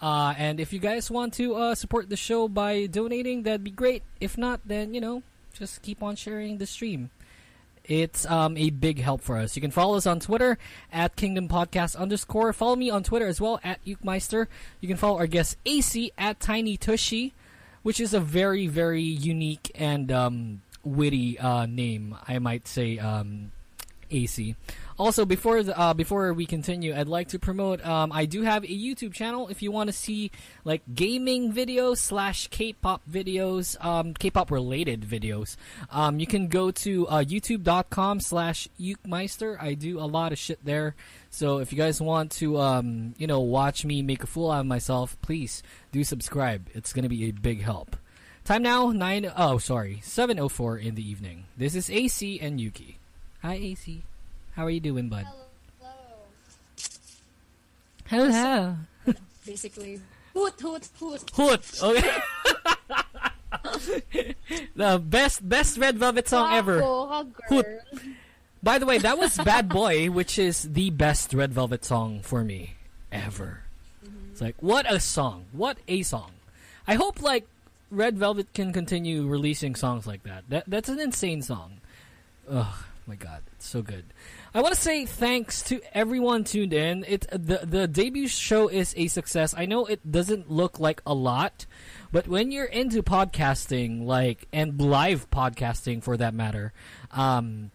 Uh, and if you guys want to uh, support the show by donating, that'd be great. If not, then you know, just keep on sharing the stream. It's um, a big help for us. You can follow us on Twitter at Kingdom Podcast underscore. Follow me on Twitter as well at Ukemeister. You can follow our guest Acee at Tiny Tushy, which is a very very unique and um, witty uh, name, I might say. Um, Acee. Also, before the, uh, before we continue, I'd like to promote. Um, I do have a YouTube channel. If you want to see like gaming videos slash K-pop videos, um, K-pop related videos, um, you can go to uh, YouTube.com slash Ukemeister. I do a lot of shit there. So if you guys want to, um, you know, watch me make a fool out of myself, please do subscribe. It's gonna be a big help. Time now nine oh sorry seven oh four in the evening. This is Acee and Yuuki. Hi Acee. How are you doing, bud? Hello. Hello. Uh, basically, hoot hoot hoot. Hoot. Okay. the best best Red Velvet song ever. Hoot. By the way, that was Bad Boy, which is the best Red Velvet song for me ever. Mm-hmm. It's like what a song. What a song. I hope like Red Velvet can continue releasing songs like that. That that's an insane song. Oh my god, it's so good. I want to say thanks to everyone tuned in. It the the debut show is a success. I know it doesn't look like a lot, but when you're into podcasting, like and live podcasting for that matter, um,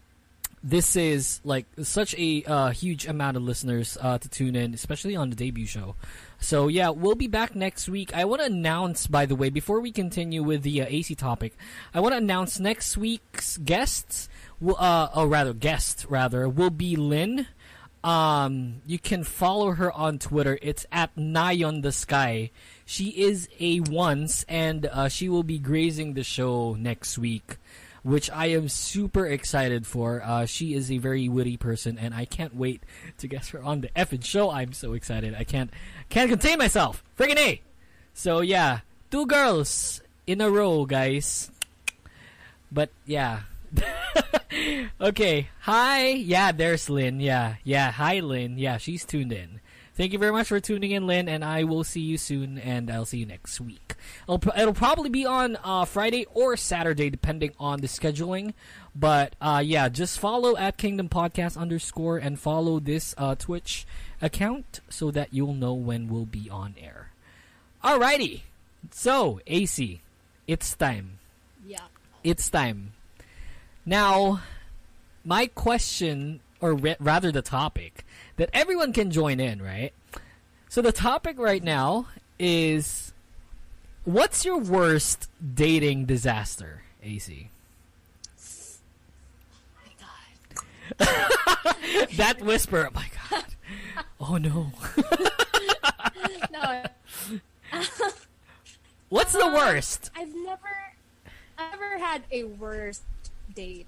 this is like such a uh, huge amount of listeners uh, to tune in, especially on the debut show. So yeah, we'll be back next week. I want to announce, by the way, before we continue with the uh, Acee topic, I want to announce next week's guests. will- Uh, or rather, guest rather will be Lynn. Um, you can follow her on Twitter. It's at Nayon the Sky. She is a once, and uh, she will be grazing the show next week which I am super excited for. Uh, she is a very witty person, and I can't wait to guest her on the effing show. I'm so excited. I can't can't contain myself. Friggin' A! So yeah, two girls in a row, guys. But yeah. okay. Hi. Yeah, there's Lynn. Yeah. Yeah. Hi, Lynn. Yeah, she's tuned in. Thank you very much for tuning in, Lynn, and I will see you soon, and I'll see you next week. It'll, it'll probably be on uh, Friday or Saturday, depending on the scheduling. But uh, yeah, just follow at Kingdom Podcast underscore and follow this uh, Twitch account so that you'll know when we'll be on air. Alrighty, so Acee, it's time. Yeah. It's time. Now, my question, or ra- rather the topic, that everyone can join in, right? So the topic right now is what's your worst dating disaster, Acee? Oh that whisper, oh my god. Oh no. No, What's the um, worst? I've never, I've never had a worst date.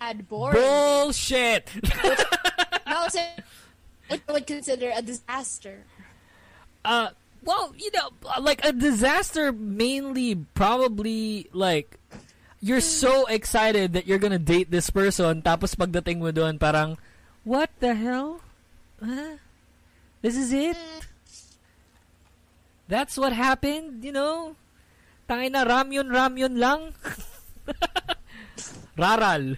Had boring. Bullshit. so what I would consider a disaster. Uh, well, you know, like a disaster mainly probably like you're so excited that you're gonna date this person tapos pagdating mo doon parang what the hell? Huh? This is it? That's what happened, you know? Tangin ramyun ramyon lang. Raral.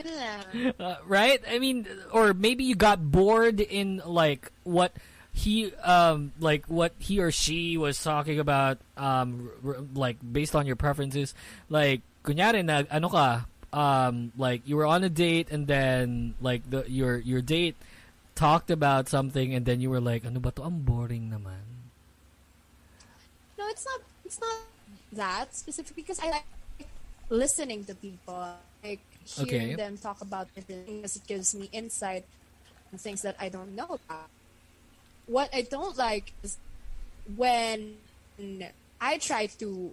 Lang. Uh, right? I mean, or maybe you got bored in like what he um like what he or she was talking about um like based on your preferences like kunyari na ano ka um like you were on a date and then like the your your date talked about something and then you were like ano ba to ang boring naman No, it's not. It's not that specific because I like listening to people, like Okay. hearing them talk about different things. It gives me insight on things that I don't know about. What I don't like is when I try to,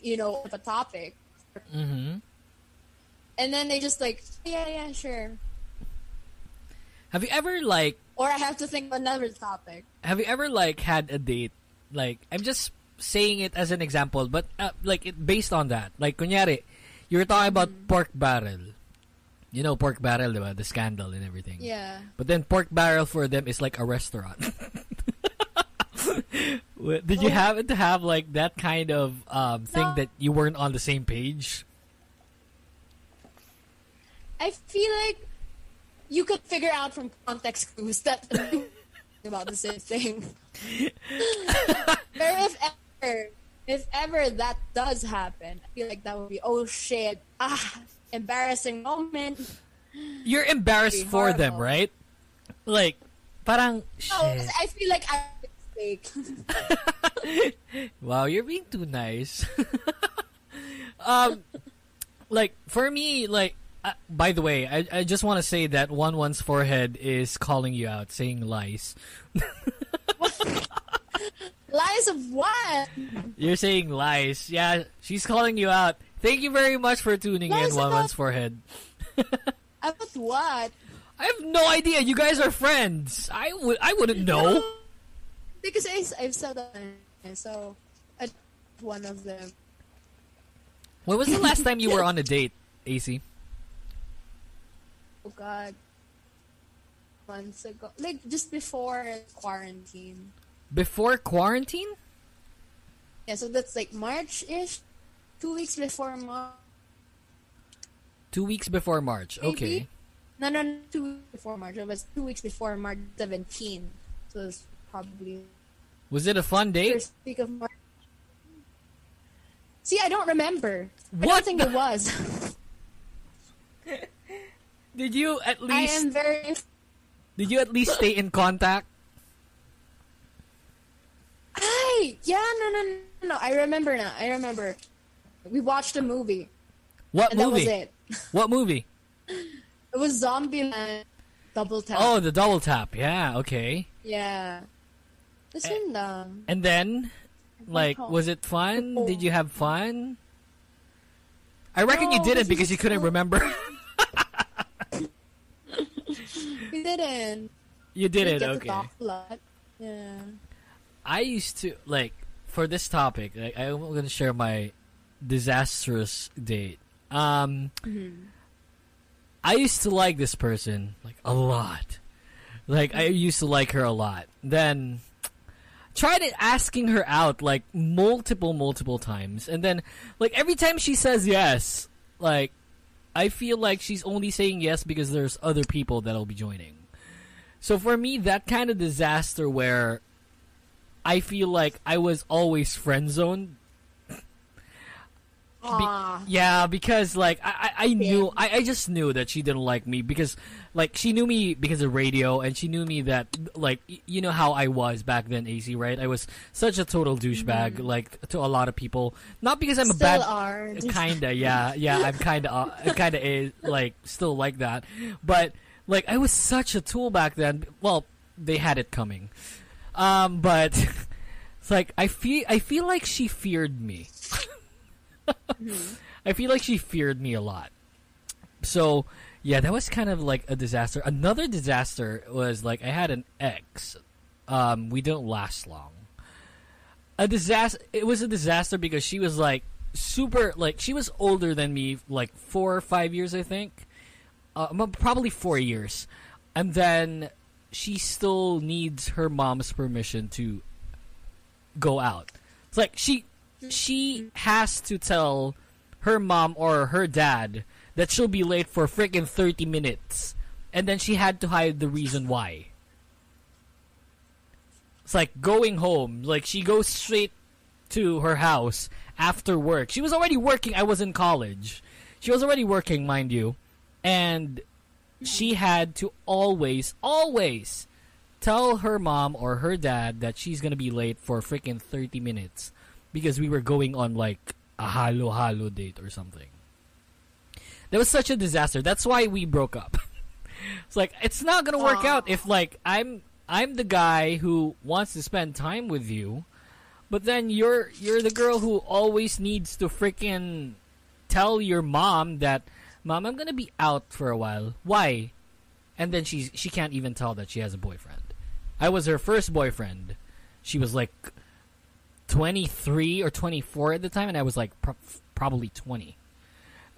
you know, a topic, mhm and then they just like, yeah, yeah, sure, have you ever like or I have to think of another topic. have you ever like had a date like i'm just saying it as an example but uh, like it based on that like kunyari you were talking about pork barrel you know pork barrel diba? the scandal and everything Yeah. but then pork barrel for them is like a restaurant did you happen to have like that kind of um, thing No. that you weren't on the same page I feel like you could figure out from context clues that about the same thing. but if ever, if ever that does happen, I feel like that would be oh shit, ah, embarrassing moment. you're embarrassed for them right like parang No, shit. I feel like I mistake. Wow, you're being too nice. um, like for me, like uh, by the way, I I just want to say that one one's forehead is calling you out, saying lies. Lies of what? You're saying lies. Yeah, she's calling you out. Thank you very much for tuning Lies in, one one's forehead. About what? I have no idea. You guys are friends. I would I wouldn't know. Because I, I've said that, so I, one of them. When was the last time you were on a date, Acee? Oh God. Months ago, like just before quarantine. Before quarantine? Yeah, so that's like March ish, two weeks before March. Two weeks before March. Maybe. Okay. No, no, no, two weeks before March. It was two weeks before March 17. So it's probably Was it a fun date? first week of March. See, I don't remember. I What don't think it was. Did you at least... I am very. did you at least stay in contact? Hi! Yeah, no, no, no, no. I remember now. I remember. We watched a movie, What and that movie? was it. What movie? It was Zombieland Double Tap. Oh, the double tap. Yeah, okay. Yeah. Yun um, lang. And then like was it fun? Oh. Did you have fun? I reckon you didn't because you couldn't so- remember. We didn't. you did we it, okay. talk a lot. Yeah. I used to like for this topic. Like, I'm gonna share my disastrous date. Um, I used to like this person like a lot. Like I used to like her a lot. Then tried asking her out like multiple multiple times, and then like every time she says yes, like I feel like she's only saying yes because there's other people that'll be joining. So for me, that kind of disaster where I feel like I was always friend zoned. Aw. Yeah, because like I, I, I knew I, I just knew that she didn't like me because like she knew me because of radio and she knew me that like y- you know how I was back then Acee right? I was such a total douchebag like to a lot of people. Not because I'm a bad are. kinda yeah yeah i'm kinda uh, kinda is like still like that. But like i was such a tool back then. Well they had it coming um but it's like i feel i feel like she feared me. I feel like she feared me a lot. So yeah that was kind of like a disaster. Another disaster was like i had an ex. Um we didn't last long. A disaster it was a disaster because she was like super like she was older than me like four or five years i think. Uh, probably four years. And then she still needs her mom's permission to go out it's like she she has to tell her mom or her dad that she'll be late for freaking 30 minutes and then she had to hide the reason why it's like going home. Like she goes straight to her house after work. She was already working. I was in college. She was already working, mind you, and she had to always, always tell her mom or her dad that she's gonna be late for freaking thirty minutes because we were going on like a halo halo date or something. That was such a disaster. That's why we broke up. it's like it's not gonna work out if like I'm I'm the guy who wants to spend time with you, but then you're you're the girl who always needs to freaking tell your mom that mom I'm gonna be out for a while. Why? And then she she can't even tell that she has a boyfriend. I was her first boyfriend. She was like 23 or 24 at the time, and I was like pro- probably 20.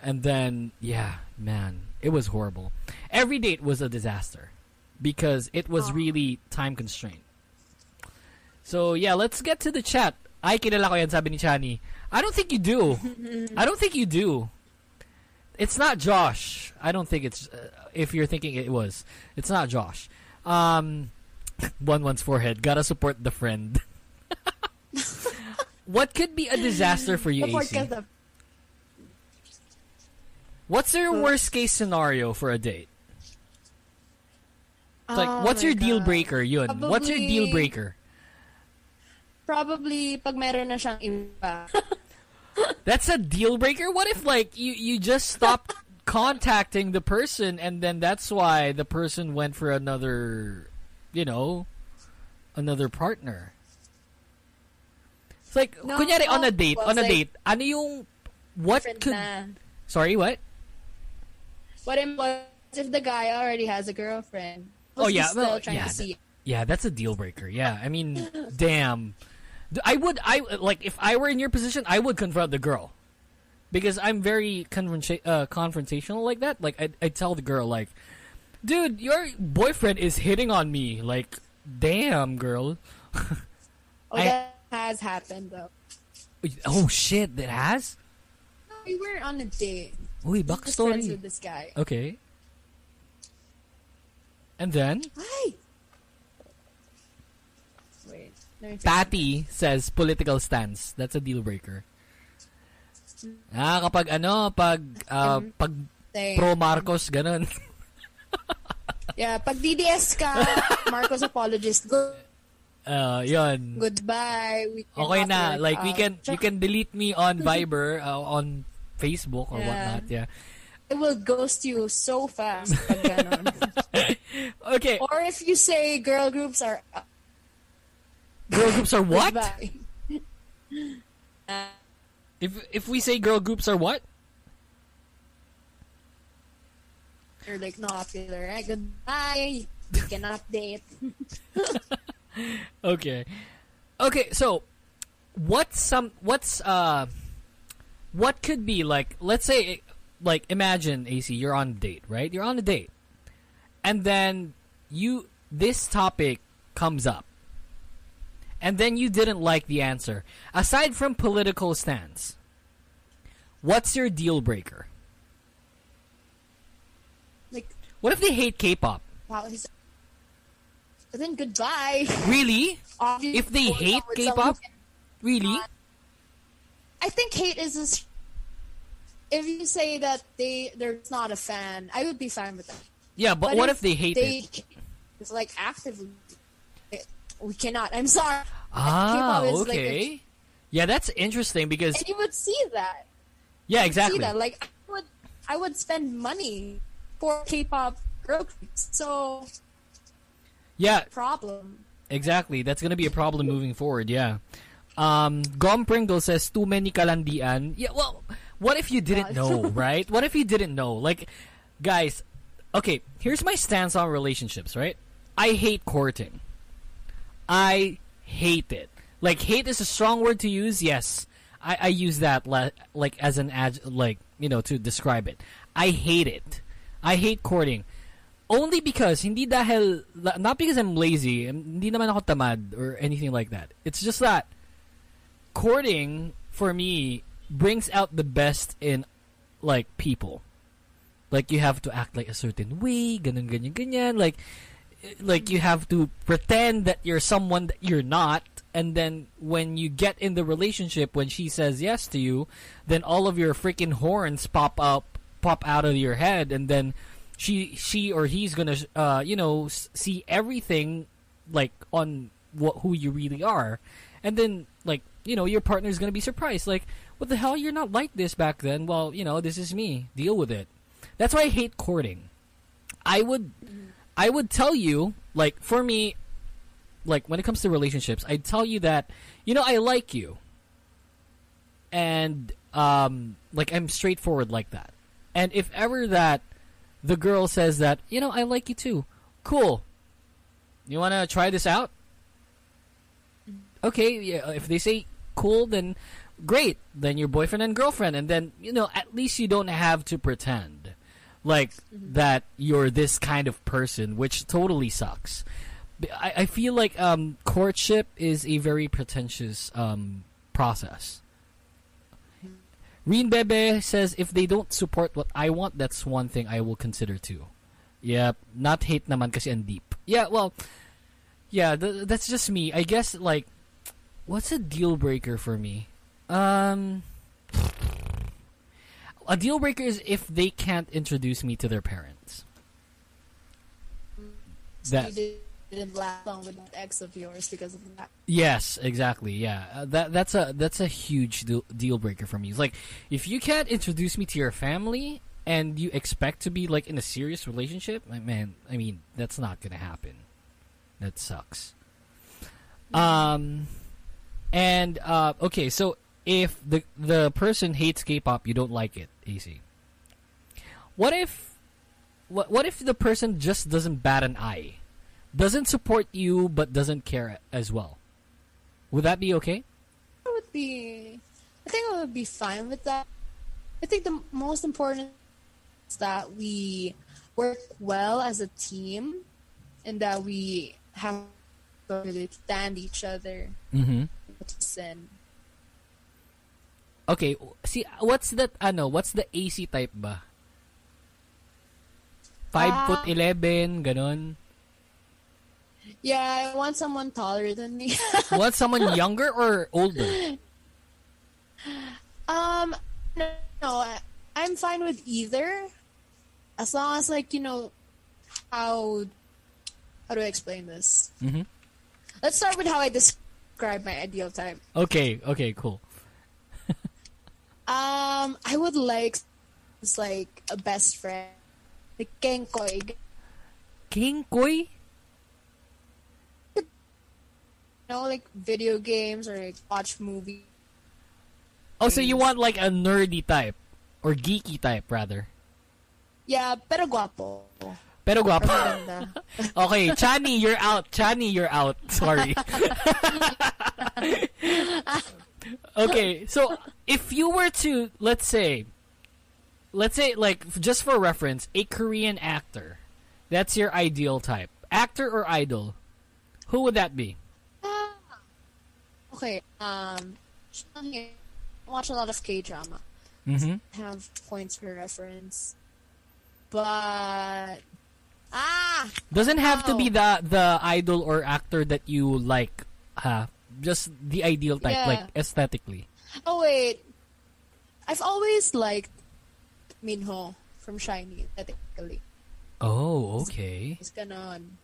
And then, yeah, man, it was horrible. Every date was a disaster because it was really time constrained. So, yeah, let's get to the chat. Ay, kilala ko yan, sabi ni Chani. I don't think you do. I don't think you do. It's not Josh. I don't think it's. Uh, if you're thinking it was, it's not Josh. Um, one one's forehead. Gotta support the friend. what could be a disaster for you, Acee? the What's your worst case scenario for a date? Like, Oh what's your deal breaker? Yun. What's your deal breaker? Probably pag meron na siyang iba. That's a deal breaker. What if like you you just stopped contacting the person and then that's why the person went for another, you know, another partner. It's like No, kunyari on a date, well, on a like- date. Ano yung what could na. Sorry, what? What if, the guy already has a girlfriend? Oh, Was he yeah, still well, yeah, to see. Yeah, that's a deal breaker. Yeah, I mean, damn. I would I like if I were in your position, I would confront the girl. Because I'm very confronta- uh, confrontational like that. Like I I tell the girl like, "Dude, your boyfriend is hitting on me." Like, "Damn, girl." Oh, I- that has happened though. oh shit, that has? We were on a date. Uy, Just friends with this guy. Okay. And then Hi. Patty says political stance. That's a deal breaker. Ah, kapag ano, pag uh, pag Thanks. pro Marcos ganun. Yeah, pag DDS ka, Marcos apologist, go, Uh, yon. goodbye. We Okay na. Like we out. can you can delete me on Viber, uh, on Facebook or Yeah. whatnot. Yeah. I will ghost you so fast pag. Okay. Or if you say girl groups are Girl groups are what? Uh, If if we say girl groups are what? They're like not popular. Eh? Goodbye. We can update. Okay. Okay, so what's some what's uh what could be like let's say like imagine Acee you're on a date, right? You're on a date. And then you this topic comes up. And then you didn't like the answer. Aside from political stance, what's your deal breaker? Like, What if they hate K-pop? wow, he's. Then goodbye. Really? Obviously, If they hate out with someone K-pop? Really? Uh, I think hate is. If you say that they they're not a fan, I would be fine with that. Yeah, but, what if they hate it? It's like actively. We cannot. I'm sorry. Ah, is like okay. yeah, that's interesting because And you would see that. yeah, See exactly. that. Like I would, I would spend money for K-pop girl groups. So Yeah, problem. exactly. That's gonna be a problem moving forward. Yeah. Um, Gom Pringle says too many kalandian. Yeah. Well, what if you didn't know, right? What if you didn't know? Like, guys, okay. Here's my stance on relationships. Right? I hate courting. I hate it. Like hate is a strong word to use. Yes, I, I use that le- like as an ad like you know to describe it. I hate it. I hate courting. Only because hindi dahil not because I'm lazy. Hindi naman ako tamad or anything like that. It's just that courting for me brings out the best in like people. Like you have to act like a certain way, ganun ganyan ganyan. Like like you have to pretend that you're someone that you're not and then when you get in the relationship when she says yes to you then all of your freaking horns pop up pop out of your head and then she she or he's gonna uh you know see everything like on what who you really are. And then like you know your partner's gonna be surprised like what the hell? You're not like this back then. Well you know this is me. Deal with it. That's why i hate courting. I would I would tell you, like, for me, like, when it comes to relationships, I'd tell you that, you know, I like you. And, um, like, I'm straightforward like that. And if ever that the girl says that, you know, I like you too, cool. You want to try this out? Okay, yeah, if they say cool, then great. Then you're boyfriend and girlfriend. And then, you know, at least you don't have to pretend like that you're this kind of person, which totally sucks. I, I feel like um, courtship is a very pretentious um, process. Reen Bebe says if they don't support what I want, that's one thing I will consider too. Yeah, not hate naman kasi ang deep. Yeah, well, yeah, th- that's just me. I guess like, what's a deal breaker for me? Um, a deal breaker is if they can't introduce me to their parents. That didn't last long with that ex of yours because of that. yes, exactly. Yeah, uh, that that's a that's a huge deal, deal breaker for me. It's like if you can't introduce me to your family and you expect to be like in a serious relationship, man, I mean that's not gonna happen. That sucks. Um, and uh, okay, so if the the person hates K-pop, you don't like it, Acee. What if what what if the person just doesn't bat an eye? Doesn't support you but doesn't care as well? Would that be okay? I would be. I think I would be fine with that. I think the most important is that we work well as a team, and that we have to really stand each other. Mm-hmm. Listen. Okay, see, what's that, ano, what's the Acee type ba? 5 Ah. foot 11, ganon. Yeah, I want someone taller than me. Want someone younger or older? um, no, no, I, I'm fine with either, as long as like you know how. How do I explain this? Mm-hmm. Let's start with how I describe my ideal type. Okay, okay, cool. Um, I would like it's like a best friend, like Kenkoy. King Koi? You know, like video games or like watch movies. Oh, so you want like a nerdy type or geeky type rather? Yeah, pero guapo. Pero guapo. Okay, Chani, you're out. Chani, you're out. Sorry. okay, so if you were to let's say let's say like just for reference, a Korean actor. That's your ideal type. Actor or idol? Who would that be? Ah. okay, um, I watch a lot of K drama. Mm -hmm. Have points for reference, but ah, Doesn't have to be the the idol or actor that you like. Uh, just the ideal type, Yeah. like aesthetically. oh wait, I've always liked Minho from SHINee. Aesthetically, Oh, okay. it's ganon.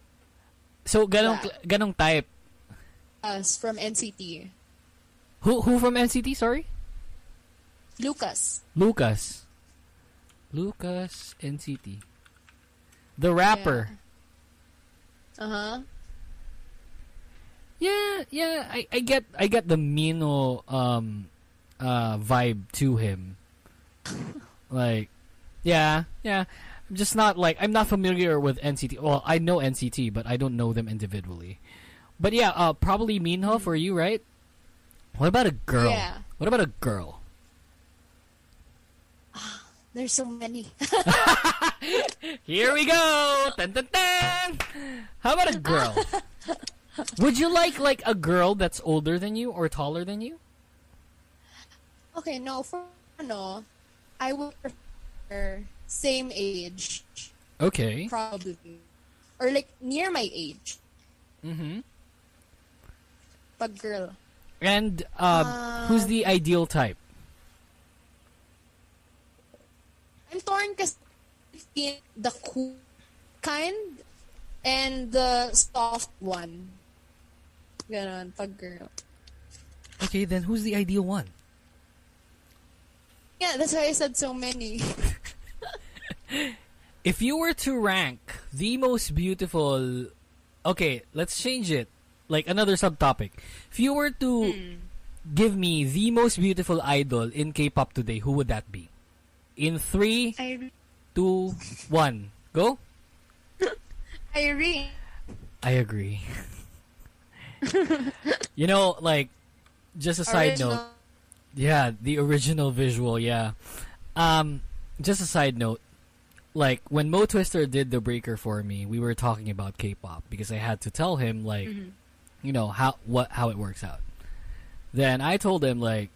So ganong Yeah. ganong type. Us from NCT, Who who from NCT? Sorry. Lucas. Lucas. Lucas NCT. The rapper. Uh huh. Yeah, yeah, I, I get I get the Mino um uh vibe to him. like yeah, yeah. I'm just not like I'm not familiar with NCT. Well, I know NCT, but I don't know them individually. But yeah, uh probably Minho for you, right? What about a girl? Yeah. What about a girl? There's so many. Here we go. Dun, dun, dun. How about a girl? Would you like like a girl that's older than you or taller than you? okay, no, for no, I would prefer same age, Okay. probably, or like near my age. Mm-hmm. But girl. And uh, Uh, who's the ideal type? I'm torn between the cool kind and the soft one. Ganon, pag girl. Okay, then who's the ideal one? Yeah, that's why I said so many. If you were to rank the most beautiful, okay, let's change it. Like another subtopic. If you were to hmm. give me the most beautiful idol in K-pop today, who would that be? In three, I, two, one, go. Irene. I agree. you know, like, just a side note. Yeah, the original visual, yeah. Um, just a side note. Like, when Mo Twister did the breaker for me, we were talking about K-pop because I had to tell him, like, you know, how, what, how it works out. Then I told him, like,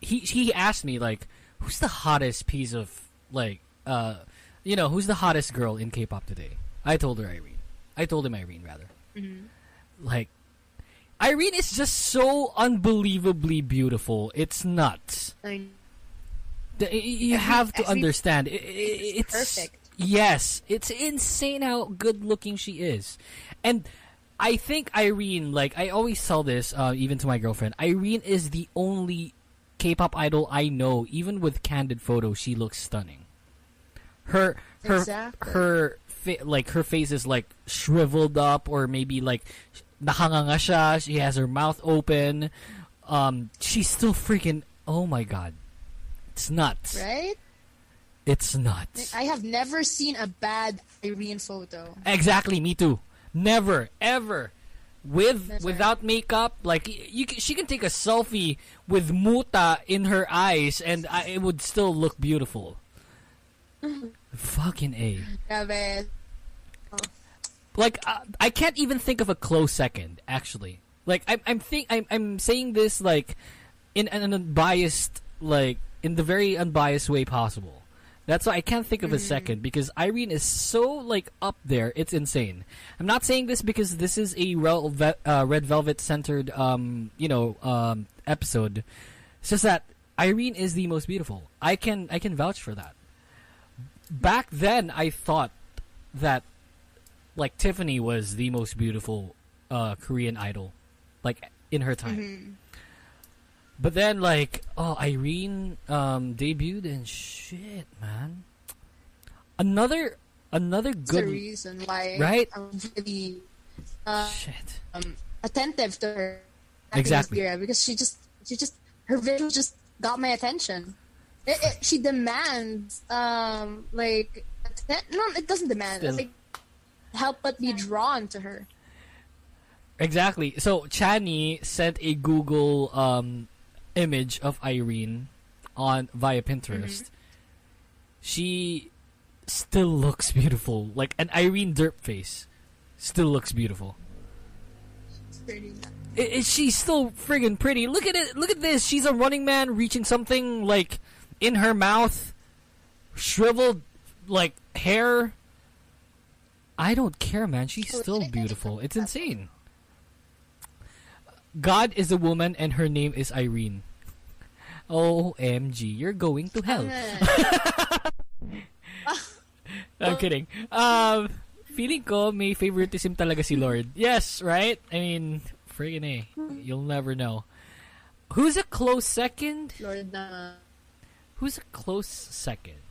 he, he asked me, like, who's the hottest piece of, like, uh, you know, who's the hottest girl in K-pop today? I told her Irene. I told him Irene, rather. Like, Irene is just so unbelievably beautiful. It's nuts. I- The- y- you have to understand. I- I- it's it's perfect. Yes, it's insane how good looking she is, and I think Irene. Like I always tell this, uh, even to my girlfriend. Irene is the only K-pop idol I know. Even with candid photos, she looks stunning. Her her Exactly. her fa- like her face is like shriveled up, or maybe like nakanganga siya. She has her mouth open. Um, she's still freaking. Oh my god, it's nuts. Right? It's nuts. I have never seen a bad Irene photo. Exactly, me too. Never, ever. with That's right. without makeup. Like you, she can take a selfie with muta in her eyes, and I, it would still look beautiful. Fucking a. Grabe. Like uh, I can't even think of a close second. Actually, like I'm I'm think I'm I'm saying this like in an unbiased like in the very unbiased way possible. That's why I can't think of a second because Irene is so like up there. It's insane. I'm not saying this because this is a ve- uh, red velvet centered um you know um episode. It's just that Irene is the most beautiful. I can I can vouch for that. Back then, I thought that like Tiffany was the most beautiful uh, Korean idol, like in her time. But then, like, oh, Irene um, debuted and shit, man. Another, another That's good reason why Right? I'm really uh, shit. um, attentive to her. Exactly. this because she just, she just, her video just got my attention. It, it, she demands, um, like, atten- no, it doesn't demand. Still. Like, help but be drawn to her. Exactly. So Chani sent a Google um, image of Irene on via Pinterest. She still looks beautiful, like an Irene derp face. Still looks beautiful. Pretty is she still friggin' pretty? Look at it. Look at this. She's a running man reaching something like in her mouth, shriveled like hair. I don't care, man. She's still beautiful. It's insane. God is a woman and her name is Irene. OMG, you're going to hell. I'm kidding. Um, feeling ko may favoritism talaga si Lord. Yes, right? I mean, friggin' eh. You'll never know. Who's a close second? Lord na Who's a close second?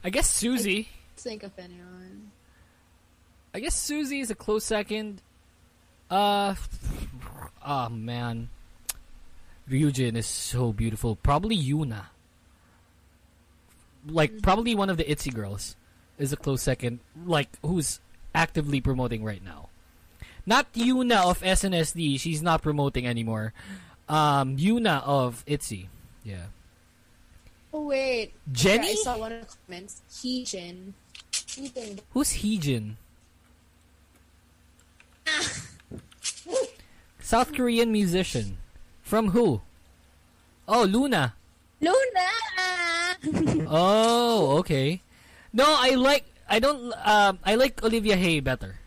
I guess Susie. think of anyone. I guess Susie is a close second. Uh, oh man, Ryujin is so beautiful. Probably Yuna. Like probably one of the Itzy girls is a close second. Like who's actively promoting right now. Not Yoona of SNSD. She's not promoting anymore. Um, Yuna of Itzy. Yeah. Oh wait, Jenny. I saw one of the comments. Heejin. Who's Heejin? South Korean musician. From who? Oh, LOONA. LOONA. Oh, okay. No, I like. I don't. Um, I like Olivia Hye better.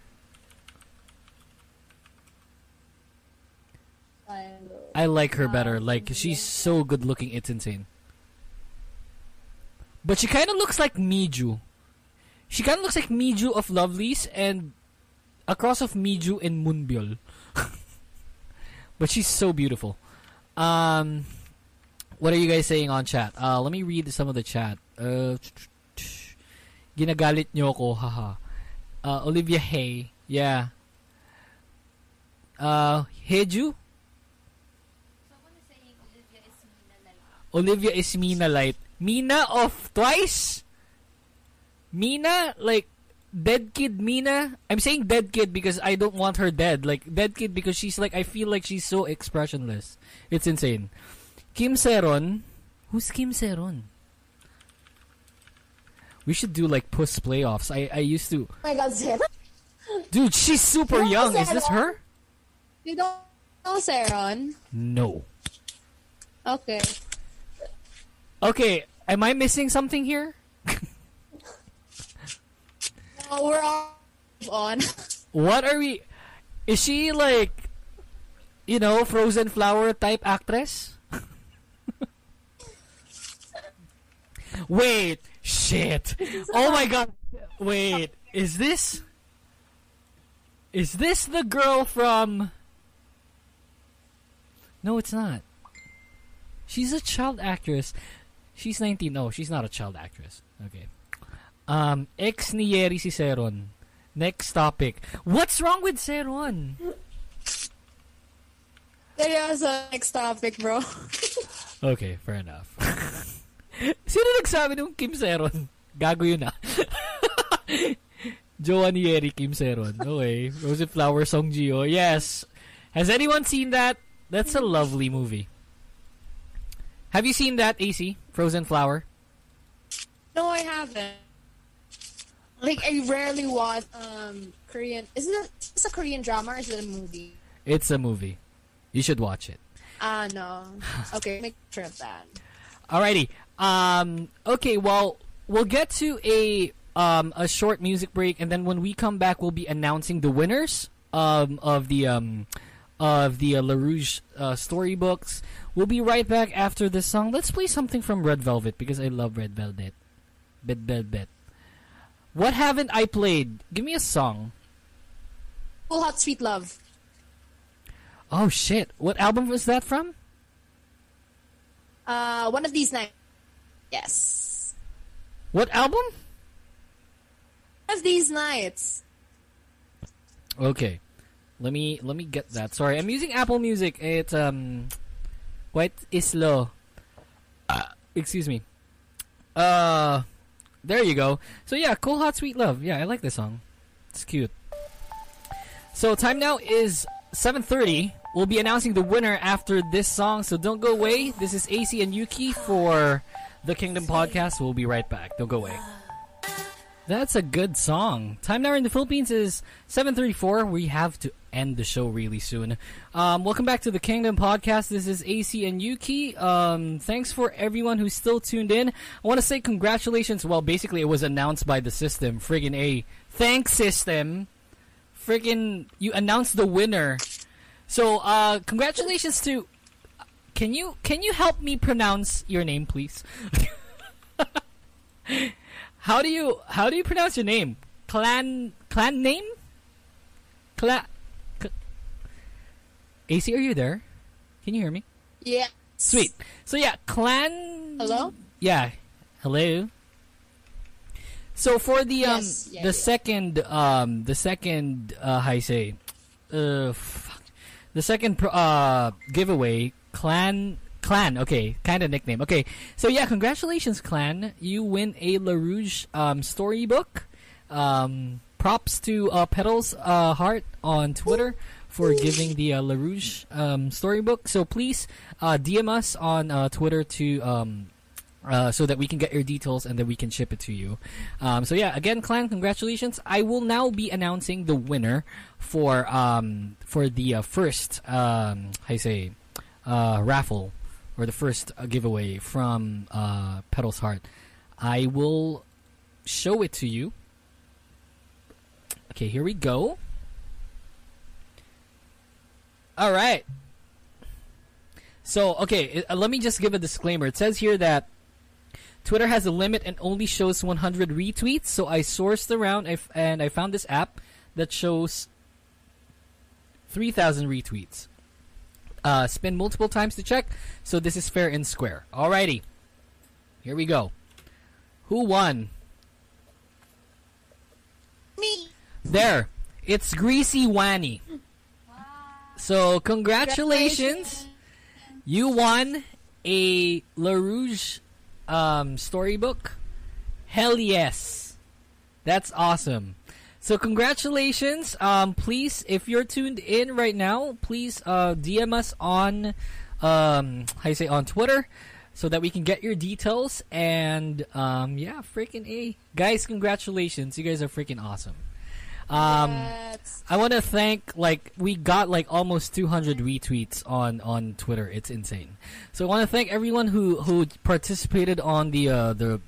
I like her better. Like she's so good looking. It's insane. But she kind of looks like Mijoo. She kind of looks like Mijoo of Lovelyz and a cross of Mijoo and Moonbyul. but she's so beautiful. Um, what are you guys saying on chat? Uh, let me read some of the chat. Uh, ginagalit nyo ako, haha. Uh, Olivia Hye, yeah. Uh, Heju? Olivia is Mina Light. Mina of Twice? Mina? Like, Dead Kid Mina? I'm saying Dead Kid because I don't want her dead. Like, Dead Kid because she's like, I feel like she's so expressionless. It's insane. Kim Sae-ron? Who's Kim Sae-ron? We should do like puss playoffs. I, I used to. Oh my god, Sarah. Dude, she's super young. Is this her? You don't know Sae-ron? No. Okay. Okay, am I missing something here? We're all on. What are we? Is she like, you know, frozen flower type actress? Wait, shit. Oh my god. Wait, is this? Is this the girl from? No, it's not. She's a child actress. She's 19. No, she's not a child actress. Okay. Um, ex ni Yeri si Sae-ron. Next topic. What's wrong with Sae-ron? Seryoso, next topic, bro. Okay, fair enough. Sino nagsabi nung Kim Sae-ron? Gago yun ah. Jowa ni Eric Kim Sae-ron. Okay. And Flower Song Gio. Yes. Has anyone seen that? That's a lovely movie. Have you seen that, Acee? Frozen Flower? No, I haven't. Like I rarely watch um Korean. Is it a, a Korean drama or is it a movie? It's a movie. You should watch it. Ah no. Okay, make sure of that. Alrighty. Um. Okay. Well, we'll get to a um a short music break, and then when we come back, we'll be announcing the winners um of the um of the uh, La Rouge uh, storybooks. We'll be right back after this song. Let's play something from Red Velvet because I love Red Velvet. Red Velvet. What haven't I played? Give me a song. Cool Hot Sweet Love. Oh shit! What album was that from? Uh, one of these nights. Yes. What album? One of these nights. Okay. Let me let me get that. Sorry, I'm using Apple Music. It's um quite slow. Uh, excuse me. Uh there you go. So yeah, Cool Hot Sweet Love. Yeah, I like this song. It's cute. So time now is 7:30. We'll be announcing the winner after this song, so don't go away. This is Acee and Yuuki for the Kingdom podcast. We'll be right back. Don't go away. That's a good song. Time now in the Philippines is 7:34. We have to end the show really soon. Um, welcome back to the Kingdom podcast. This is Acee and Yuuki. Um, thanks for everyone who's still tuned in. I want to say congratulations. Well, basically, it was announced by the system. Friggin' a thanks system. Friggin' you announced the winner. So, uh, congratulations to. Can you can you help me pronounce your name, please? How do you how do you pronounce your name? Clan clan name? Clan. Acee, are you there? Can you hear me? Yeah. Sweet. So yeah, clan. Hello? Yeah. Hello. So for the um Yes, yeah, the yeah. second um the second uh you say uh fuck. the second uh giveaway clan clan okay kind of nickname okay so yeah congratulations clan you win a La Rouge um storybook um props to uh Petals uh Heart on Twitter for giving the uh, La Rouge um storybook so please uh DM us on uh Twitter to um uh, so that we can get your details and then we can ship it to you. Um, so yeah, again, clan, congratulations! I will now be announcing the winner for um, for the uh, first um, you say uh, raffle or the first uh, giveaway from uh, Petals Heart. I will show it to you. Okay, here we go. All right. So, okay, uh, let me just give a disclaimer. It says here that Twitter has a limit and only shows 100 retweets. So I sourced around and I found this app that shows 3,000 retweets. Uh, spin multiple times to check. So this is fair and square. Alrighty. Here we go. Who won? Me. There. It's Greasy Wanny. So congratulations. You won a La Rouge um, storybook. Hell yes. That's awesome. So congratulations. Um, please, if you're tuned in right now, please uh, DM us on um, how you say on Twitter so that we can get your details. And um, yeah, freaking a guys, congratulations. You guys are freaking awesome. Um, I want to thank like we got like almost 200 retweets on on Twitter. It's insane. So I want to thank everyone who who participated on the uh, the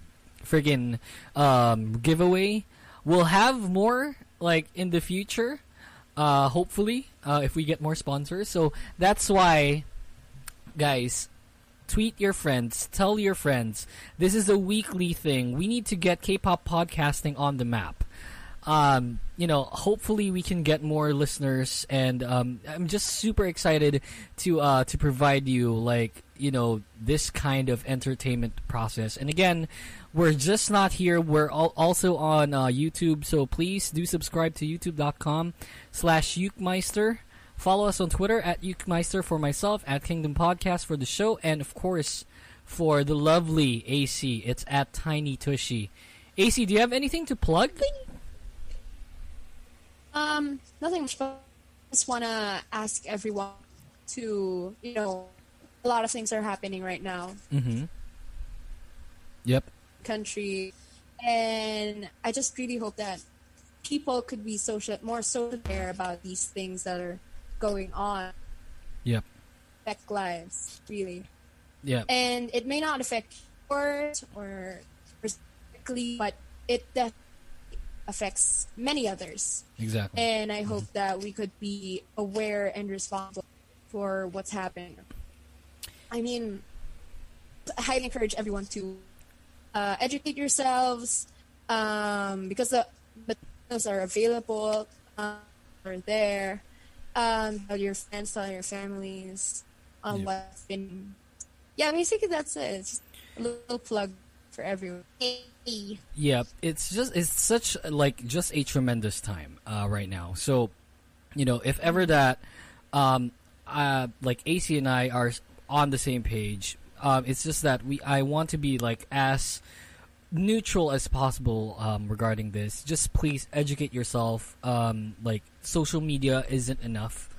friggin' um, giveaway. We'll have more like in the future. Uh, hopefully, uh, if we get more sponsors. So that's why, guys, tweet your friends, tell your friends. This is a weekly thing. We need to get K-pop podcasting on the map. Um, you know, hopefully we can get more listeners, and um, I'm just super excited to uh, to provide you like you know this kind of entertainment process. And again, we're just not here. We're al- also on uh, YouTube, so please do subscribe to YouTube.com slash Ukemeister. Follow us on Twitter at Ukemeister for myself, at Kingdom Podcast for the show, and of course for the lovely Acee, it's at Tiny Tushy. Acee, do you have anything to plug? Um, nothing much. But I just wanna ask everyone to, you know, a lot of things are happening right now, Mm-hmm. Yep. country, and I just really hope that people could be social, more social aware about these things that are going on, Yep. affect lives, really. Yeah. and it may not affect yours or specifically, but it definitely affects many others. Exactly. And I hope that we could be aware and responsible for what's happening. I mean, I highly encourage everyone to uh, educate yourselves um, because the materials are available, um, are there. Um, tell your friends, tell your families on Yeah. what's been. Yeah, basically that's it. It's just a little plug for everyone. Yeah, it's just it's such like just a tremendous time uh, right now. So, you know, if ever that, um, uh, like Acee and I are on the same page, um, it's just that we I want to be like as neutral as possible um, regarding this. Just please educate yourself. Um, like social media isn't enough.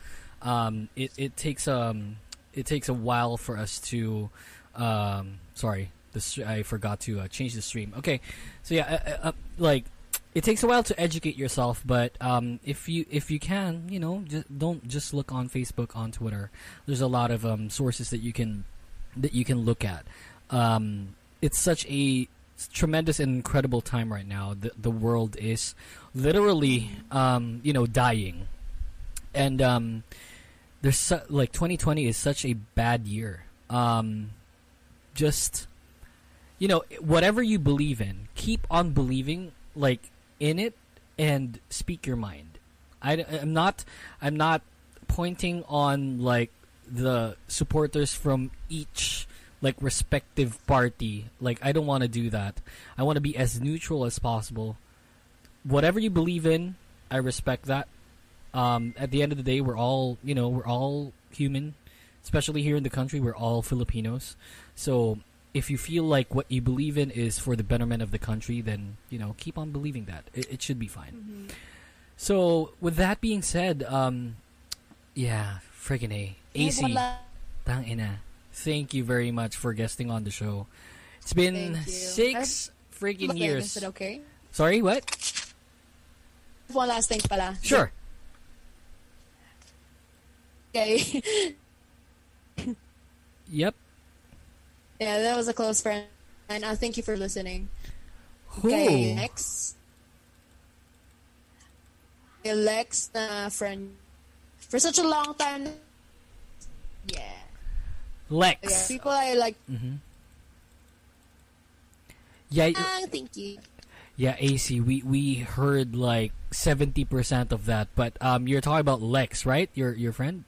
Um, it it takes um it takes a while for us to um sorry the I forgot to uh, change the stream. Okay, so yeah, uh, uh, like it takes a while to educate yourself, but um, if you if you can, you know, just don't just look on Facebook, on Twitter. There's a lot of um, sources that you can that you can look at. Um, it's such a tremendous and incredible time right now. The the world is literally, um, you know, dying, and um, there's su- like 2020 is such a bad year. Um, just you know, whatever you believe in, keep on believing like in it and speak your mind. I, am not I'm not pointing on like the supporters from each like respective party. Like I don't want to do that. I want to be as neutral as possible. Whatever you believe in, I respect that. Um, at the end of the day, we're all you know we're all human, especially here in the country. We're all Filipinos, so if you feel like what you believe in is for the betterment of the country, then you know keep on believing that. It, it should be fine. So with that being said, um, yeah, friggin' a Acee, Wala. tangina. Thank you very much for guesting on the show. It's been six friggin' Okay, years. Is it okay? Sorry, what? One last thing pala. Sure. Okay. Yep. Yeah, that was a close friend. And uh, thank you for listening. Who? Okay, next. Okay, Lex na friend. For such a long time. Yeah. yeah. Lex. People I like. hmm Yeah, y- Ah, thank you. yeah, Acee. We we heard like seventy percent of that, but um, you're talking about Lex, right? Your your friend.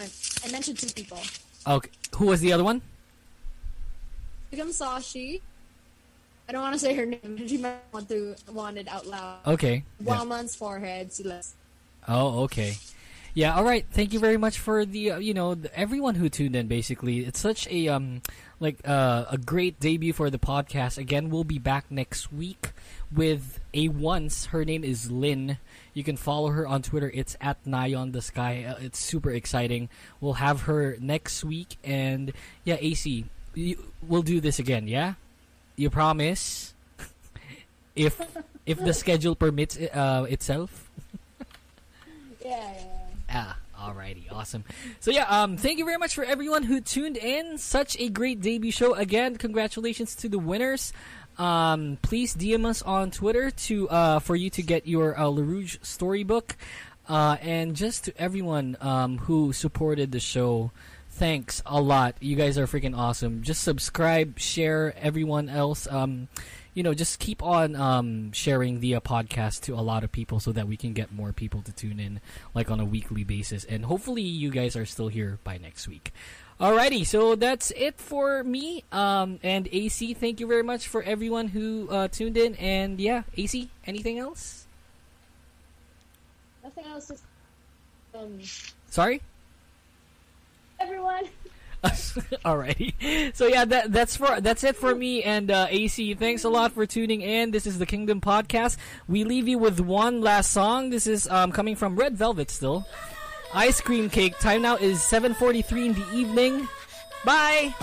I mentioned two people. Okay, who was the other one? Become Sashi. I don't want to say her name. She might want to want it out loud. Okay. yeah. Woman's forehead. Si Oh, okay. Yeah, all right. Thank you very much for the uh, you know the, everyone who tuned in. Basically, it's such a um like uh, a great debut for the podcast. Again, we'll be back next week with a once. Her name is Lynn. You can follow her on Twitter. It's at Nyon the Sky. Uh, it's super exciting. We'll have her next week, and yeah, Acee, you, we'll do this again. Yeah, you promise? if if the schedule permits uh, itself. Yeah, yeah. Ah, alrighty, awesome. So yeah, um, thank you very much for everyone who tuned in. Such a great debut show. Again, congratulations to the winners. Um, please DM us on Twitter to uh, for you to get your uh, La Rouge storybook. Uh, and just to everyone um, who supported the show, thanks a lot. You guys are freaking awesome. Just subscribe, share, everyone else. Um, you know, just keep on um, sharing the uh, podcast to a lot of people so that we can get more people to tune in, like on a weekly basis. And hopefully, you guys are still here by next week. Alrighty, so that's it for me. Um, and Acee, thank you very much for everyone who uh, tuned in. And yeah, Acee, anything else? Nothing else. Um, Sorry. Everyone. Alrighty. So yeah, that that's for that's it for me and uh, Acee. Thanks a lot for tuning in. This is the Kingdom Podcast. We leave you with one last song. This is um, coming from Red Velvet still ice cream cake. Time now is 7:43 in the evening. Bye.